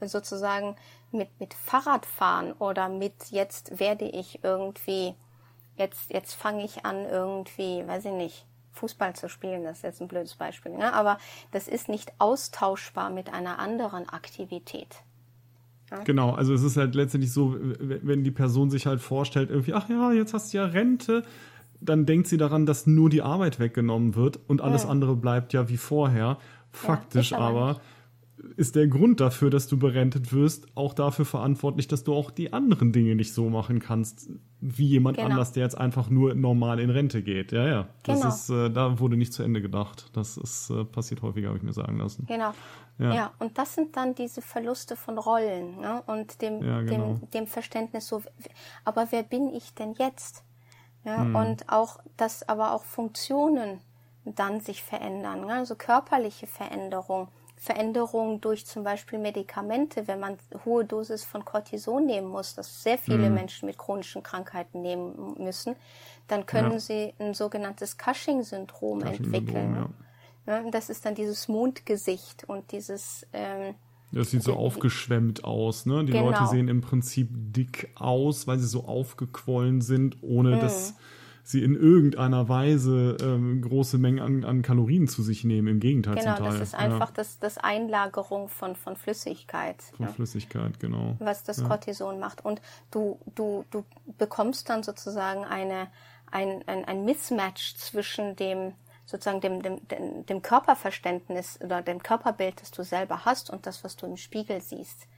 sozusagen mit, mit Fahrradfahren oder mit jetzt werde ich irgendwie, jetzt, jetzt fange ich an irgendwie, weiß ich nicht, Fußball zu spielen, das ist jetzt ein blödes Beispiel, ne? aber das ist nicht austauschbar mit einer anderen Aktivität. Genau, also es ist halt letztendlich so, wenn die Person sich halt vorstellt, irgendwie, ach ja, jetzt hast du ja Rente, dann denkt sie daran, dass nur die Arbeit weggenommen wird und alles andere bleibt ja wie vorher. Faktisch ist aber aber ist der Grund dafür, dass du berentet wirst, auch dafür verantwortlich, dass du auch die anderen Dinge nicht so machen kannst, wie jemand Genau. anders, der jetzt einfach nur normal in Rente geht. Ja, ja. Das Genau. ist, äh, da wurde nicht zu Ende gedacht. Das ist äh, passiert häufiger, habe ich mir sagen lassen. Genau. Ja. Ja. und das sind dann diese Verluste von Rollen ne? und dem, Ja, genau. dem, dem Verständnis so, aber wer bin ich denn jetzt? Ja, Hm. Und auch, dass aber auch Funktionen dann sich verändern, ne? also körperliche Veränderung, Veränderung durch zum Beispiel Medikamente, wenn man hohe Dosis von Cortison nehmen muss, das sehr viele Hm. Menschen mit chronischen Krankheiten nehmen müssen, dann können Ja. sie ein sogenanntes Cushing-Syndrom entwickeln. ja. Ne? Das ist dann dieses Mondgesicht und dieses. Ähm, das sieht so aufgeschwemmt aus, ne? Die genau. Leute sehen im Prinzip dick aus, weil sie so aufgequollen sind, ohne mm. dass sie in irgendeiner Weise ähm, große Mengen an, an, Kalorien zu sich nehmen. Im Gegenteil genau, zum Teil. das ist einfach ja. das, das Einlagerung von, von Flüssigkeit. Von ja. Flüssigkeit, genau. Was das ja. Cortison macht. Und du, du, du bekommst dann sozusagen eine, ein, ein, ein Mismatch zwischen dem sozusagen dem, dem, dem, Körperverständnis oder dem Körperbild, das du selber hast und das, was du im Spiegel siehst.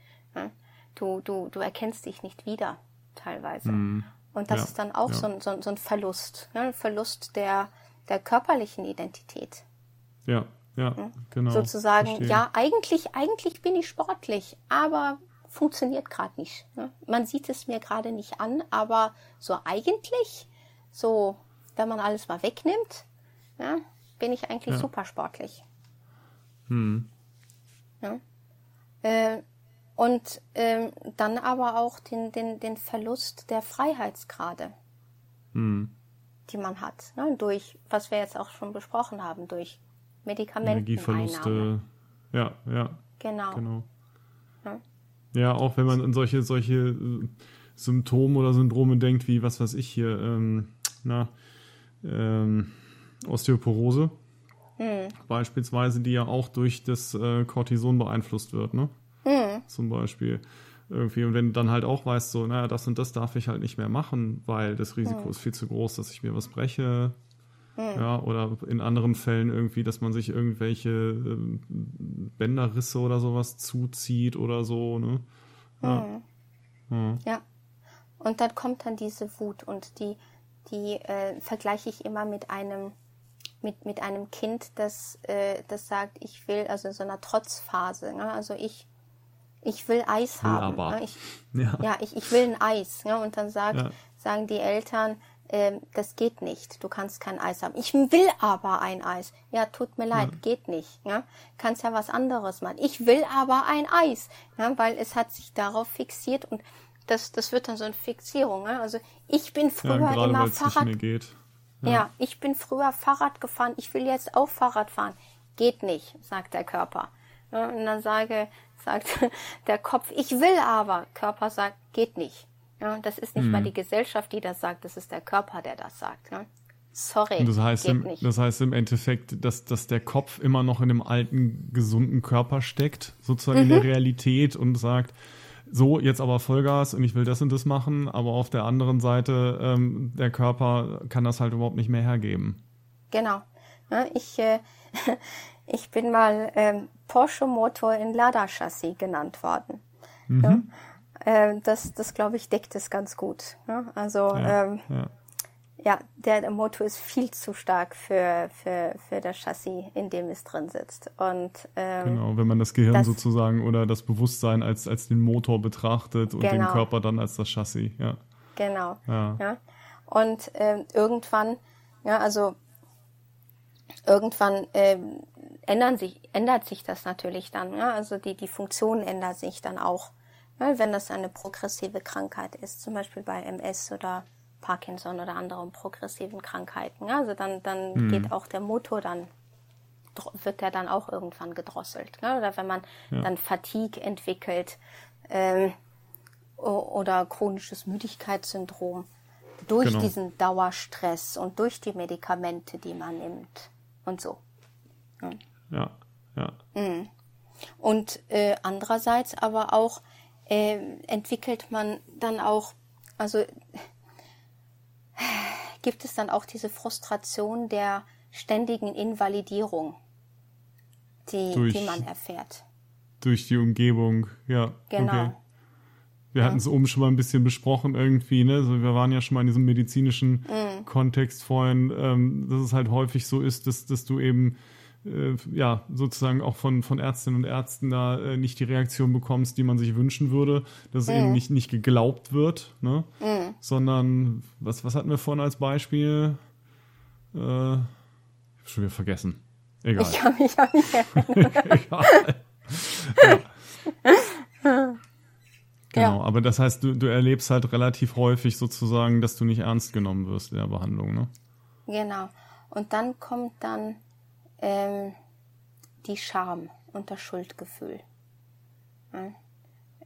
Du, du, du erkennst dich nicht wieder, teilweise. Mm. Und das ja, ist dann auch ja. so, ein, so, so, ein Verlust, ne? ein Verlust der, der körperlichen Identität. Ja, ja, hm? genau. Sozusagen, verstehe. ja, eigentlich, eigentlich bin ich sportlich, aber funktioniert gerade nicht. Ne? Man sieht es mir gerade nicht an, aber so eigentlich, so, wenn man alles mal wegnimmt, ja, bin ich eigentlich super sportlich. Hm. Ja. Äh, und ähm, dann aber auch den, den, den Verlust der Freiheitsgrade, hm. die man hat. Ne? Durch, was wir jetzt auch schon besprochen haben, durch Medikamentenverluste. Ja, ja. Genau. genau. Ja. ja, auch wenn man an solche, solche äh, Symptome oder Syndrome denkt, wie, was weiß ich hier, ähm, na, ähm, Osteoporose. Hm. Beispielsweise, die ja auch durch das äh, Cortison beeinflusst wird, ne? Zum Beispiel. Irgendwie. Und wenn du dann halt auch weißt, so, naja, das und das darf ich halt nicht mehr machen, weil das Risiko hm. ist viel zu groß, dass ich mir was breche. Hm. Ja, oder in anderen Fällen irgendwie, dass man sich irgendwelche äh, Bänderrisse oder sowas zuzieht oder so, ne? Ja. Hm. ja. Und dann kommt dann diese Wut und die, die äh, vergleiche ich immer mit einem mit, mit einem Kind, das, äh, das sagt, ich will, also in so einer Trotzphase, ne? also ich, ich will Eis haben. Aber. Ne? Ich, ja. ja, ich, ich will ein Eis. Ne? Und dann sagt, ja. sagen die Eltern, äh, das geht nicht, du kannst kein Eis haben. Ich will aber ein Eis. Ja, tut mir leid, ja. geht nicht. Ja? Kannst ja was anderes machen. Ich will aber ein Eis, ja? weil es hat sich darauf fixiert und das, das wird dann so eine Fixierung. Ne? Also ich bin früher ja, immer Fahrrad. Ja. ja, ich bin früher Fahrrad gefahren, ich will jetzt auch Fahrrad fahren. Geht nicht, sagt der Körper. Und dann sage, sagt der Kopf, ich will aber. Körper sagt, geht nicht. Ja, das ist nicht mhm. mal die Gesellschaft, die das sagt, das ist der Körper, der das sagt. Ja. Sorry. Und das heißt, im, nicht. das heißt im Endeffekt, dass, dass der Kopf immer noch in dem alten, gesunden Körper steckt, sozusagen mhm. in der mhm. Realität und sagt, so, jetzt aber Vollgas und ich will das und das machen, aber auf der anderen Seite, ähm, der Körper kann das halt überhaupt nicht mehr hergeben. Genau. Ja, ich, äh, ich bin mal ähm, Porsche Motor in Lada-Chassis genannt worden. Mhm. Ja, äh, das, das glaube ich, deckt es ganz gut. Ja, also, ja, ähm, ja ja, der, der Motor ist viel zu stark für, für, für das Chassis, in dem es drin sitzt. Und, ähm, genau, wenn man das Gehirn das, sozusagen oder das Bewusstsein als, als den Motor betrachtet und genau. den Körper dann als das Chassis, ja. Genau. Ja. ja. Und ähm, irgendwann, ja, also irgendwann ähm, ändern sich, ändert sich das natürlich dann. Ja? Also die, die Funktion ändert sich dann auch, ja? wenn das eine progressive Krankheit ist, zum Beispiel bei MS oder Parkinson oder anderen progressiven Krankheiten. Also dann, dann mhm. geht auch der Motor dann, wird der dann auch irgendwann gedrosselt. Ne? Oder wenn man ja. dann Fatigue entwickelt ähm, oder chronisches Müdigkeitssyndrom durch genau. diesen Dauerstress und durch die Medikamente, die man nimmt und so. Mhm. Ja, ja. Mhm. Und äh, andererseits aber auch äh, entwickelt man dann auch, also gibt es dann auch diese Frustration der ständigen Invalidierung, die, durch, die man erfährt. Durch die Umgebung, ja. Genau. Okay. Wir ja. hatten es oben schon mal ein bisschen besprochen irgendwie, ne? Also wir waren ja schon mal in diesem medizinischen mm. Kontext vorhin, ähm, dass es halt häufig so ist, dass, dass du eben äh, ja, sozusagen auch von, von Ärztinnen und Ärzten da äh, nicht die Reaktion bekommst, die man sich wünschen würde, dass es mhm. eben nicht, nicht geglaubt wird, ne? Mhm. Sondern, was, was hatten wir vorhin als Beispiel? Äh, ich hab schon wieder vergessen. Egal. Ich kann mich auch nicht. Egal. ja. Genau, ja. aber das heißt, du, du erlebst halt relativ häufig sozusagen, dass du nicht ernst genommen wirst in der Behandlung, ne? Genau. Und dann kommt dann ähm, die Scham und das Schuldgefühl. Ja?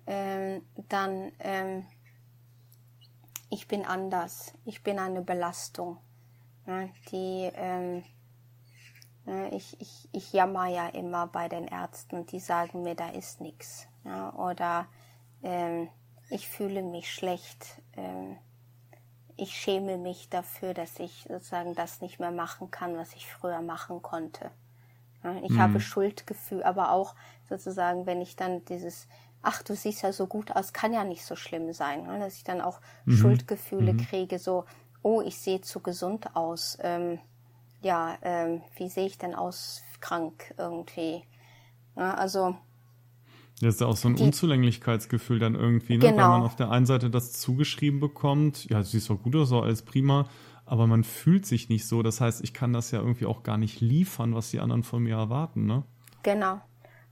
Ähm, dann, ähm, ich bin anders, ich bin eine Belastung. Ja? Die, ähm, ich, ich, ich jammer ja immer bei den Ärzten, die sagen mir, da ist nichts. Ja? Oder ähm, ich fühle mich schlecht. Ähm, ich schäme mich dafür, dass ich sozusagen das nicht mehr machen kann, was ich früher machen konnte. Ich mhm. habe Schuldgefühl, aber auch sozusagen, wenn ich dann dieses, ach, du siehst ja so gut aus, kann ja nicht so schlimm sein, ne? dass ich dann auch mhm. Schuldgefühle mhm. kriege, so, oh, ich sehe zu gesund aus, ähm, ja, ähm, wie sehe ich denn aus krank irgendwie? Ja, also das ist ja auch so ein die, Unzulänglichkeitsgefühl dann irgendwie, ne? Genau. weil man auf der einen Seite das zugeschrieben bekommt, ja, du siehst doch gut aus, so alles prima, aber man fühlt sich nicht so. Das heißt, ich kann das ja irgendwie auch gar nicht liefern, was die anderen von mir erwarten, ne? Genau,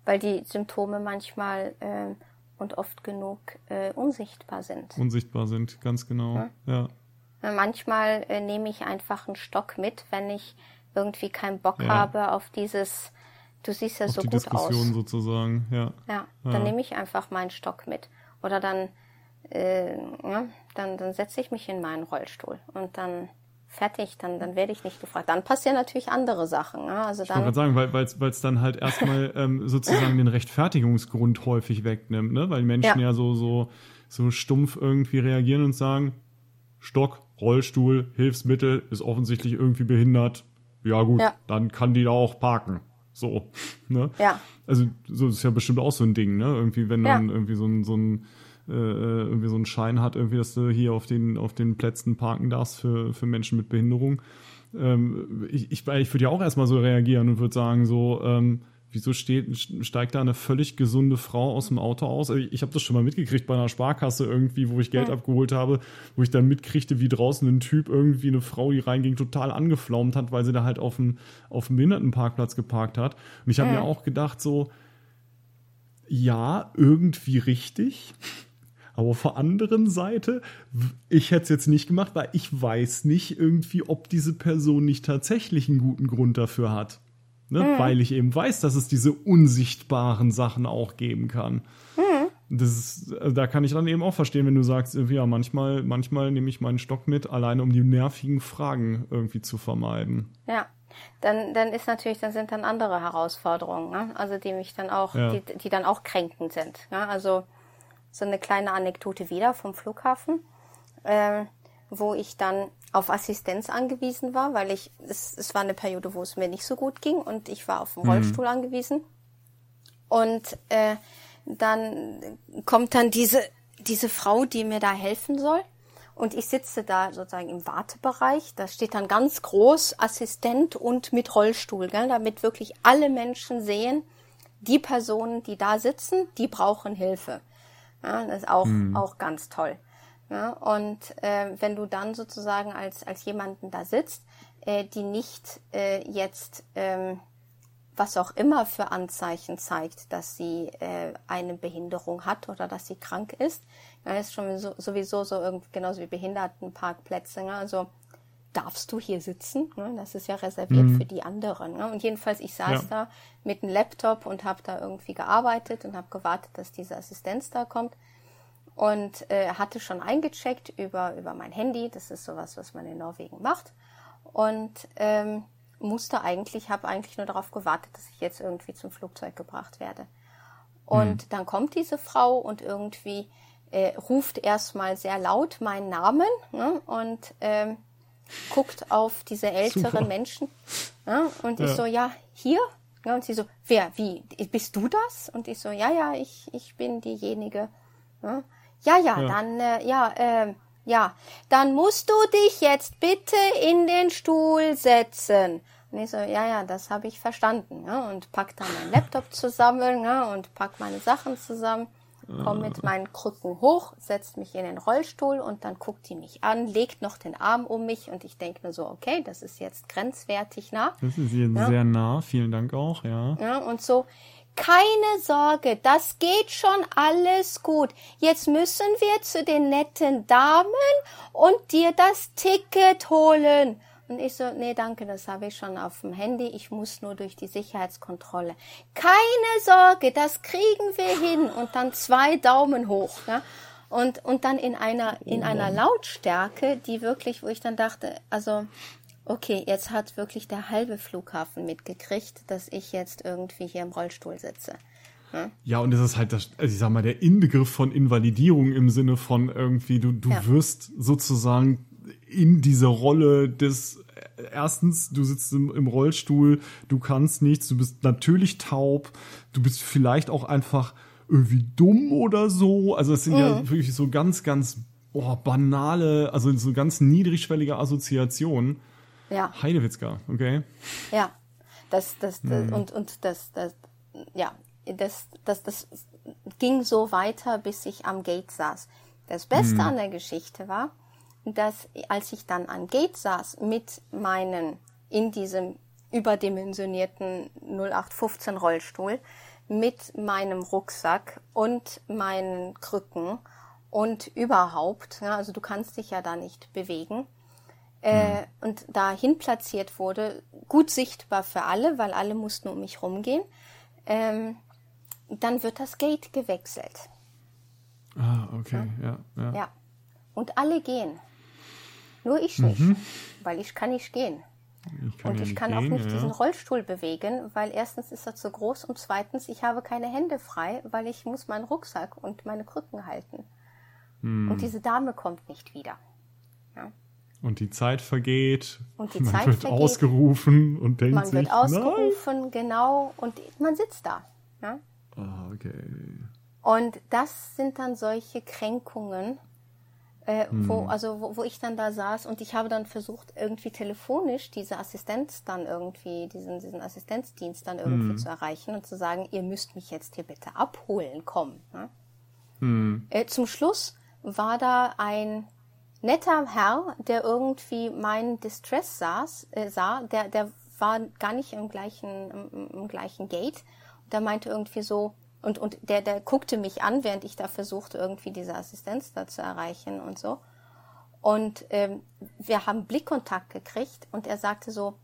weil die Symptome manchmal äh, und oft genug äh, unsichtbar sind. Unsichtbar sind, ganz genau, ja. ja. Manchmal äh, nehme ich einfach einen Stock mit, wenn ich irgendwie keinen Bock ja. habe auf dieses Du siehst ja so die gut Diskussion aus. sozusagen, ja. Ja, dann ja. nehme ich einfach meinen Stock mit. Oder dann, äh, ja, dann, dann setze ich mich in meinen Rollstuhl und dann fertig, dann, dann werde ich nicht gefragt. Dann passieren natürlich andere Sachen. Ne? Also ich dann, wollte gerade sagen, weil es dann halt erstmal ähm, sozusagen den Rechtfertigungsgrund häufig wegnimmt, ne? weil Menschen ja. ja so, so, so stumpf irgendwie reagieren und sagen, Stock, Rollstuhl, Hilfsmittel ist offensichtlich irgendwie behindert. Ja gut, ja. dann kann die da auch parken. So, ne? Ja. Also, so ist ja bestimmt auch so ein Ding, ne? Irgendwie, wenn man ja. irgendwie so ein, so ein, äh, irgendwie so einen Schein hat, irgendwie, dass du hier auf den, auf den Plätzen parken darfst für, für Menschen mit Behinderung. Ähm, ich, ich, ich würde ja auch erstmal so reagieren und würde sagen, so, ähm, Wieso steht, steigt da eine völlig gesunde Frau aus dem Auto aus? Also ich habe das schon mal mitgekriegt bei einer Sparkasse irgendwie, wo ich Geld ja. abgeholt habe, wo ich dann mitkriegte, wie draußen ein Typ irgendwie eine Frau, die reinging, total angeflaumt hat, weil sie da halt auf dem, auf dem Behindertenparkplatz geparkt hat. Und ich habe ja. mir auch gedacht, so, ja, irgendwie richtig. Aber auf der anderen Seite, ich hätte es jetzt nicht gemacht, weil ich weiß nicht irgendwie, ob diese Person nicht tatsächlich einen guten Grund dafür hat. Ne? Mhm. Weil ich eben weiß, dass es diese unsichtbaren Sachen auch geben kann. Mhm. Das ist, also da kann ich dann eben auch verstehen, wenn du sagst, ja, manchmal, manchmal nehme ich meinen Stock mit, alleine um die nervigen Fragen irgendwie zu vermeiden. Ja. Dann, dann ist natürlich, dann sind dann andere Herausforderungen, ne? also die mich dann auch, ja. die, die dann auch kränkend sind. Ne? Also so eine kleine Anekdote wieder vom Flughafen, äh, wo ich dann auf Assistenz angewiesen war, weil ich, es, es war eine Periode, wo es mir nicht so gut ging und ich war auf dem mhm. Rollstuhl mhm. angewiesen. Und äh, dann kommt dann diese, diese Frau, die mir da helfen soll. Und ich sitze da sozusagen im Wartebereich. Da steht dann ganz groß Assistent und mit Rollstuhl, gell, damit wirklich alle Menschen sehen, die Personen, die da sitzen, die brauchen Hilfe. Ja, das ist auch, mhm. auch ganz toll. Ja, und äh, wenn du dann sozusagen als, als jemanden da sitzt, äh, die nicht äh, jetzt ähm, was auch immer für Anzeichen zeigt, dass sie äh, eine Behinderung hat oder dass sie krank ist, ja, ist schon so, sowieso so irgendwie genauso wie Behindertenparkplätze. Ne? Also darfst du hier sitzen? Ne? Das ist ja reserviert mhm. für die anderen. Ne? Und jedenfalls, ich saß ja. da mit einem Laptop und habe da irgendwie gearbeitet und habe gewartet, dass diese Assistenz da kommt und äh, hatte schon eingecheckt über, über mein Handy. Das ist sowas, was man in Norwegen macht. Und ähm, musste eigentlich, habe eigentlich nur darauf gewartet, dass ich jetzt irgendwie zum Flugzeug gebracht werde. Und hm. dann kommt diese Frau und irgendwie äh, ruft erstmal sehr laut meinen Namen ne, und ähm, guckt auf diese älteren Super. Menschen. Ne, und ja. ich so, ja, hier? Ja, und sie so, wer, wie, bist du das? Und ich so, ja, ja, ich, ich bin diejenige. Ja. Ja, ja, ja. dann, äh, ja, äh, ja, dann musst du dich jetzt bitte in den Stuhl setzen. Und ich so, ja, ja, das habe ich verstanden. Ja, und pack dann meinen Laptop zusammen ja, und pack meine Sachen zusammen, komm mit meinen Krücken hoch, setzt mich in den Rollstuhl und dann guckt die mich an, legt noch den Arm um mich und ich denke mir so, okay, das ist jetzt grenzwertig nah. Das ist jetzt ja. sehr nah, vielen Dank auch, ja. Ja, und so, keine Sorge, das geht schon alles gut. Jetzt müssen wir zu den netten Damen und dir das Ticket holen. Und ich so, nee, danke, das habe ich schon auf dem Handy. Ich muss nur durch die Sicherheitskontrolle. Keine Sorge, das kriegen wir hin. Und dann zwei Daumen hoch. Ja? Und, und dann in einer, in einer Lautstärke, die wirklich, wo ich dann dachte, also, okay, jetzt hat wirklich der halbe Flughafen mitgekriegt, dass ich jetzt irgendwie hier im Rollstuhl sitze. Ja, ja und das ist halt, das, also ich sag mal, der Inbegriff von Invalidierung im Sinne von irgendwie, du, du ja. wirst sozusagen in diese Rolle des erstens, du sitzt im, im, Rollstuhl, du kannst nichts, du bist natürlich taub, du bist vielleicht auch einfach irgendwie dumm oder so. Also es sind mhm. ja wirklich so ganz, ganz oh, banale, also so ganz niedrigschwellige Assoziationen. Ja. Heidewitzka, okay. Ja. Das, das, das mhm. und, und das, das, ja, das, das, das ging so weiter, bis ich am Gate saß. Das Beste mhm. an der Geschichte war, dass als ich dann am Gate saß mit meinen in diesem überdimensionierten 0815 Rollstuhl mit meinem Rucksack und meinen Krücken und überhaupt, ja, also du kannst dich ja da nicht bewegen, äh, mhm. und dahin platziert wurde, gut sichtbar für alle, weil alle mussten um mich rumgehen, ähm, dann wird das Gate gewechselt. Ah, okay, ja, ja. Ja. Und alle gehen. Nur ich nicht, mhm. weil ich kann nicht gehen. Ich kann und ja ich kann gehen, auch nicht ja. diesen Rollstuhl bewegen, weil erstens ist er zu groß und zweitens, ich habe keine Hände frei, weil ich muss meinen Rucksack und meine Krücken halten. Mhm. Und diese Dame kommt nicht wieder. Ja. Und die Zeit vergeht. Und die man Zeit wird vergeht. ausgerufen und denkt man sich, wird ausgerufen, nein. genau, und man sitzt da. Ja? Ah, okay. Und das sind dann solche Kränkungen, äh, hm. wo, also wo, wo ich dann da saß und ich habe dann versucht, irgendwie telefonisch diese Assistenz dann irgendwie, diesen, diesen Assistenzdienst dann irgendwie hm. zu erreichen und zu sagen, ihr müsst mich jetzt hier bitte abholen kommen. Ne? Hm. Äh, zum Schluss war da ein netter Herr, der irgendwie meinen Distress saß, äh, sah, der, der war gar nicht im gleichen, im, im gleichen Gate. Der meinte irgendwie so, und, und der, der guckte mich an, während ich da versuchte, irgendwie diese Assistenz da zu erreichen und so. Und ähm, wir haben Blickkontakt gekriegt und er sagte so,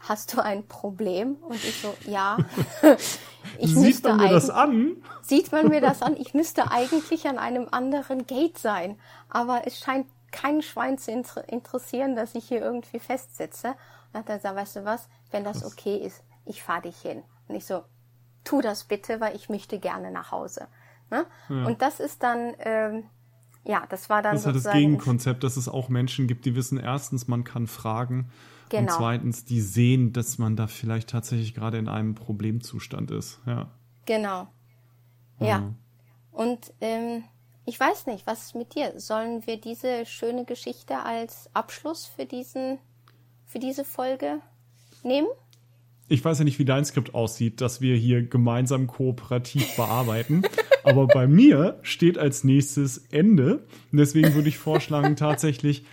hast du ein Problem? Und ich so, ja. ich sieht man mir das an? Sieht man mir das an? Ich müsste eigentlich an einem anderen Gate sein. Aber es scheint kein Schwein zu inter interessieren, dass ich hier irgendwie festsitze. Und dann hat er gesagt, weißt du was, wenn das okay ist, ich fahre dich hin. Und ich so, tu das bitte, weil ich möchte gerne nach Hause. Ne? Ja. Und das ist dann, ähm, ja, das war dann. Das ist ja das Gegenkonzept, dass es auch Menschen gibt, die wissen, erstens, man kann fragen. Genau. Und zweitens, die sehen, dass man da vielleicht tatsächlich gerade in einem Problemzustand ist. Ja. Genau. Ja. Mhm. Und ähm, ich weiß nicht, was ist mit dir? Sollen wir diese schöne Geschichte als Abschluss für diesen, für diese Folge nehmen? ich weiß ja nicht, wie dein Skript aussieht, dass wir hier gemeinsam kooperativ bearbeiten. Aber bei mir steht als nächstes Ende. Und deswegen würde ich vorschlagen, tatsächlich,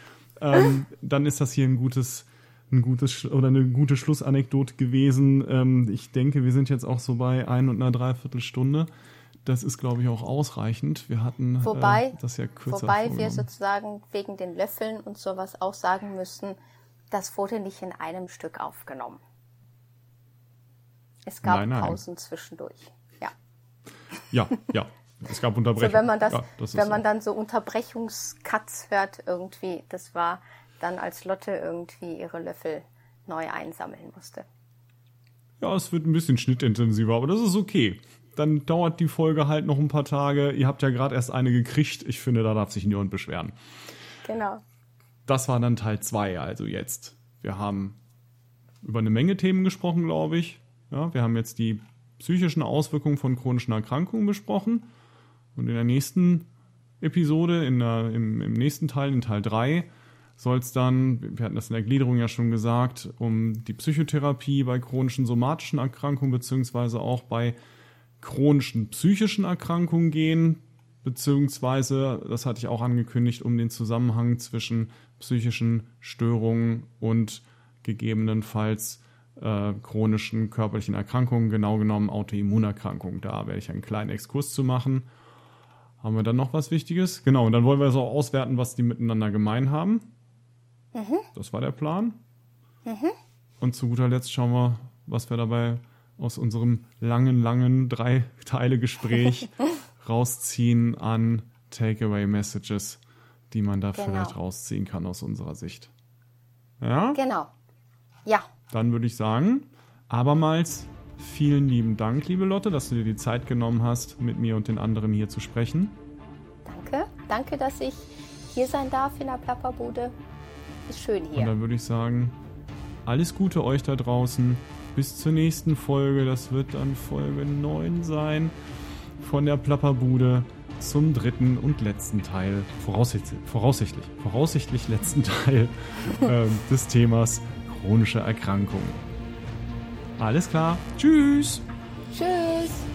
ähm, dann ist das hier ein gutes, ein gutes oder eine gute Schlussanekdote gewesen. Ähm, ich denke, wir sind jetzt auch so bei ein und einer Dreiviertelstunde. Das ist, glaube ich, auch ausreichend. Wir hatten wobei, äh, das ja kürzer Wobei wir sozusagen wegen den Löffeln und sowas auch sagen müssen, das wurde nicht in einem Stück aufgenommen. Es gab nein, nein. Pausen zwischendurch. Ja. Ja, ja. Es gab Unterbrechungen. So, wenn man das, ja, das wenn man so. dann so Unterbrechungscuts hört irgendwie, das war dann als Lotte irgendwie ihre Löffel neu einsammeln musste. Ja, es wird ein bisschen schnittintensiver, aber das ist okay. Dann dauert die Folge halt noch ein paar Tage. Ihr habt ja gerade erst eine gekriegt. Ich finde, da darf sich niemand beschweren. Genau. Das war dann Teil 2, also jetzt. Wir haben über eine Menge Themen gesprochen, glaube ich. Ja, wir haben jetzt die psychischen Auswirkungen von chronischen Erkrankungen besprochen. Und in der nächsten Episode, in der, im, im nächsten Teil, in Teil 3, soll es dann, wir hatten das in der Gliederung ja schon gesagt, um die Psychotherapie bei chronischen somatischen Erkrankungen beziehungsweise auch bei chronischen psychischen Erkrankungen gehen, beziehungsweise, das hatte ich auch angekündigt, um den Zusammenhang zwischen psychischen Störungen und gegebenenfalls äh, chronischen körperlichen Erkrankungen, genau genommen Autoimmunerkrankungen. Da werde ich einen kleinen Exkurs zu machen. Haben wir dann noch was Wichtiges? Genau, und dann wollen wir so auswerten, was die miteinander gemein haben. Mhm. Das war der Plan. Mhm. Und zu guter Letzt schauen wir, was wir dabei aus unserem langen, langen drei Teile Gespräch rausziehen an Takeaway-Messages, die man da genau. vielleicht rausziehen kann aus unserer Sicht. Ja? Genau. Ja. Dann würde ich sagen, abermals vielen lieben Dank, liebe Lotte, dass du dir die Zeit genommen hast, mit mir und den anderen hier zu sprechen. Danke. Danke, dass ich hier sein darf in der Plapperbude. Ist schön hier. Und dann würde ich sagen, alles Gute euch da draußen. Bis zur nächsten Folge. Das wird dann Folge 9 sein von der Plapperbude zum dritten und letzten Teil, voraussichtlich, voraussichtlich, voraussichtlich letzten Teil äh, des Themas chronische Erkrankungen. Alles klar. Tschüss. Tschüss.